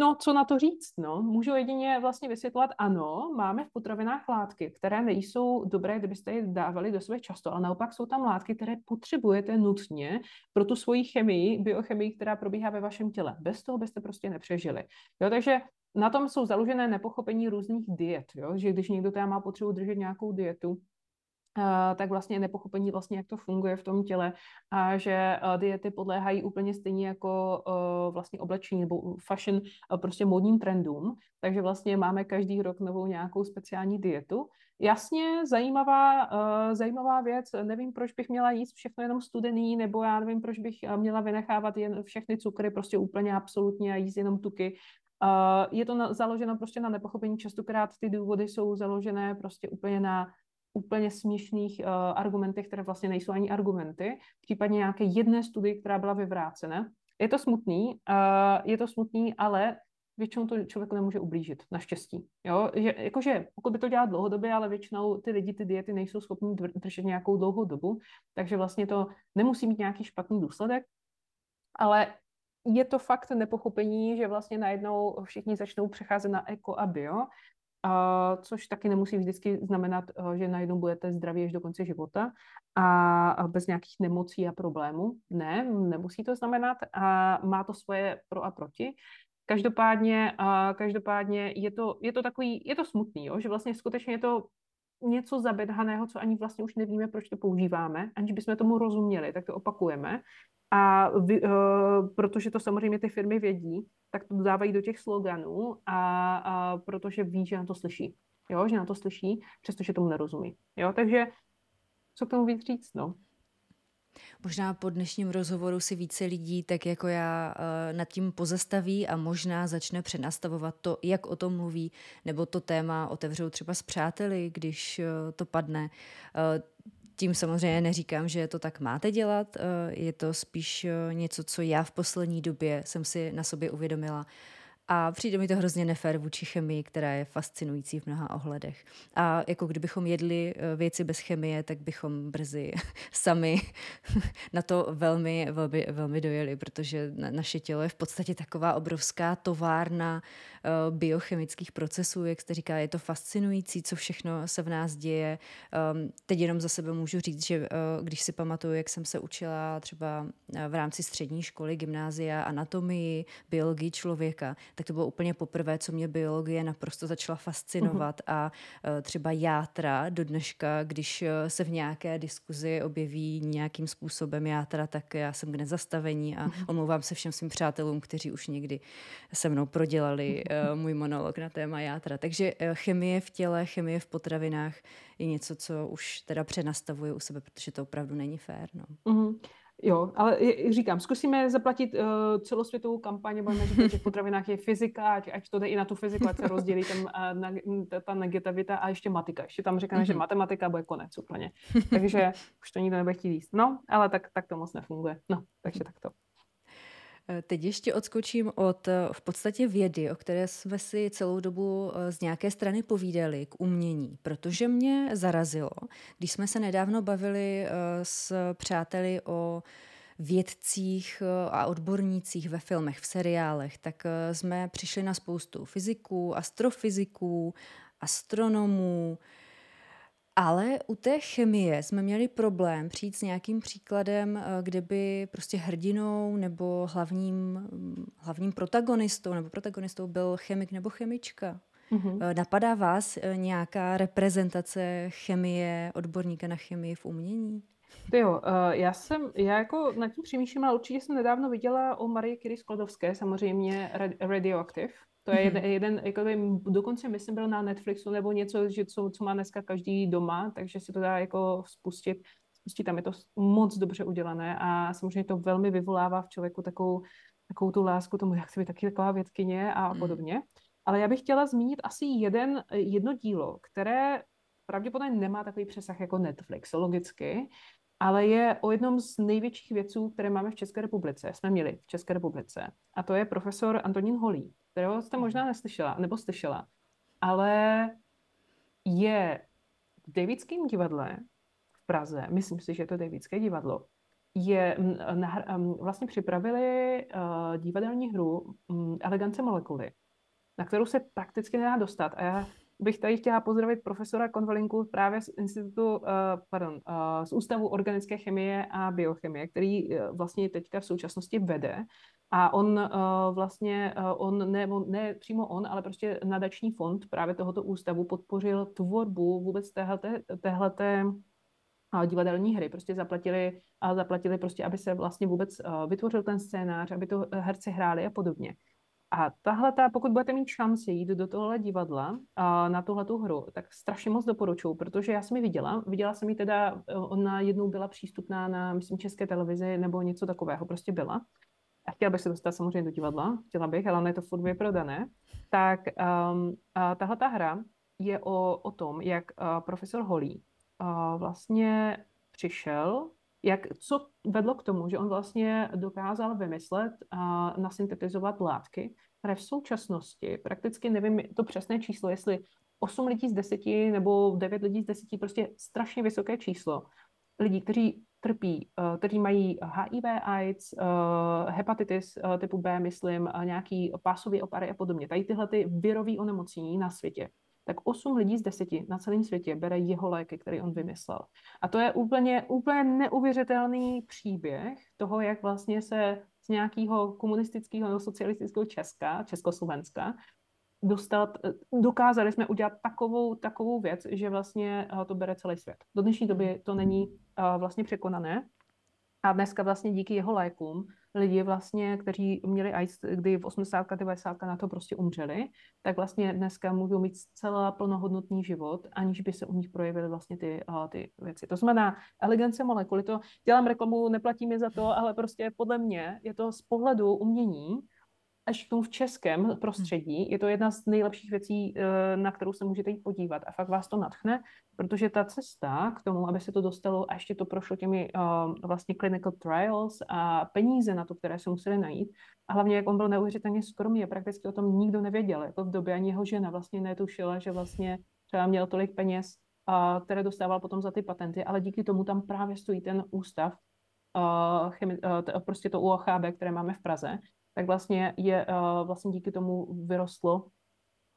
No, co na to říct? No? Můžu jedině vlastně vysvětlovat, ano, máme v potravinách látky, které nejsou dobré, kdybyste je dávali do sebe často, ale naopak jsou tam látky, které potřebujete nutně pro tu svoji chemii, biochemii, která probíhá ve vašem těle. Bez toho byste prostě nepřežili. Jo, takže na tom jsou založené nepochopení různých diet, jo? že když někdo teda má potřebu držet nějakou dietu, tak vlastně nepochopení vlastně, jak to funguje v tom těle a že diety podléhají úplně stejně jako vlastně oblečení nebo fashion prostě modním trendům, takže vlastně máme každý rok novou nějakou speciální dietu. Jasně, zajímavá, zajímavá věc, nevím, proč bych měla jíst všechno jenom studený, nebo já nevím, proč bych měla vynechávat jen všechny cukry, prostě úplně absolutně a jíst jenom tuky. Je to na, založeno prostě na nepochopení, častokrát ty důvody jsou založené prostě úplně na úplně směšných uh, argumentech, které vlastně nejsou ani argumenty, případně nějaké jedné studii, která byla vyvrácena. Je to smutný, uh, je to smutný, ale většinou to člověku nemůže ublížit, naštěstí. Jo? Že, jakože, pokud by to dělal dlouhodobě, ale většinou ty lidi ty diety nejsou schopni držet nějakou dlouhou dobu, takže vlastně to nemusí mít nějaký špatný důsledek, ale je to fakt nepochopení, že vlastně najednou všichni začnou přecházet na eko a bio a což taky nemusí vždycky znamenat, eh, že najednou budete zdraví až do konce života a bez nějakých nemocí a problémů. Ne, nemusí to znamenat a má to svoje pro a proti. Každopádně, každopádně je, to, je to takový, je to smutný, jo? že vlastně skutečně je to něco zabedhaného, co ani vlastně už nevíme, proč to používáme, aniž bychom tomu rozuměli, tak to opakujeme. A vy, uh, protože to samozřejmě ty firmy vědí, tak to dávají do těch sloganů a, a protože ví, že na to slyší. Jo, že na to slyší, přestože tomu nerozumí. Jo, takže co k tomu víc říct, no? Možná po dnešním rozhovoru si více lidí, tak jako já, eh, nad tím pozastaví a možná začne přenastavovat to, jak o tom mluví, nebo to téma otevřou třeba s přáteli, když eh, to padne. Eh, tím samozřejmě neříkám, že to tak máte dělat, je to spíš něco, co já v poslední době jsem si na sobě uvědomila a přijde mi to hrozně nefér vůči chemii, která je fascinující v mnoha ohledech. A jako kdybychom jedli eh, věci bez chemie, tak bychom brzy [LAUGHS] sami [LAUGHS] na to velmi, velmi, velmi dojeli, protože naše tělo je v podstatě taková obrovská továrna eh, biochemických procesů, jak jste říká, je to fascinující, co všechno se v nás děje. Ehm, teď jenom za sebe můžu říct, že eh, když si pamatuju, jak jsem se učila třeba v rámci střední školy, gymnázia, anatomii, biologii člověka, tak to bylo úplně poprvé, co mě biologie naprosto začala fascinovat uh-huh. a třeba játra do dneška, když se v nějaké diskuzi objeví nějakým způsobem játra, tak já jsem k nezastavení a uh-huh. omlouvám se všem svým přátelům, kteří už někdy se mnou prodělali [LAUGHS] můj monolog na téma játra. Takže uh, chemie v těle, chemie v potravinách je něco, co už teda přenastavuje u sebe, protože to opravdu není fér. No. Uh-huh. Jo, ale říkám, zkusíme zaplatit uh, celosvětovou kampaň, budeme říkat, že v potravinách je fyzika, ať, ať to jde i na tu fyziku, ať se rozdělí tam, uh, na, ta, ta negativita a ještě matika. Ještě tam říkáme, mm-hmm. že mhm. matematika bude konec úplně. [LAUGHS] Takže už to nikdo nebude chtít jíst. No, ale tak, tak to moc nefunguje. No, takže tak to. Eh, teď ještě odskočím od eh, v podstatě vědy, o které jsme si celou dobu eh, z nějaké strany povídali, k umění, protože mě zarazilo, když jsme se nedávno bavili s přáteli o vědcích a odbornících ve filmech, v seriálech, tak jsme přišli na spoustu fyziků, astrofyziků, astronomů, ale u té chemie jsme měli problém přijít s nějakým příkladem, eh, kde by prostě hrdinou nebo hlavním, mm, hlavním protagonistou nebo protagonistou byl chemik nebo chemička. Mm-hmm. Napadá vás eh, nějaká reprezentace chemie, odborníka na chemii v umění? Jo, já jsem, já jako nad tím přemýšlím, ale určitě jsem nedávno viděla o Marie Curie Sklodovské, samozřejmě Radioactive, to je jeden, jeden jakoby, dokonce myslím byl na Netflixu nebo něco, že co, co má dneska každý doma, takže si to dá jako spustit. Spustit tam je to moc dobře udělané a samozřejmě to velmi vyvolává v člověku takovou, takovou tu lásku tomu, jak chci být taky taková vědkyně a mm. podobně. Ale já bych chtěla zmínit asi jeden, jedno dílo, které pravděpodobně nemá takový přesah jako Netflix, logicky, ale je o jednom z největších věců, které máme v České republice, jsme měli v České republice. A to je profesor Antonín Holý, kterého jste možná neslyšela, nebo slyšela. Ale je v Davidském divadle v Praze, myslím si, že je to Davidské divadlo, je, vlastně připravili uh, divadelní hru um, Elegance molekuly, na kterou se prakticky nedá dostat. A já bych tady chtěla pozdravit profesora Konvalinku právě z institutu, uh, pardon, uh, z Ústavu organické chemie a biochemie, který vlastně teďka v současnosti vede. A on uh, vlastně, uh, on ne, ne přímo on, ale prostě nadační fond právě tohoto ústavu podpořil tvorbu vůbec téhleté, téhleté uh, divadelní hry. Prostě zaplatili, uh, zaplatili prostě, aby se vlastně vůbec uh, vytvořil ten scénář, aby to herci hráli a podobně. A tahle, ta, pokud budete mít šanci jít do tohle divadla a na tuhle tu hru, tak strašně moc doporučuju, protože já jsem ji viděla. Viděla jsem ji teda, ona jednou byla přístupná na, myslím, české televizi nebo něco takového, prostě byla. A chtěla bych se dostat samozřejmě do divadla, chtěla bych, ale ono je to furt vyprodané. Tak um, tahle ta hra je o, o tom, jak uh, profesor Holý uh, vlastně přišel jak, co vedlo k tomu, že on vlastně dokázal vymyslet a nasyntetizovat látky, které v současnosti, prakticky nevím to přesné číslo, jestli 8 lidí z 10 nebo 9 lidí z 10, prostě strašně vysoké číslo lidí, kteří trpí, uh, kteří mají HIV, AIDS, uh, hepatitis uh, typu B, myslím, nějaký pásový opary a podobně. Tady tyhle ty virové onemocnění na světě tak 8 lidí z 10 na celém světě bere jeho léky, který on vymyslel. A to je úplně, úplně neuvěřitelný příběh toho, jak vlastně se z nějakého komunistického nebo socialistického Česka, Československa, dostat, dokázali jsme udělat takovou, takovou věc, že vlastně to bere celý svět. Do dnešní doby to není vlastně překonané. A dneska vlastně díky jeho lékům lidi vlastně, kteří měli AIDS, kdy v 80. 90. na to prostě umřeli, tak vlastně dneska můžou mít zcela plnohodnotný život, aniž by se u nich projevily vlastně ty, ty věci. To znamená, elegance molekuly, to dělám reklamu, neplatí mi za to, ale prostě podle mě je to z pohledu umění až k tomu v českém prostředí, je to jedna z nejlepších věcí, eh, na kterou se můžete jít podívat. A fakt vás to natchne, protože ta cesta k tomu, aby se to dostalo a ještě to prošlo těmi uh, vlastně clinical trials a peníze na to, které se museli najít a hlavně, jak on byl neuvěřitelně skromný a prakticky o tom nikdo nevěděl, jako v době ani jeho žena vlastně netušila, že vlastně třeba měl tolik peněz, které dostával potom za ty patenty, ale díky tomu tam právě stojí ten ústav, uh, chemi- uh, prostě to UOHB, které máme v Praze, tak vlastně je uh, vlastně díky tomu vyrostlo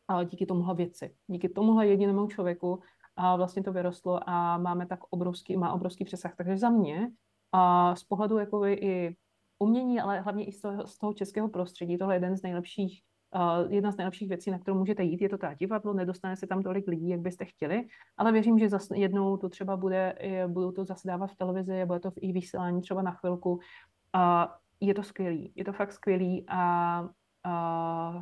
a díky tomuhle věci. Díky tomuhle jedinému člověku a vlastně to vyrostlo a máme tak obrovský, má obrovský přesah. Takže za mě a z pohledu jakoby i umění, ale hlavně i z toho, z toho českého prostředí, tohle je jeden z nejlepších Uh, jedna z nejlepších věcí, na kterou můžete jít, je to ta divadlo, nedostane se tam tolik lidí, jak byste chtěli, ale věřím, že zase jednou to třeba bude, budou to zase dávat v televizi, bude to v i vysílání třeba na chvilku. A je to skvělý, je to fakt skvělý a, a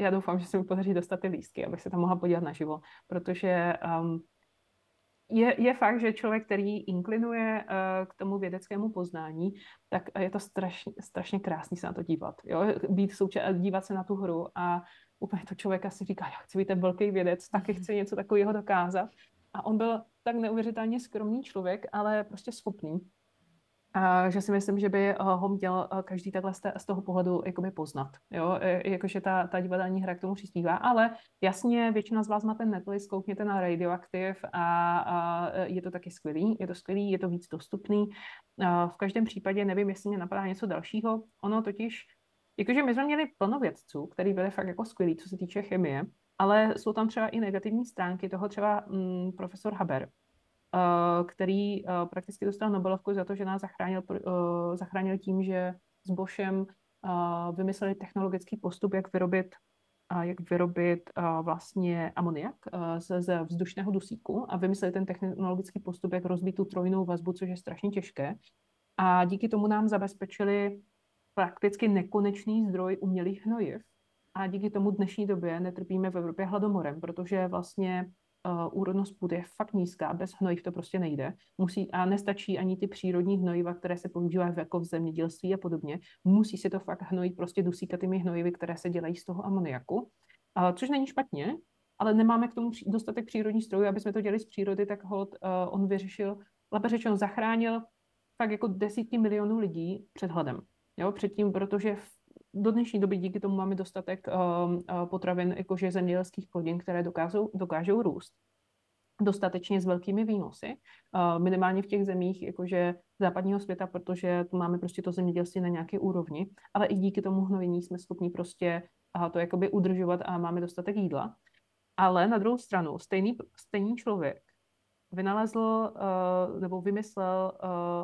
já doufám, že se mi podaří dostat ty lístky, abych se tam mohla podívat naživo, protože um, je, je fakt, že člověk, který inklinuje uh, k tomu vědeckému poznání, tak je to strašně, strašně krásný se na to dívat. Jo? Být souča- dívat se na tu hru a úplně to člověk asi říká, já chci být ten velký vědec, taky chci něco takového dokázat. A on byl tak neuvěřitelně skromný člověk, ale prostě schopný a že si myslím, že by eh, ho měl eh, každý takhle z toho pohledu jakoby poznat. Jo? E, jakože ta, ta divadelní hra k tomu přispívá. Ale jasně, většina z vás má ten Netflix, koukněte na Radioactive a, a e, je to taky skvělý. Je to skvělý, je to víc dostupný. A v každém případě nevím, jestli mě napadá něco dalšího. Ono totiž, jakože my jsme měli plno vědců, který byli fakt jako skvělí, co se týče chemie, ale jsou tam třeba i negativní stránky toho třeba mm, profesor Haber, Eh, který eh, prakticky dostal Nobelovku za to, že nás zachránil, eh, zachránil tím, že s Boschem vymysleli technologický postup, jak vyrobit jak vyrobit vlastně amoniak ze vzdušného dusíku a vymysleli ten technologický postup, jak rozbít tu trojnou vazbu, což je strašně těžké. A díky tomu nám zabezpečili prakticky nekonečný zdroj umělých hnojiv. A díky tomu dnešní době netrpíme v Evropě hladomorem, protože vlastně uh, úrodnost půdy je fakt nízká, bez hnojiv to prostě nejde. Musí, a nestačí ani ty přírodní hnojiva, které se používají jako v zemědělství a podobně. Musí se to fakt hnojit prostě dusíkatými hnojivy, které se dělají z toho amoniaku, uh, což není špatně, ale nemáme k tomu dostatek přírodní strojů, aby jsme to dělali z přírody, tak hold uh, on vyřešil, lépe řečeno zachránil fakt jako desítky milionů lidí před hladem. Jo, předtím, protože do dnešní doby díky tomu máme dostatek uh, uh, potravin, jakože zemědělských plodin, které dokážou, dokážou růst dostatečně s velkými výnosy, uh, minimálně v těch zemích jakože západního světa, protože tu máme prostě to zemědělství na nějaké úrovni, ale i díky tomu hnojení jsme schopni prostě to jakoby udržovat a máme dostatek jídla. Ale na druhou stranu stejný, stejný člověk vynalezl nebo vymyslel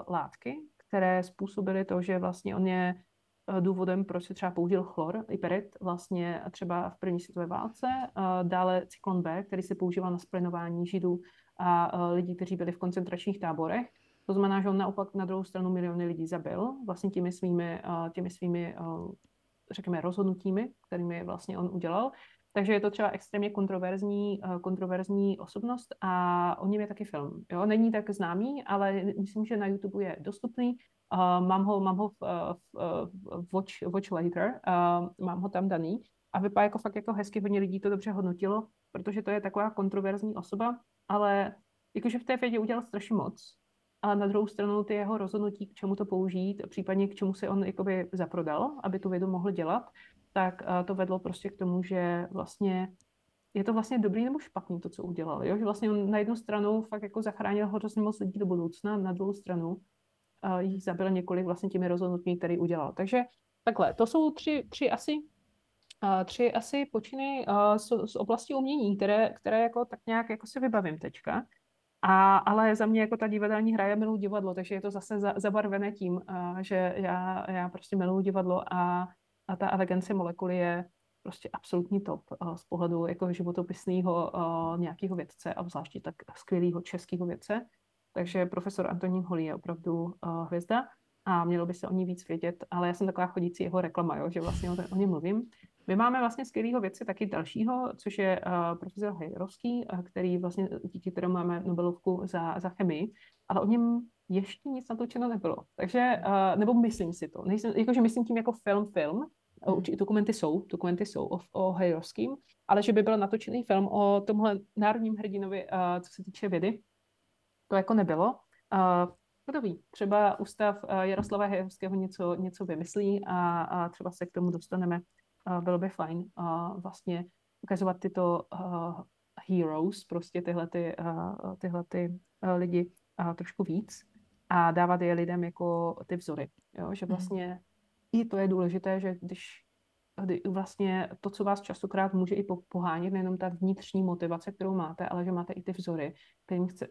látky, které způsobily to, že vlastně on je Eh, důvodem, proč se třeba použil chlor, iperit, vlastně třeba v první světové válce. Eh, dále cyklon B, který se používal na splinování židů a eh, lidí, kteří byli v koncentračních táborech. To znamená, že on naopak na druhou stranu miliony lidí zabil vlastně těmi svými, těmi svými řekněme, rozhodnutími, kterými vlastně on udělal. Takže je to třeba extrémně kontroverzní, kontroverzní osobnost a o něm je taky film. Jo? Není tak známý, ale myslím, že na YouTube je dostupný. Uh, mám ho, mám ho v, v, v watch, watch Later, uh, mám ho tam daný a vypadá jako fakt jako hezky, hodně lidí to dobře hodnotilo, protože to je taková kontroverzní osoba, ale jakože v té vědě udělal strašně moc. Ale na druhou stranu ty jeho rozhodnutí, k čemu to použít, případně k čemu se on jakoby zaprodal, aby tu vědu mohl dělat, tak to vedlo prostě k tomu, že vlastně je to vlastně dobrý nebo špatný to, co udělal. Jo? Že vlastně on na jednu stranu fakt jako zachránil hrozně moc lidí do budoucna, na druhou stranu jich zabil několik vlastně těmi rozhodnutí, které udělal. Takže takhle, to jsou tři, tři asi tři asi počiny z, z oblasti umění, které, které jako tak nějak jako si vybavím teďka. A, ale za mě jako ta divadelní hra je miluji divadlo, takže je to zase za, zabarvené tím, že já, já prostě miluji divadlo a, a ta elegance molekuly je prostě absolutní top z pohledu jako životopisného nějakého vědce a zvláště tak skvělého českého vědce. Takže profesor Antonín Holý je opravdu hvězda a mělo by se o ní víc vědět, ale já jsem taková chodící jeho reklama, jo, že vlastně o, o něm mluvím. My máme vlastně skvělého vědce taky dalšího, což je uh, profesor Hejrovský, uh, který vlastně díky kterému máme Nobelovku za, za chemii, ale o něm ještě nic natočeno nebylo. Takže, uh, nebo myslím si to, nejsem, jakože myslím tím jako film, film, určitě dokumenty jsou, dokumenty jsou o, o Hejrovským, ale že by byl natočený film o tomhle národním hrdinovi, uh, co se týče vědy, to jako nebylo. Uh, kdo ví, třeba ústav uh, Jaroslava Hejrovského něco, něco vymyslí a, a třeba se k tomu dostaneme. Uh, bylo by fajn uh, vlastně ukazovat tyto uh, heroes, prostě tyhle, ty, uh, tyhle ty, uh, lidi uh, trošku víc a dávat je lidem jako ty vzory. Jo? Že mhm. vlastně mm. i to je důležité, že když vlastně to, co vás častokrát může i pohánět, nejenom ta vnitřní motivace, kterou máte, ale že máte i ty vzory, kterým chce,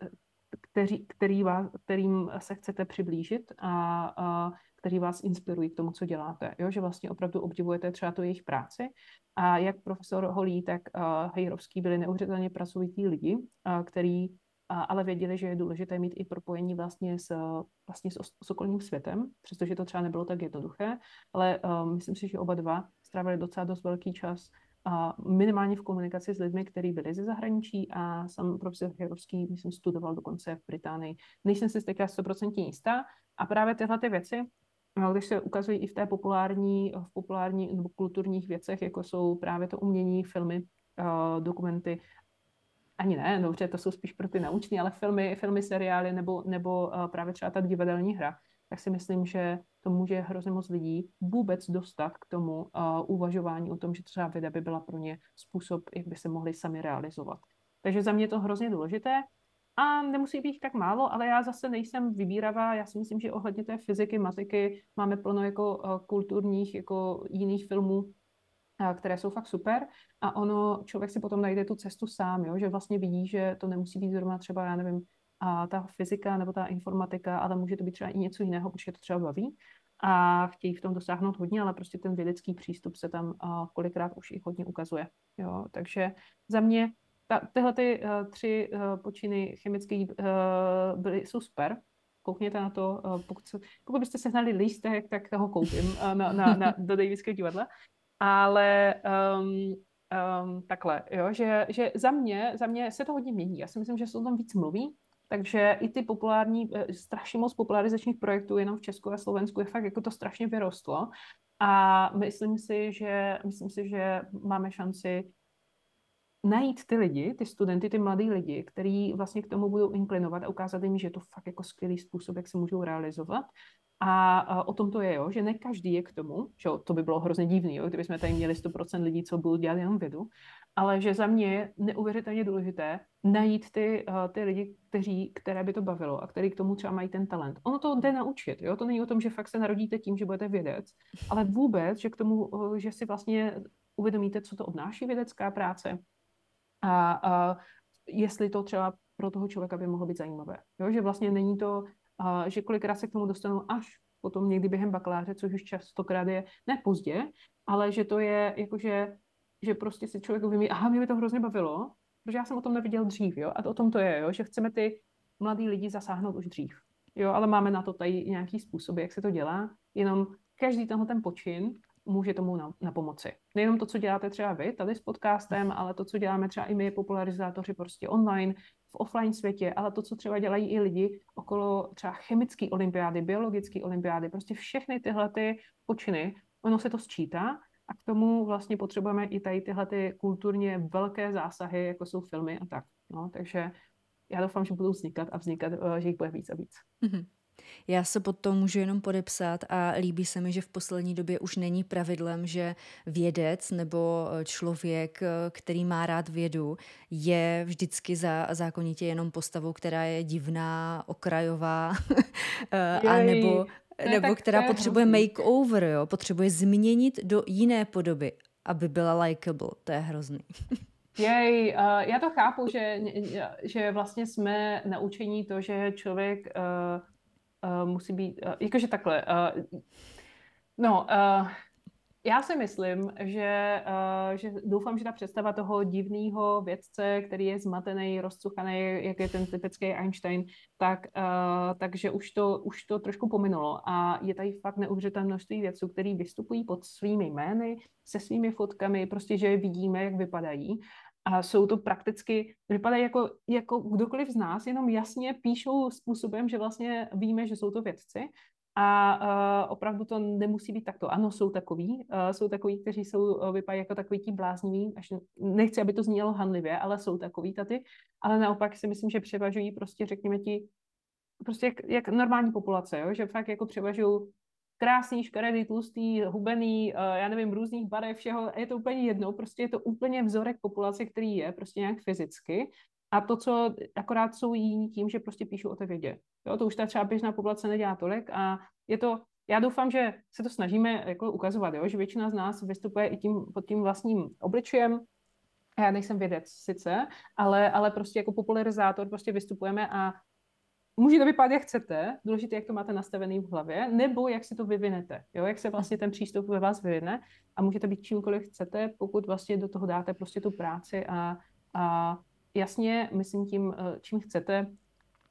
kteří, který vás, kterým se chcete přiblížit a, a který vás inspirují k tomu, co děláte. Jo? Že vlastně opravdu obdivujete třeba tu jejich práci. A jak profesor Holý, tak Hejrovský byli neuvěřitelně pracovití lidi, uh, který uh, ale věděli, že je důležité mít i propojení vlastně s, vlastně s, s okolním světem, přestože to třeba nebylo tak jednoduché, ale uh, myslím si, že oba dva strávili docela dost velký čas a minimálně v komunikaci s lidmi, kteří byli ze zahraničí a sam profesor Hejrovský, myslím, studoval dokonce v Británii. Nejsem si teďka 100% jistá. A právě tyhle ty věci, no, když se ukazují i v té populární, v populární nebo kulturních věcech, jako jsou právě to umění, filmy, uh, dokumenty, ani ne, dobře, to jsou spíš pro ty naučné, ale filmy, filmy, seriály nebo, nebo uh, právě třeba ta divadelní hra, tak si myslím, že to může hrozně moc lidí vůbec dostat k tomu uh, uvažování o tom, že třeba věda by byla pro ně způsob, jak by se mohli sami realizovat. Takže za mě je to hrozně důležité. A nemusí být tak málo, ale já zase nejsem vybíravá. Já si myslím, že ohledně té fyziky, matiky máme plno jako kulturních, jako jiných filmů, které jsou fakt super. A ono, člověk si potom najde tu cestu sám, jo? že vlastně vidí, že to nemusí být zrovna třeba, já nevím, a ta fyzika nebo ta informatika, ale může to být třeba i něco jiného, protože to třeba baví a chtějí v tom dosáhnout hodně, ale prostě ten vědecký přístup se tam kolikrát už i hodně ukazuje. Jo? Takže za mě ta, tyhle ty, uh, tři uh, počiny chemické uh, byly, jsou super. Koukněte na to, uh, pokud, se, pokud byste sehnali lístek, tak ho koupím uh, na, na, na, do Davidského divadla. Ale um, um, takhle, jo, že, že za mě, za mě se to hodně mění. Já si myslím, že se o tom víc mluví, takže i ty populární, eh, strašně moc popularizačních projektů jenom v Česku a Slovensku je fakt jako to strašně vyrostlo. A myslím si, že, myslím si, že máme šanci najít ty lidi, ty studenty, ty mladý lidi, kteří vlastně k tomu budou inklinovat a ukázat jim, že je to fakt jako skvělý způsob, jak se můžou realizovat. A, a o tom to je, jo, že ne každý je k tomu, že to by bylo hrozně divný, jo, kdybychom tady měli 100% lidí, co budou dělat jenom vědu, ale že za mě je neuvěřitelně důležité najít ty, uh, ty lidi, kteří, které by to bavilo a kteří k tomu třeba mají ten talent. Ono to jde naučit, jo? to není o tom, že fakt se narodíte tím, že budete vědec, ale vůbec, že k tomu, uh, že si vlastně uvědomíte, co to obnáší vědecká práce a, a jestli to třeba pro toho člověka by mohlo být zajímavé. Jo? Že vlastně není to, uh, že kolikrát se k tomu dostanou až potom někdy během bakaláře, což už častokrát je ne pozdě, ale že to je jakože že prostě si člověk uvědomí, aha, mě by to hrozně bavilo, protože já jsem o tom neviděl dřív, jo, a o tom to je, jo, že chceme ty mladý lidi zasáhnout už dřív, jo, ale máme na to tady nějaký způsoby, jak se to dělá, jenom každý tenhle ten počin může tomu na, na pomoci. Nejenom to, co děláte třeba vy tady s podcastem, ale to, co děláme třeba i my, popularizátoři prostě online, v offline světě, ale to, co třeba dělají i lidi okolo třeba chemické olympiády, biologické olympiády, prostě všechny tyhle ty počiny, ono se to sčítá a k tomu vlastně potřebujeme i tady tyhle ty kulturně velké zásahy, jako jsou filmy a tak. No, takže já doufám, že budou vznikat a vznikat, eh, že jich bude víc a víc. Mm-hmm. Já se pod to můžu jenom podepsat a líbí se mi, že v poslední době už není pravidlem, že vědec nebo eh, člověk, eh, který má rád vědu, je vždycky za zákonitě jenom postavou, která je divná, okrajová, [LAUGHS] a nebo nebo tak která potřebuje hrozný. makeover, jo, potřebuje změnit do jiné podoby, aby byla likable. To je hrozný. [LAUGHS] Jej, uh, já to chápu, že, že vlastně jsme naučení to, že člověk uh, uh, musí být, uh, jakože takhle, uh, no, uh, Já si myslím, že, uh, že doufám, že ta představa toho divného vědce, který je zmatený, rozcuchaný, jak je ten typický Einstein, tak, uh, takže už to, už to trošku pominulo. A je tady fakt neuvěřitelné množství vědců, který vystupují pod svými jmény, se svými fotkami, prostě, že vidíme, jak vypadají. A jsou to prakticky, vypadají jako, jako kdokoliv z nás, jenom jasně píšou způsobem, že vlastně víme, že jsou to vědci a uh, opravdu to nemusí být takto. Ano, jsou takový, uh, jsou takový, kteří jsou, uh, vypadají jako takový ti blázniví, až nechci, aby to znělo hanlivě, ale jsou takový taty, ale naopak si myslím, že převažují prostě, řekněme ti, prostě jak, jak normální populace, jo? že fakt jako převažují krásný, škaredý, tlustý, hubený, uh, já nevím, různých barev, všeho, je to úplně jedno, prostě je to úplně vzorek populace, který je prostě nějak fyzicky a to, co akorát jsou jiní tím, že prostě píšou o té vědě. Jo, to už ta třeba běžná populace nedělá tolik a je to, já doufám, že se to snažíme jako ukazovat, jo, že většina z nás vystupuje i tím, pod tím vlastním obličejem, já nejsem vědec sice, ale, ale prostě jako popularizátor prostě vystupujeme a může to vypadat, jak chcete, důležité, jak to máte nastavený v hlavě, nebo jak si to vyvinete, jo? jak se vlastně ten přístup ve vás vyvine a můžete být čímkoliv chcete, pokud vlastně do toho dáte prostě tu práci a, a jasně, myslím tím, eh, čím chcete,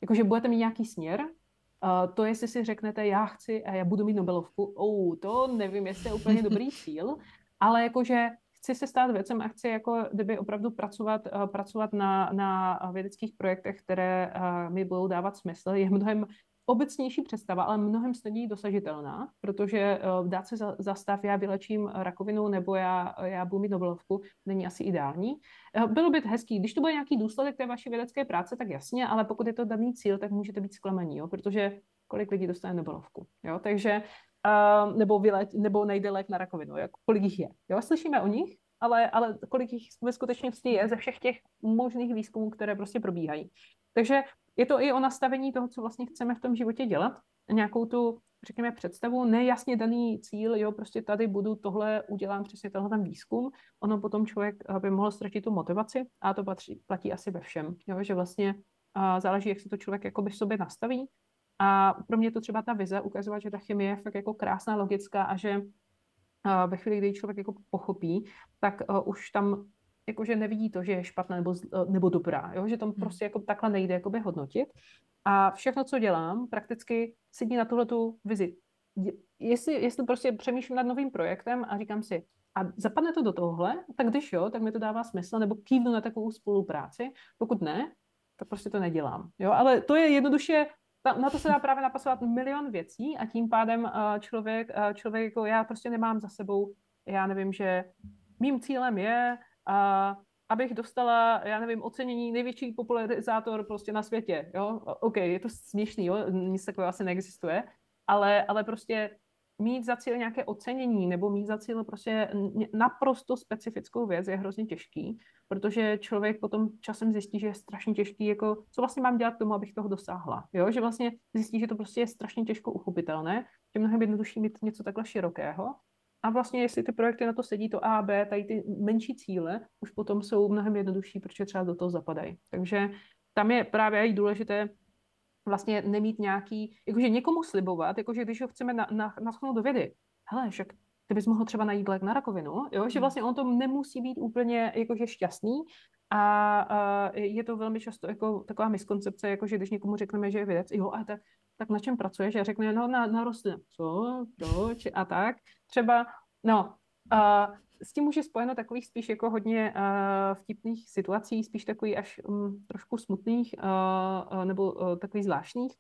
jakože budete mít nějaký směr, uh, to jestli si řeknete, já chci a já budu mít Nobelovku, oh, to nevím, jestli je úplně [LAUGHS] dobrý cíl, ale jakože chci se stát věcem a chci jako kdyby opravdu pracovat, uh, pracovat na, na vědeckých projektech, které mi budou dávat smysl, je mnohem obecnější představa, ale mnohem snadněji dosažitelná, protože uh, dát se za, za stav, já vylečím rakovinu nebo já, já budu mít Nobelovku, není asi ideální. Uh, bylo by hezký, když to bude nějaký důsledek té vaší vědecké práce, tak jasně, ale pokud je to daný cíl, tak můžete být zklamaní, jo, protože kolik lidí dostane Nobelovku, jo, takže uh, nebo, vyleč, nebo najde lék na rakovinu, jak, kolik jich je, jo, slyšíme o nich, ale, ale kolik jich ve skutečnosti je ze všech těch možných výzkumů, které prostě probíhají. Takže je to i o nastavení toho, co vlastně chceme v tom životě dělat, nějakou tu, řekněme, představu, nejasně daný cíl, jo, prostě tady budu tohle, udělám přesně tenhle ten výzkum, ono potom člověk by mohl ztratit tu motivaci a to platí, platí asi ve všem, jo, že vlastně a záleží, jak se to člověk jakoby sobě nastaví. A pro mě to třeba ta vize ukazovat, že ta chemie je fakt jako krásná, logická a že ve chvíli, kdy člověk jako pochopí, tak už tam jakože nevidí to, že je špatná nebo, eh, nebo dobrá, jo? že to hmm. prostě jako takhle nejde jakoby hodnotit. A všechno, co dělám, prakticky sedí na tuhle tu vizi. Jestli, jestli prostě přemýšlím nad novým projektem a říkám si, a zapadne to do tohle, tak když jo, tak mi to dává smysl, nebo kývnu na takovou spolupráci. Pokud ne, tak prostě to nedělám. Jo? Ale to je jednoduše, na to se dá právě napasovat milion věcí a tím pádem eh, člověk, eh, člověk jako já prostě nemám za sebou, já nevím, že mým cílem je a abych dostala, já nevím, ocenění největší popularizátor prostě na světě, jo. OK, je to směšný, jo, nic takového asi neexistuje, ale, ale prostě mít za cíl nějaké ocenění nebo mít za cíl prostě naprosto specifickou věc je hrozně těžký, protože člověk potom časem zjistí, že je strašně těžký, jako co vlastně mám dělat k tomu, abych toho dosáhla. Jo? Že vlastně zjistí, že to prostě je strašně těžko uchopitelné, že mnohem jednodušší mít něco takhle širokého a vlastně, jestli ty projekty na to sedí, to A, B, tady ty menší cíle, už potom jsou mnohem jednodušší, protože třeba do toho zapadají. Takže tam je právě i důležité vlastně nemít nějaký, jakože někomu slibovat, jakože když ho chceme na, na, naschnout do vědy, hele, však ty bys mohl třeba najít lék na rakovinu, jo? že hmm. vlastně on to nemusí být úplně jakože šťastný a, a je to velmi často jako taková miskoncepce, jakože když někomu řekneme, že je vědec, jo, a tak, tak na čem pracuješ? A řekne, no na, na rostlinách. Co? Proč? A tak. Třeba, no, a s tím už je spojeno takových spíš jako hodně uh, vtipných situací, spíš takový až um, trošku smutných uh, uh, nebo uh, takových zvláštních.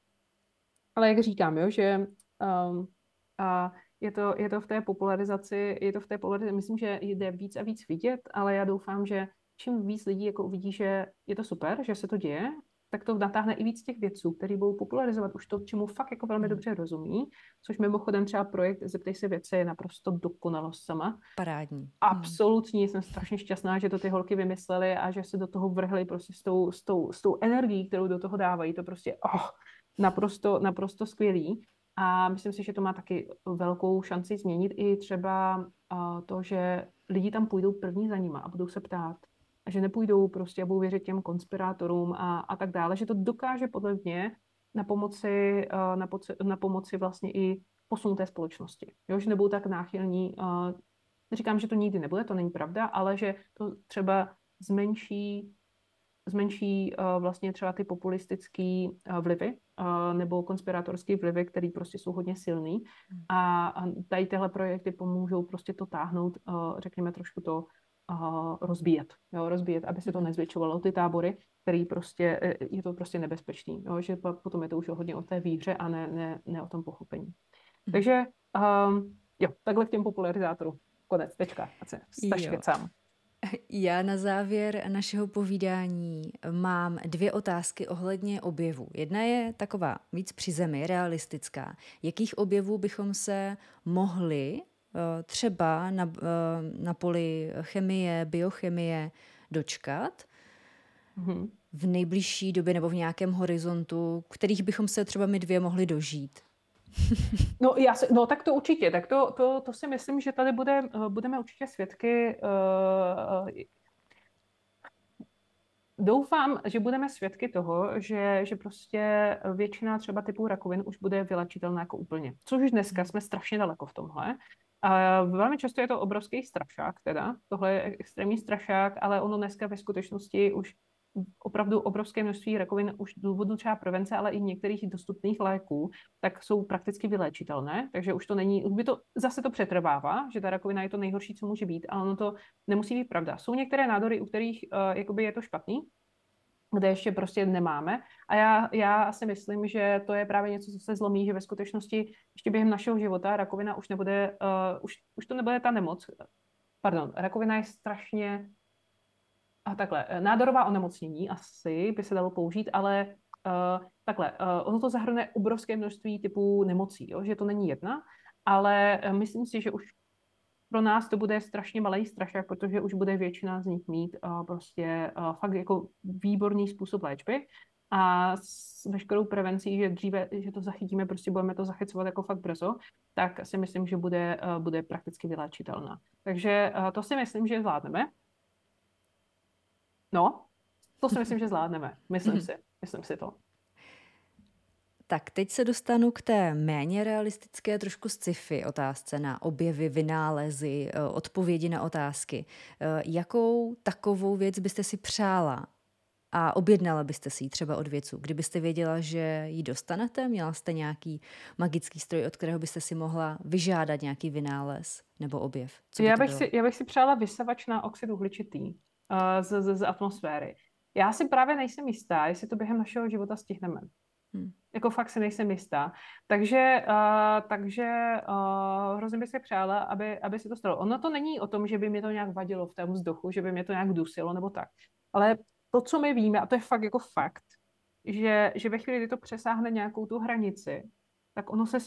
Ale jak říkám, jo, že um, uh, je to, je to v té popularizaci, je to v té popularizaci, myslím, že jde víc a víc vidět, ale já doufám, že čím víc lidí jako uvidí, že je to super, že se to děje, tak to natáhne i víc těch vědců, který budou popularizovat už to, čemu fakt jako velmi hmm. dobře rozumí, což mimochodem třeba projekt Zeptej se věce je naprosto dokonalost sama. Parádní. Hmm. Absolutní, jsem strašně šťastná, že to ty holky vymyslely a že se do toho vrhly prostě s tou, s tou, s tou energií, kterou do toho dávají, to prostě oh, naprosto, naprosto skvělý. A myslím si, že to má taky velkou šanci změnit i třeba uh, to, že lidi tam půjdou první za nima a budou se ptát, a že nepůjdou prostě a budou věřit těm konspirátorům a, a tak dále, že to dokáže podle mě na pomoci, na, poci, na pomoci vlastně i posunu té společnosti. Jo? Že nebudou tak náchylní Neříkám, že to nikdy nebude, to není pravda, ale že to třeba zmenší zmenší uh, vlastně třeba ty populistické vlivy nebo konspirátorské vlivy, které prostě jsou hodně silný hmm. a, tady tyhle projekty pomůžou prostě to táhnout, řekněme trošku to uh, rozbíjet, jo, rozbíjet, aby se to nezvětšovalo, ty tábory, který prostě, je to prostě nebezpečný, jo, že potom je to už hodně o té víře a ne, ne, ne o tom pochopení. Hmm. Takže um, jo, takhle k těm popularizátorům. Konec, tečka. A se sám. Já na závěr našeho povídání mám dvě otázky ohledně objevů. Jedna je taková víc při zemi, realistická. Jakých objevů bychom se mohli třeba na, eh, na poli chemie, biochemie dočkat mm-hmm. v nejbližší době nebo v nějakém horizontu, kterých bychom se třeba my dvě mohli dožít? [LAUGHS] No, já si, no tak to určitě, tak to, to, to si myslím, že tady bude, eh, budeme určitě svědky uh, Doufám, že budeme svědky toho, že, že prostě většina třeba typů rakovin už bude vylečitelná jako úplně. Což už dneska jsme strašně daleko v tomhle. A velmi často je to obrovský strašák teda. Tohle je extrémní strašák, ale ono dneska ve skutečnosti už opravdu obrovské množství rakovin už důvodu třeba prevence, ale i některých dostupných léků, tak jsou prakticky vyléčitelné, takže už to není, už by to, zase to přetrvává, že ta rakovina je to nejhorší, co může být, ale ono to nemusí být pravda. Jsou některé nádory, u kterých uh, jakoby je to špatný, kde ještě prostě nemáme. A já, já si myslím, že to je právě něco, co se zlomí, že ve skutečnosti ještě během našeho života rakovina už nebude, uh, už, už to nebude ta nemoc. Pardon, rakovina je strašně a takhle, eh, nádorová onemocnění asi by se dalo použít, ale uh, takhle, uh, ono to zahrnuje obrovské množství typů nemocí, jo? že to není jedna, ale myslím si, že už pro nás to bude strašně malý strašák, protože už bude většina z nich mít uh, prostě uh, fakt jako výborný způsob léčby a s veškerou prevencí, že dříve, že to zachytíme, prostě budeme to zachycovat jako fakt brzo, tak si myslím, že bude, uh, bude prakticky vyléčitelná. Takže uh, to si myslím, že zvládneme. No, to si myslím, že zvládneme. Myslím si. Myslím si to. Tak teď se dostanu k té méně realistické, trošku sci-fi otázce na objevy, vynálezy, eh, odpovědi na otázky. Eh, jakou takovou věc byste si přála a objednala byste si ji třeba od věců? Kdybyste věděla, že ji dostanete, měla jste nějaký magický stroj, od kterého byste si mohla vyžádat nějaký vynález nebo objev? Co by já, bych si, já bych si přála vysavač na oxid uhličitý z, z, z atmosféry. Já si právě nejsem jistá, jestli to během našeho života stihneme. Hmm. Jako fakt si nejsem jistá. Takže, uh, takže uh, hrozně bych si přála, aby, aby se to stalo. Ono to není o tom, že by mě to nějak vadilo v tom vzduchu, že by mě to nějak dusilo nebo tak. Ale to, co my víme, a to je fakt jako fakt, že, že ve chvíli, kdy to přesáhne nějakou tu hranici, tak ono se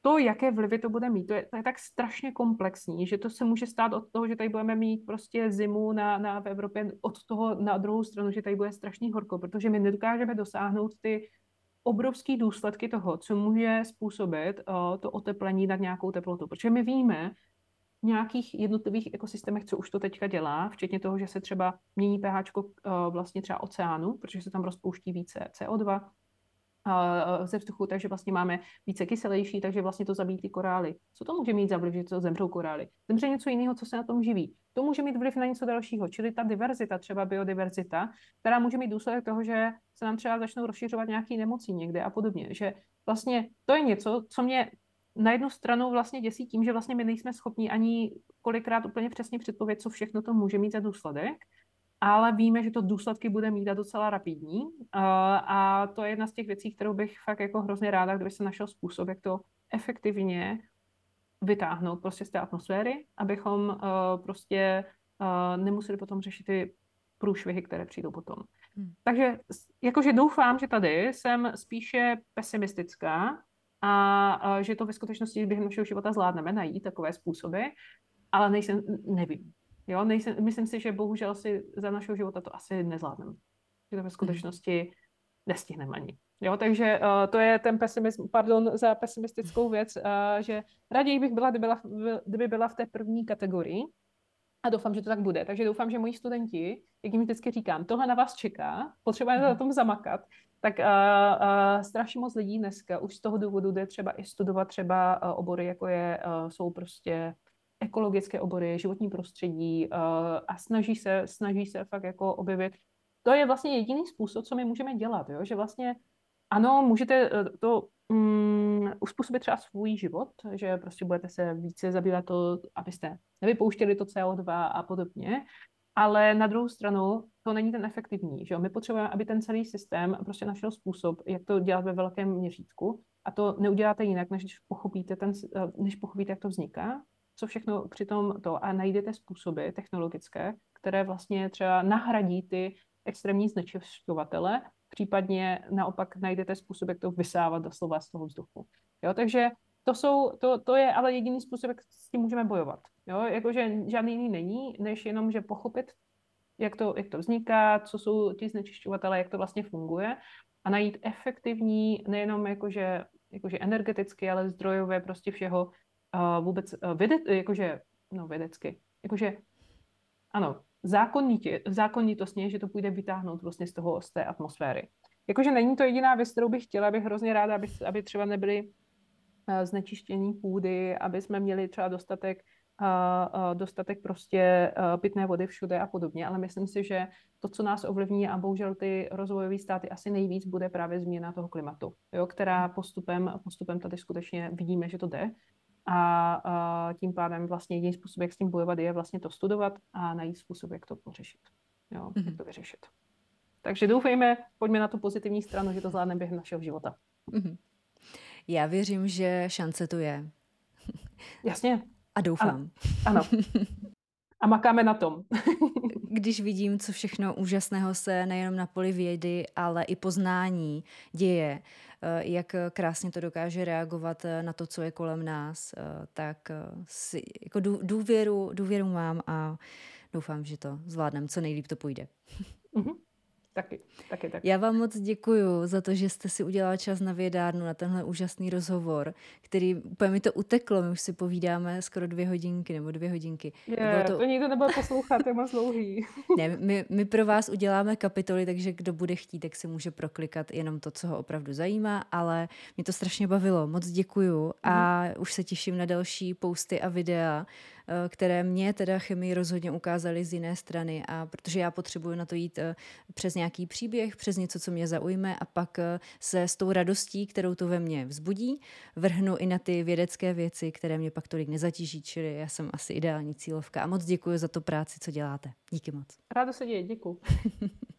to, jaké vlivy to bude mít, to je, to je tak strašně komplexní, že to se může stát od toho, že tady budeme mít prostě zimu na, na, v Evropě, od toho na druhou stranu, že tady bude strašný horko, protože my nedokážeme dosáhnout ty obrovské důsledky toho, co může způsobit uh, to oteplení nad nějakou teplotu. Protože my víme v nějakých jednotlivých ekosystémech, co už to teďka dělá, včetně toho, že se třeba mění pH uh, vlastně třeba oceánu, protože se tam rozpouští více CO2, ze vzduchu, takže vlastně máme více kyselější, takže vlastně to zabíjí ty korály. Co to může mít za vliv, že to zemřou korály? Zemře něco jiného, co se na tom živí. To může mít vliv na něco dalšího, čili ta diverzita, třeba biodiverzita, která může mít důsledek toho, že se nám třeba začnou rozšiřovat nějaké nemoci někde a podobně. Že vlastně to je něco, co mě na jednu stranu vlastně děsí tím, že vlastně my nejsme schopni ani kolikrát úplně přesně předpovědět, co všechno to může mít za důsledek ale víme, že to důsledky bude mít a docela rapidní. A to je jedna z těch věcí, kterou bych fakt jako hrozně ráda, kdyby se našel způsob, jak to efektivně vytáhnout prostě z té atmosféry, abychom prostě nemuseli potom řešit ty průšvihy, které přijdou potom. Hmm. Takže jakože doufám, že tady jsem spíše pesimistická a, a že to ve skutečnosti během našeho života zvládneme najít takové způsoby, ale nejsem, nevím. Jo, nejsem, myslím si, že bohužel si za našeho života to asi nezvládneme. Že to ve hmm. skutečnosti nestihneme ani. Jo, takže uh, to je ten pesimism, pardon za pesimistickou věc, uh, že raději bych byla, kdyby byla, kdyby byla v té první kategorii a doufám, že to tak bude. Takže doufám, že moji studenti, jak jim vždycky říkám, tohle na vás čeká, potřebujete na hmm. tom zamakat, tak uh, uh, strašně moc lidí dneska už z toho důvodu jde třeba i studovat třeba uh, obory, jako je, uh, jsou prostě ekologické obory, životní prostředí uh, a snaží se, snaží se fakt jako objevit. To je vlastně jediný způsob, co my můžeme dělat, jo? že vlastně ano, můžete to um, uspůsobit třeba svůj život, že prostě budete se více zabývat to, abyste nevypouštěli to CO2 a podobně, ale na druhou stranu to není ten efektivní. Že jo? My potřebujeme, aby ten celý systém prostě našel způsob, jak to dělat ve velkém měřítku a to neuděláte jinak, než pochopíte, ten, než pochopíte, jak to vzniká, co všechno přitom to a najdete způsoby technologické, které vlastně třeba nahradí ty extrémní znečišťovatele, případně naopak najdete způsob, jak to vysávat doslova z toho vzduchu. Jo, takže to, jsou, to, to je ale jediný způsob, jak s tím můžeme bojovat. Jo, jakože žádný jiný není, než jenom, že pochopit, jak to, jak to vzniká, co jsou ti znečišťovatele, jak to vlastně funguje a najít efektivní, nejenom jakože, jakože energeticky, ale zdrojové prostě všeho uh, vůbec uh, věde, jakože, no vědecky, jakože, ano, zákonitě, zákonitostně, že to půjde vytáhnout vlastně z toho, z té atmosféry. Jakože není to jediná věc, kterou bych chtěla, bych hrozně ráda, aby, aby třeba nebyly znečištění půdy, aby jsme měli třeba dostatek dostatek prostě pitné vody všude a podobně, ale myslím si, že to, co nás ovlivní a bohužel ty rozvojové státy asi nejvíc, bude právě změna toho klimatu, jo, která postupem, postupem tady skutečně vidíme, že to jde. A, a tím pádem vlastně jediný způsob, jak s tím bojovat, je vlastně to studovat a najít způsob, jak to pořešit. Jo, mm-hmm. jak mhm. to vyřešit. Takže doufejme, pojďme na tu pozitivní stranu, že to zvládneme během našeho života. Mm-hmm. Já věřím, že šance tu je. Jasně. A doufám. Ano. ano. [LAUGHS] A makáme na tom. Když vidím, co všechno úžasného se nejenom na poli vědy, ale i poznání děje, eh, jak krásně to dokáže reagovat eh, na to, co je kolem nás, eh, tak si, jako důvěru, důvěru mám a doufám, že to zvládneme, co nejlíp to půjde. Mm-hmm. Taky, taky, taky. Já vám moc děkuji za to, že jste si udělala čas na vědárnu, na tenhle úžasný rozhovor, který úplně mi to uteklo, my už si povídáme skoro dvě hodinky nebo dvě hodinky. Je, to... to nikdo nebude poslouchat, je moc dlouhý. [LAUGHS] ne, my, my pro vás uděláme kapitoly, takže kdo bude chtít, tak si může proklikat jenom to, co ho opravdu zajímá, ale mě to strašně bavilo, moc děkuju a mm. už se těším na další posty a videa, které mě teda chemii rozhodně ukázaly z jiné strany a protože já potřebuji na to jít eh, přes nějaký příběh, přes něco, co mě zaujme a pak eh, se s tou radostí, kterou to ve mně vzbudí, vrhnu i na ty vědecké věci, které mě pak tolik nezatíží, čili já jsem asi ideální cílovka a moc děkuji za to práci, co děláte. Díky moc. Ráda se děje, děkuji. [LAUGHS]